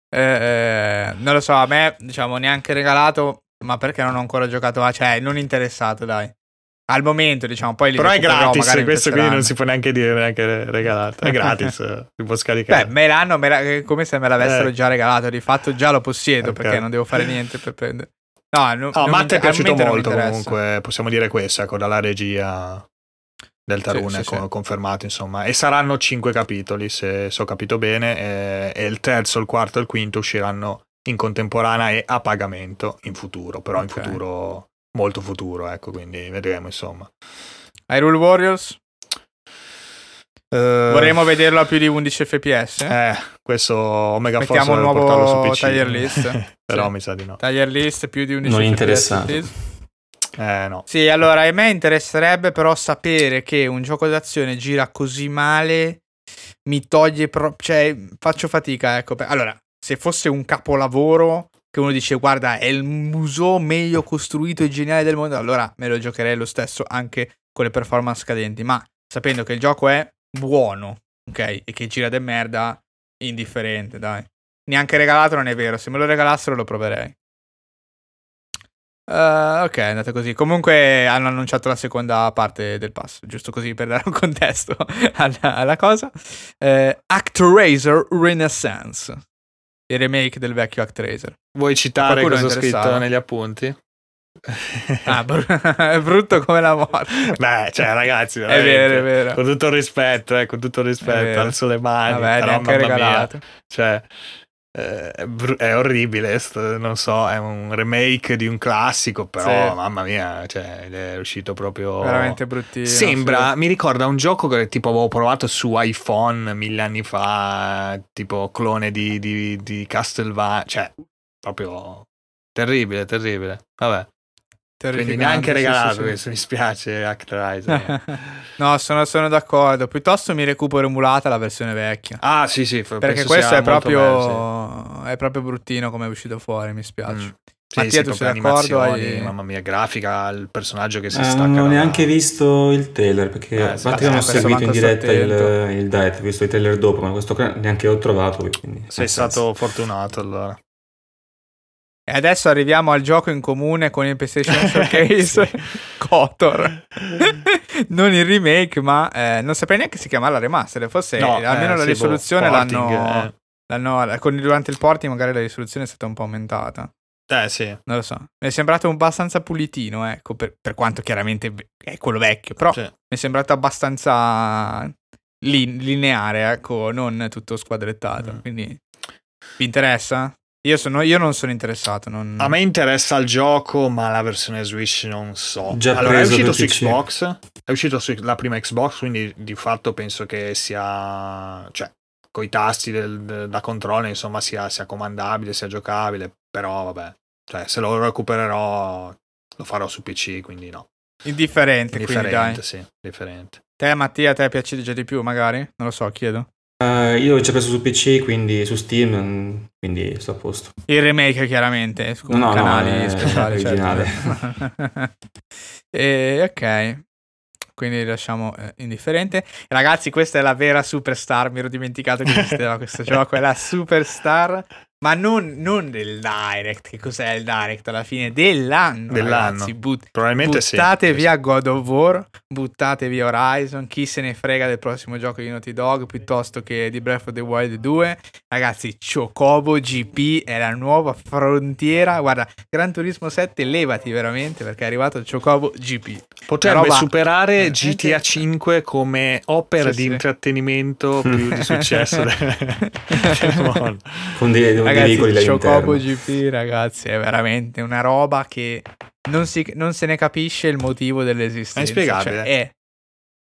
Eh, eh, non lo so, a me, diciamo, neanche regalato, ma perché non ho ancora giocato a... Cioè, non interessato, dai. Al momento, diciamo, poi Però è gratis, magari mi questo quindi non si può neanche dire neanche regalato. È gratis, eh, si può scaricare. Beh, me l'hanno me la- come se me l'avessero Eh. già regalato. Di fatto già lo possiedo Ok. perché non devo fare niente per prendere. No, no, non Matt mi- è piaciuto molto comunque, possiamo dire questo, ecco, dalla regia del Tarune, Sì, sì, co- sì. confermato insomma. E saranno cinque capitoli, se, ho capito bene, e, e il terzo, il quarto e il quinto usciranno in contemporanea e a pagamento in futuro, però in Ok. futuro, molto futuro, ecco, quindi vedremo insomma. Hyrule Warriors? Eh, Vorremmo vederlo a più di 11 fps. Eh, questo Omega Force Mettiamo un portarlo su nuovo PC. tier list. però Sì. mi sa di no. Tier list più di 11 Non fps. interessato. please. Eh no. Sì, allora a me interesserebbe però sapere che un gioco d'azione gira così male mi toglie proprio, cioè faccio fatica, ecco. Allora, se fosse un capolavoro che uno dice guarda è il museo meglio costruito e geniale del mondo, allora me lo giocherei lo stesso anche con le performance cadenti, ma sapendo che il gioco è buono, ok, e che gira de merda, indifferente, dai. Neanche regalato non è vero, se me lo regalassero lo proverei. Eh, ok, è andata così. Comunque hanno annunciato la seconda parte del pass, giusto così per dare un contesto alla, alla cosa. Eh, ActRaiser Renaissance, il remake del vecchio ActRaiser. Vuoi citare cosa ho scritto negli appunti? Ah, br- è brutto come la morte. Beh, cioè, ragazzi, È vero, è vero. Con tutto il rispetto, eh, con tutto il rispetto, alzo le mani. Vabbè, però, neanche mamma mia, regalato. cioè, è, bru- è orribile, sto- non so, è un remake di un classico, però Sì. mamma mia, cioè, è uscito proprio... Veramente bruttino. Sembra, sì. mi ricorda un gioco che tipo avevo provato su iPhone mille anni fa, tipo clone di, di, di Castlevania, cioè proprio terribile, terribile. Vabbè, quindi neanche sì, sì, regalato sì. questo, mi spiace Actraiser. no, sono, sono d'accordo. Piuttosto mi recupero emulata la versione vecchia. ah sì sì, f- Perché questo è proprio, bello, è proprio bruttino come è uscito fuori, mi sì. spiace. Mm. Sì, Mattia, sì, tu sei d'accordo? animazioni, Hai- Mamma mia, grafica, il personaggio che si Eh, stacca. non ho neanche visto il trailer perché Eh, sì, che non ho seguito in diretta il, il direct, ho visto i trailer dopo, ma questo neanche l'ho trovato. Quindi, Sei stato fortunato allora. E adesso arriviamo al gioco in comune con il PlayStation Showcase KOTOR. non il remake, ma eh, non saprei neanche si chiama la remaster. Forse No, almeno eh, la sì, risoluzione boh, porting, l'hanno, eh. l'hanno- con- durante il porting magari la risoluzione è stata un po' aumentata. Eh sì, Non lo so. Mi è sembrato abbastanza pulitino, ecco, per, per quanto chiaramente è quello vecchio. Però sì. mi è sembrato abbastanza lin- lineare, ecco, non tutto squadrettato. Mm. Quindi vi interessa? Io, sono, io non sono interessato. Non... A me interessa il gioco, ma la versione Switch non so. Già allora, è uscito su PC. Xbox. È uscito sulla prima Xbox, quindi di fatto penso che sia. cioè, con i tasti del- de- da controllo, insomma, sia, sia comandabile, sia giocabile. Però, vabbè, cioè, se lo recupererò, lo farò su PC, quindi no. Indifferente, quindi dai. Differente, sì, differente. Te, Mattia, a te piace già di più, magari? Non lo so, chiedo. Eh, io ci ho preso su PC, quindi su Steam, mm, quindi sto a posto. Il remake, chiaramente, con No, no, canali è speciali. originale. certo. e, ok. Quindi lasciamo eh, indifferente. Ragazzi, questa è la vera superstar. Mi ero dimenticato che esisteva questo gioco. È la superstar, ma non, non del Direct. Che cos'è il Direct alla fine? Dell'anno. Dell'anno. Ragazzi, but- Probabilmente sì. buttate Sì, via God of War, buttate via Horizon, chi se ne frega del prossimo gioco di Naughty Dog piuttosto che di Breath of the Wild 2. Ragazzi, Chocobo GP è la nuova frontiera. Guarda, Gran Turismo 7 levati veramente perché è arrivato il Chocobo GP. Potrebbe roba- superare Eh, GTA anche- 5 come opera Sì, di sì. intrattenimento più di successo del, mondo. Dei Ragazzi, veicoli il all'interno. Chocobo GP, ragazzi, è veramente una roba che non, si, non se ne capisce il motivo dell'esistenza. È inspiegabile. Cioè, è,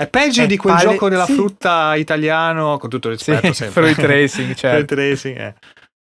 È peggio È di quel pale- gioco della sì. frutta italiano, con tutto il sì, rispetto sempre. Fruit Racing, certo. Fruit Racing, eh.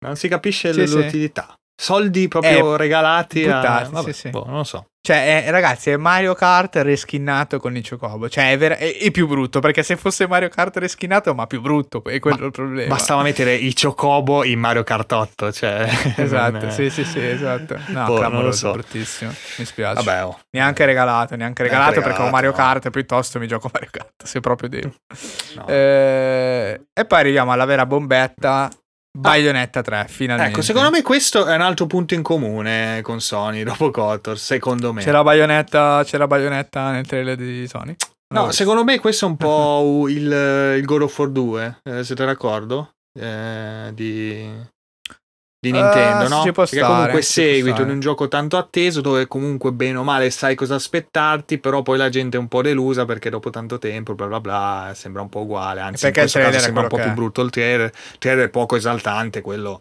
Non si capisce Sì, sì. l'utilità. Soldi proprio Eh, regalati a... buttati, vabbè, sì, sì. boh, non lo so. Cioè, è- ragazzi, è Mario Kart reschinato con il Chocobo. Cioè, è, ver- è- è più brutto, perché se fosse Mario Kart reschinato, ma più brutto, è quello Ma- il problema. Bastava mettere i Chocobo in Mario Kart 8, cioè... Esatto, sì, sì, sì, esatto. No, Boh, non lo so. bruttissimo. Mi spiace. Vabbè, oh. Neanche regalato, neanche regalato, perché regalato, ho Mario no. Kart, piuttosto mi gioco Mario Kart, se proprio devo. No. Eh, e poi arriviamo alla vera bombetta, Bayonetta 3, finalmente. Ecco, secondo me questo è un altro punto in comune con Sony dopo Kotor, secondo me. C'è la Bayonetta, c'è la Bayonetta nel trailer di Sony? No, secondo me questo è un po' il, il God of War 2, eh, siete d'accordo? Eh, di, di Nintendo, Eh, no? ci può Perché stare, comunque seguito di un gioco tanto atteso dove comunque bene o male sai cosa aspettarti, però poi la gente è un po' delusa perché dopo tanto tempo, bla bla bla, sembra un po' uguale, anzi Perché in questo caso sembra un po' più brutto il trailer, il trailer è poco esaltante, quello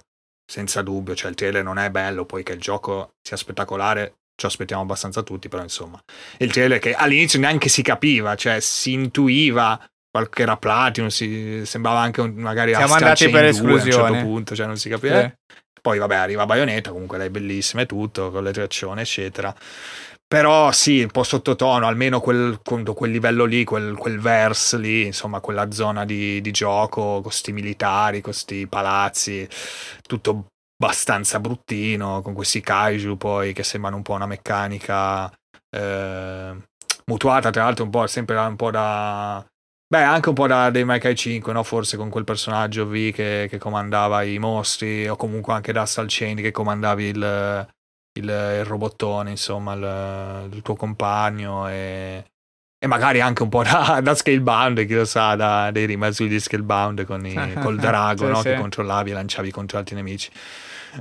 senza dubbio, cioè il trailer non è bello, poi che il gioco sia spettacolare ci aspettiamo abbastanza tutti, però insomma, il trailer che all'inizio neanche si capiva, cioè si intuiva qualche era Platinum, si, sembrava anche un- magari Siamo andati per 2 a un certo esclusione. punto, cioè non si Sì. Poi vabbè arriva Bayonetta, comunque lei è bellissima e tutto, con le traccione eccetera. Però sì, un po' sottotono, almeno quel, quel livello lì, quel, quel verse lì, insomma quella zona di, di gioco, con sti militari, con sti palazzi, tutto abbastanza bruttino, con questi kaiju poi che sembrano un po' una meccanica eh, mutuata, tra l'altro un po' sempre un po' da... Beh, anche un po' da dei Maikai 5, no? Forse con quel personaggio V che, che comandava i mostri, o comunque anche da Sal Chain che comandavi il, il, il robottone, insomma, il, il tuo compagno e, e magari anche un po' da, da Scalebound, chi lo sa, da, dei rimasti di Scalebound con i, col drago Sì, no? sì. che controllavi e lanciavi contro altri nemici.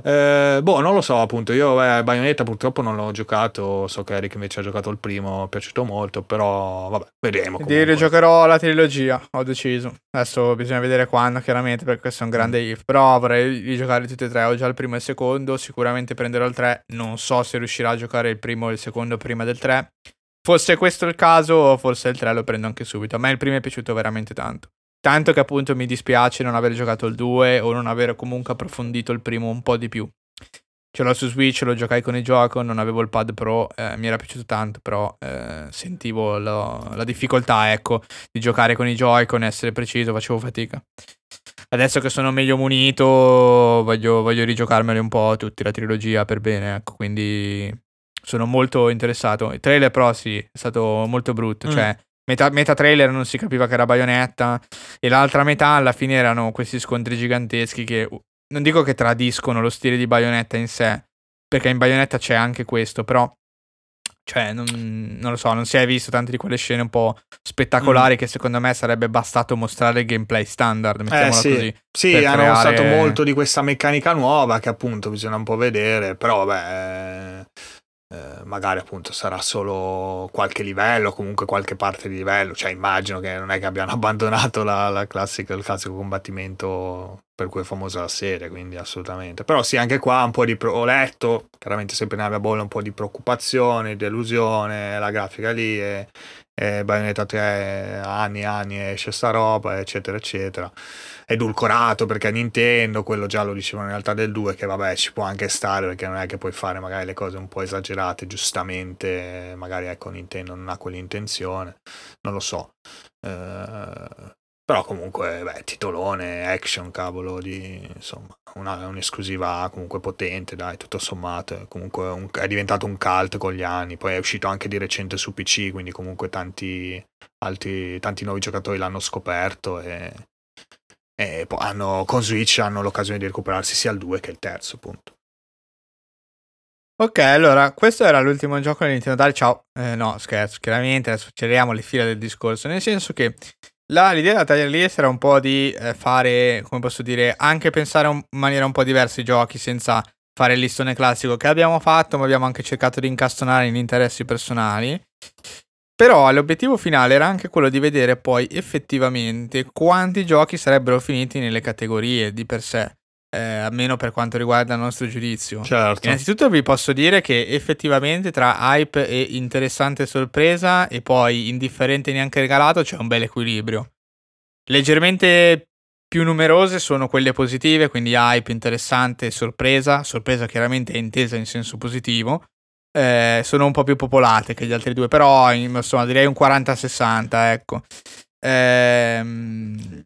Eh, boh, non lo so, appunto. Io eh, Bayonetta purtroppo non l'ho giocato. So che Eric invece ha giocato il primo, è piaciuto molto. Però, vabbè, vedremo. Comunque. rigiocherò la trilogia, ho deciso. Adesso bisogna vedere quando, chiaramente, perché questo è un grande Mm. if. Però vorrei rigiocare tutti e tre. Ho già il primo e il secondo. Sicuramente prenderò il 3. Non so se riuscirò a giocare il primo e il secondo prima del 3. Fosse questo il caso, forse il 3 lo prendo anche subito. A me il primo è piaciuto veramente tanto. Tanto che appunto mi dispiace non aver giocato il 2 o non aver comunque approfondito il primo un po' di più. Ce l'ho su Switch, lo giocai con il gioco, non avevo il pad pro, eh, mi era piaciuto tanto, però eh, sentivo lo- la difficoltà, ecco, di giocare con i Joy-Con, essere preciso, facevo fatica. Adesso che sono meglio munito, voglio, voglio rigiocarmeli un po' tutti la trilogia per bene, ecco, quindi sono molto interessato. Il trailer però sì, è stato molto brutto, Mm. cioè metà, metà trailer non si capiva che era Bayonetta e l'altra metà alla fine erano questi scontri giganteschi che non dico che tradiscono lo stile di Bayonetta in sé, perché in Bayonetta c'è anche questo, però cioè non, non lo so, non si è visto tante di quelle scene un po' Mm. spettacolari che secondo me sarebbe bastato mostrare il gameplay standard, mettiamola Eh, sì. così. Sì, hanno creare- mostrato molto di questa meccanica nuova che appunto bisogna un po' vedere, però vabbè, eh, magari appunto sarà solo qualche livello, comunque qualche parte di livello, cioè immagino che non è che abbiano abbandonato la, la classica- il classico combattimento per cui è famosa la serie, quindi assolutamente. Però sì, anche qua un po' di... pro- ho letto, chiaramente sempre nella mia bolla, un po' di preoccupazione, delusione, la grafica lì e, e Bayonetta 3 anni e anni esce sta roba, eccetera, eccetera edulcorato perché Nintendo, quello già lo dicevano in realtà del 2, che vabbè ci può anche stare perché non è che puoi fare magari le cose un po' esagerate, giustamente, magari ecco Nintendo non ha quell'intenzione, non lo so. Eh, però comunque, beh, titolone, action, cavolo, di, insomma, una, un'esclusiva comunque potente, dai, tutto sommato, comunque un- è diventato un cult con gli anni, poi è uscito anche di recente su PC, quindi comunque tanti, altri, tanti nuovi giocatori l'hanno scoperto e, e hanno, con Switch hanno l'occasione di recuperarsi sia il 2 che il terzo, appunto. Ok, allora, questo era l'ultimo gioco di Nintendo Dare. Ciao. Eh, no, scherzo, chiaramente, adesso acceleriamo le fila del discorso. Nel senso che la- l'idea da tagliare lì era un po' di eh, fare, come posso dire, anche pensare in maniera un po' diversa i giochi senza fare il listone classico che abbiamo fatto, ma abbiamo anche cercato di incastonare gli interessi personali. Però l'obiettivo finale era anche quello di vedere poi effettivamente quanti giochi sarebbero finiti nelle categorie di per sé. eh, almeno per quanto riguarda il nostro giudizio. Certo. Innanzitutto vi posso dire che effettivamente tra hype e interessante sorpresa e poi indifferente neanche regalato c'è un bel equilibrio. Leggermente più numerose sono quelle positive, quindi hype, interessante, sorpresa, sorpresa chiaramente è intesa in senso positivo. Eh, sono un po' più popolate che gli altri due, però insomma direi un 40-60, ecco. Ehm,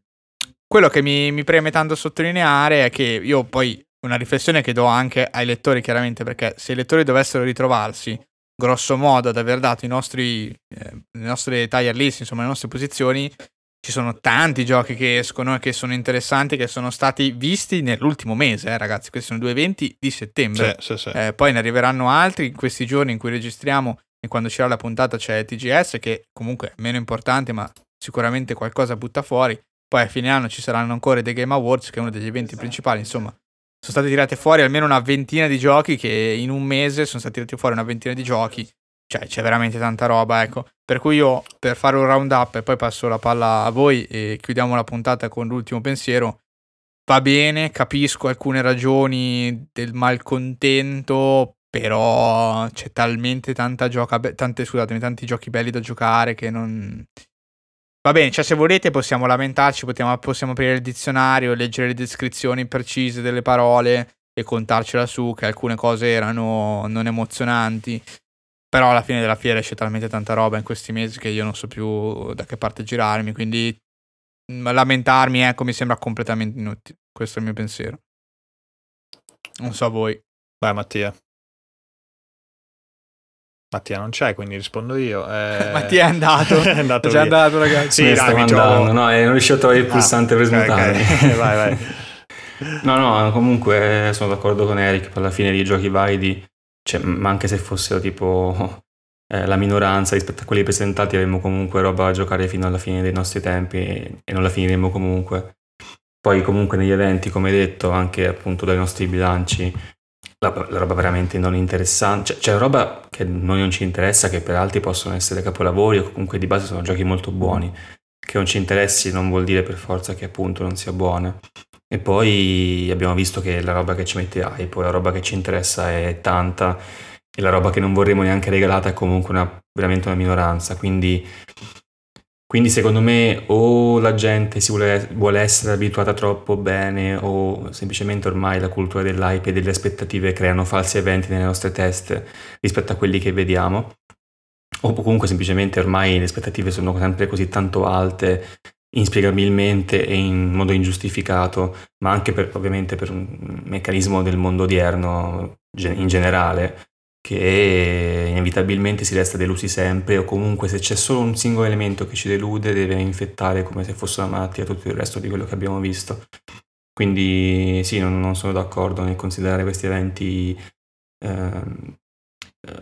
quello che mi, mi preme tanto sottolineare è che io poi una riflessione che do anche ai lettori chiaramente perché se i lettori dovessero ritrovarsi grosso modo ad aver dato i nostri, eh, le nostre tire list, insomma le nostre posizioni, ci sono tanti giochi che escono e che sono interessanti, che sono stati visti nell'ultimo mese, eh, ragazzi. Questi sono due eventi di settembre. Sì, sì, sì. Eh, poi ne arriveranno altri in questi giorni in cui registriamo e quando c'era la puntata c'è TGS che comunque è meno importante ma sicuramente qualcosa butta fuori. Poi a fine anno ci saranno ancora i The Game Awards che è uno degli eventi principali, insomma. Sono state tirate fuori almeno una ventina di giochi che in un mese sono stati tirati fuori una ventina di giochi. Cioè c'è veramente tanta roba, ecco. Per cui io per fare un round up e poi passo la palla a voi e chiudiamo la puntata con l'ultimo pensiero. Va bene, capisco alcune ragioni del malcontento, però c'è talmente tanta gioca, tante, scusatemi, tanti giochi belli da giocare che non... Va bene, cioè se volete possiamo lamentarci, possiamo, possiamo aprire il dizionario, leggere le descrizioni precise delle parole e contarcela su, che alcune cose erano non emozionanti. Però alla fine della fiera esce talmente tanta roba in questi mesi che io non so più da che parte girarmi, quindi mm, lamentarmi, ecco, mi sembra completamente inutile. Questo è il mio pensiero. Non so voi. Vai Mattia. Mattia non c'è, quindi rispondo io. Eh... Mattia è andato. è andato è andato, ragazzi. Sì, dai, andando. No, non riuscivo a trovare il Ah, pulsante per smutarmi. ok. vai, vai. No, no, comunque sono d'accordo con Eric, per alla fine di giochi validi, cioè, ma anche se fossero tipo eh, la minoranza rispetto a quelli presentati, avremmo comunque roba da giocare fino alla fine dei nostri tempi e, non la finiremo comunque. Poi comunque negli eventi, come detto, anche appunto dai nostri bilanci, la, la roba veramente non interessante, cioè, c'è roba che noi non ci interessa, che per altri possono essere capolavori o comunque di base sono giochi molto buoni. Che non ci interessi non vuol dire per forza che appunto non sia buona. E poi abbiamo visto che la roba che ci mette hype, la roba che ci interessa è tanta e la roba che non vorremmo neanche regalata è comunque una, veramente una minoranza. Quindi, quindi secondo me o la gente si vuole, vuole essere abituata troppo bene o semplicemente ormai la cultura dell'hype e delle aspettative creano falsi eventi nelle nostre teste rispetto a quelli che vediamo. O comunque semplicemente ormai le aspettative sono sempre così tanto alte inspiegabilmente e in modo ingiustificato, ma anche per, ovviamente per un meccanismo del mondo odierno in generale, che inevitabilmente si resta delusi sempre o comunque se c'è solo un singolo elemento che ci delude deve infettare come se fosse una malattia tutto il resto di quello che abbiamo visto. Quindi sì, non, non sono d'accordo nel considerare questi eventi eh,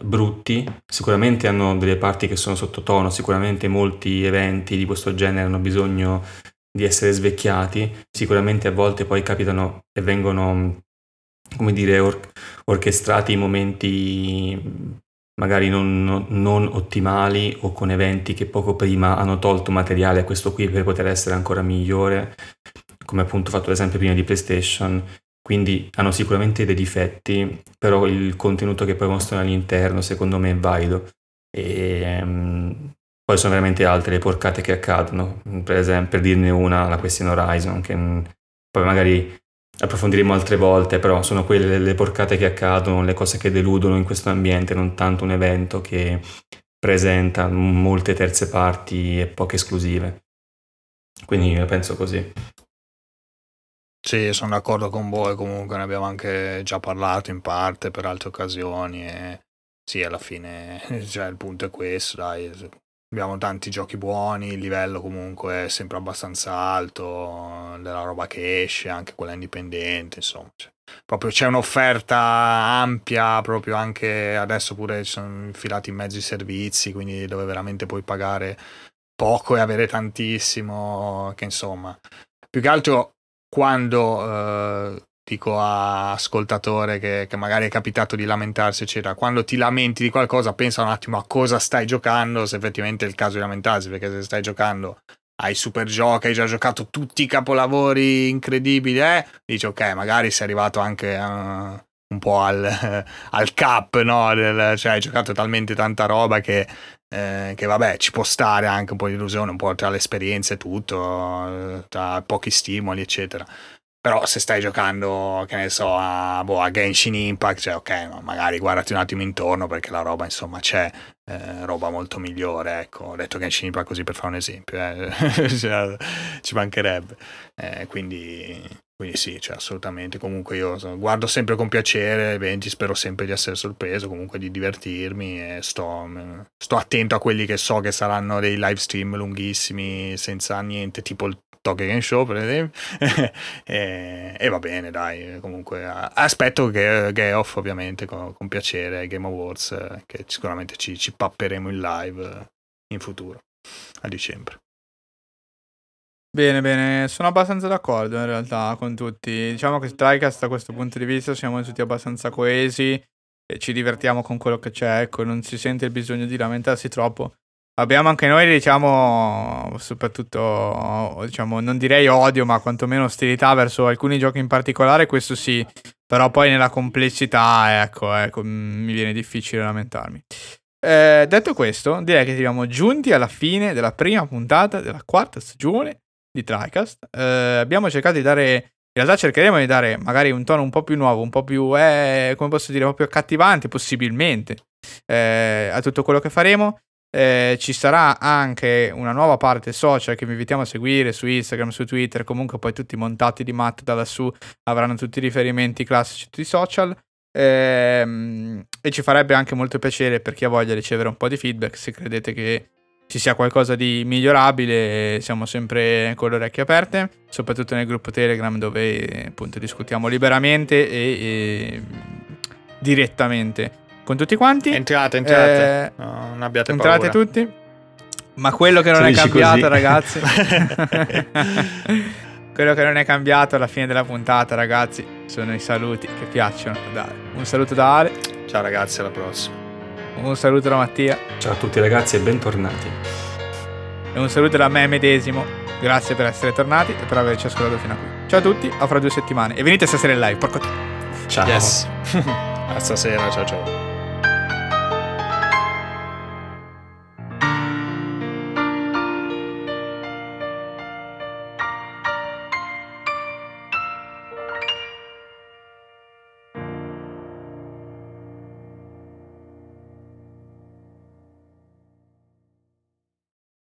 brutti, sicuramente hanno delle parti che sono sottotono, sicuramente molti eventi di questo genere hanno bisogno di essere svecchiati, sicuramente a volte poi capitano e vengono, come dire, or- orchestrati in momenti magari non, non- non ottimali o con eventi che poco prima hanno tolto materiale a questo qui per poter essere ancora migliore, come appunto fatto l'esempio prima di PlayStation, quindi hanno sicuramente dei difetti, però il contenuto che poi mostrano all'interno secondo me è valido. E ehm, poi sono veramente altre le porcate che accadono, per esempio per dirne una, la Question Horizon, che mm, poi magari approfondiremo altre volte, però sono quelle le porcate che accadono, le cose che deludono in questo ambiente, non tanto un evento che presenta molte terze parti e poche esclusive. Quindi io penso così. Sì, sono d'accordo con voi, comunque ne abbiamo anche già parlato in parte per altre occasioni e sì, alla fine cioè, il punto è questo, dai, abbiamo tanti giochi buoni, il livello comunque è sempre abbastanza alto, della roba che esce, anche quella indipendente, insomma, cioè, proprio c'è un'offerta ampia, proprio anche adesso pure ci sono infilati in mezzo i servizi, quindi dove veramente puoi pagare poco e avere tantissimo, che insomma, più che altro quando eh, dico a ascoltatore che, che magari è capitato di lamentarsi, eccetera, quando ti lamenti di qualcosa, pensa un attimo a cosa stai giocando, se effettivamente è il caso di lamentarsi, perché se stai giocando hai super giochi, hai già giocato tutti i capolavori incredibili, eh? dici ok, magari sei arrivato anche a un po' al, al cap, no? Del, cioè hai giocato talmente tanta roba che, eh, che, vabbè ci può stare anche un po' di illusione, un po' tra le esperienze e tutto, tra pochi stimoli eccetera. Però se stai giocando, che ne so, a, boh, a Genshin Impact, cioè ok, magari guardati un attimo intorno perché la roba insomma c'è, eh, roba molto migliore, ecco, ho detto Genshin Impact così per fare un esempio, eh. cioè, ci mancherebbe. Eh, quindi, quindi sì, cioè, assolutamente. Comunque io guardo sempre con piacere eventi, spero sempre di essere sorpreso, comunque di divertirmi e sto, sto attento a quelli che so che saranno dei live stream lunghissimi senza niente, tipo il Tokyo Game Show per esempio. E, e, va bene dai. Comunque aspetto che Geoff ovviamente con, con, piacere Game Awards che sicuramente ci, ci papperemo in live in futuro. A dicembre Bene, bene, sono abbastanza d'accordo in realtà con tutti. Diciamo che Strikecast da questo punto di vista siamo tutti abbastanza coesi e ci divertiamo con quello che c'è, ecco, non si sente il bisogno di lamentarsi troppo. Abbiamo anche noi, diciamo, soprattutto, diciamo, non direi odio, ma quantomeno ostilità verso alcuni giochi in particolare, questo sì, però poi nella complessità, ecco, ecco mi viene difficile lamentarmi. Eh, detto questo, direi che siamo giunti alla fine della prima puntata della quarta stagione di TriCast. Eh, abbiamo cercato di dare, in realtà cercheremo di dare magari un tono un po' più nuovo, un po' più, eh, come posso dire, un po' più accattivante possibilmente eh, a tutto quello che faremo. Eh, ci sarà anche una nuova parte social che vi invitiamo a seguire su Instagram, su Twitter, comunque poi tutti montati di Matt da lassù avranno tutti i riferimenti classici tutti i social. Ehm, e ci farebbe anche molto piacere per chi ha voglia ricevere un po' di feedback se credete che ci sia qualcosa di migliorabile, siamo sempre con le orecchie aperte, soprattutto nel gruppo Telegram dove appunto discutiamo liberamente e, e direttamente con tutti quanti. Entrate, entrate. Eh, no, non abbiate entrate paura. tutti. Ma quello che non Se è cambiato, così. ragazzi. quello che non è cambiato alla fine della puntata, ragazzi, sono i saluti che piacciono. Dai, un saluto da Ale. Ciao ragazzi, alla prossima. Un saluto da Mattia. Ciao a tutti ragazzi e bentornati. E un saluto da me medesimo. Grazie per essere tornati e per averci ascoltato fino a qui. Ciao a tutti, a fra due settimane. E venite stasera in live, porco te. Ciao. Yes. a stasera, ciao ciao.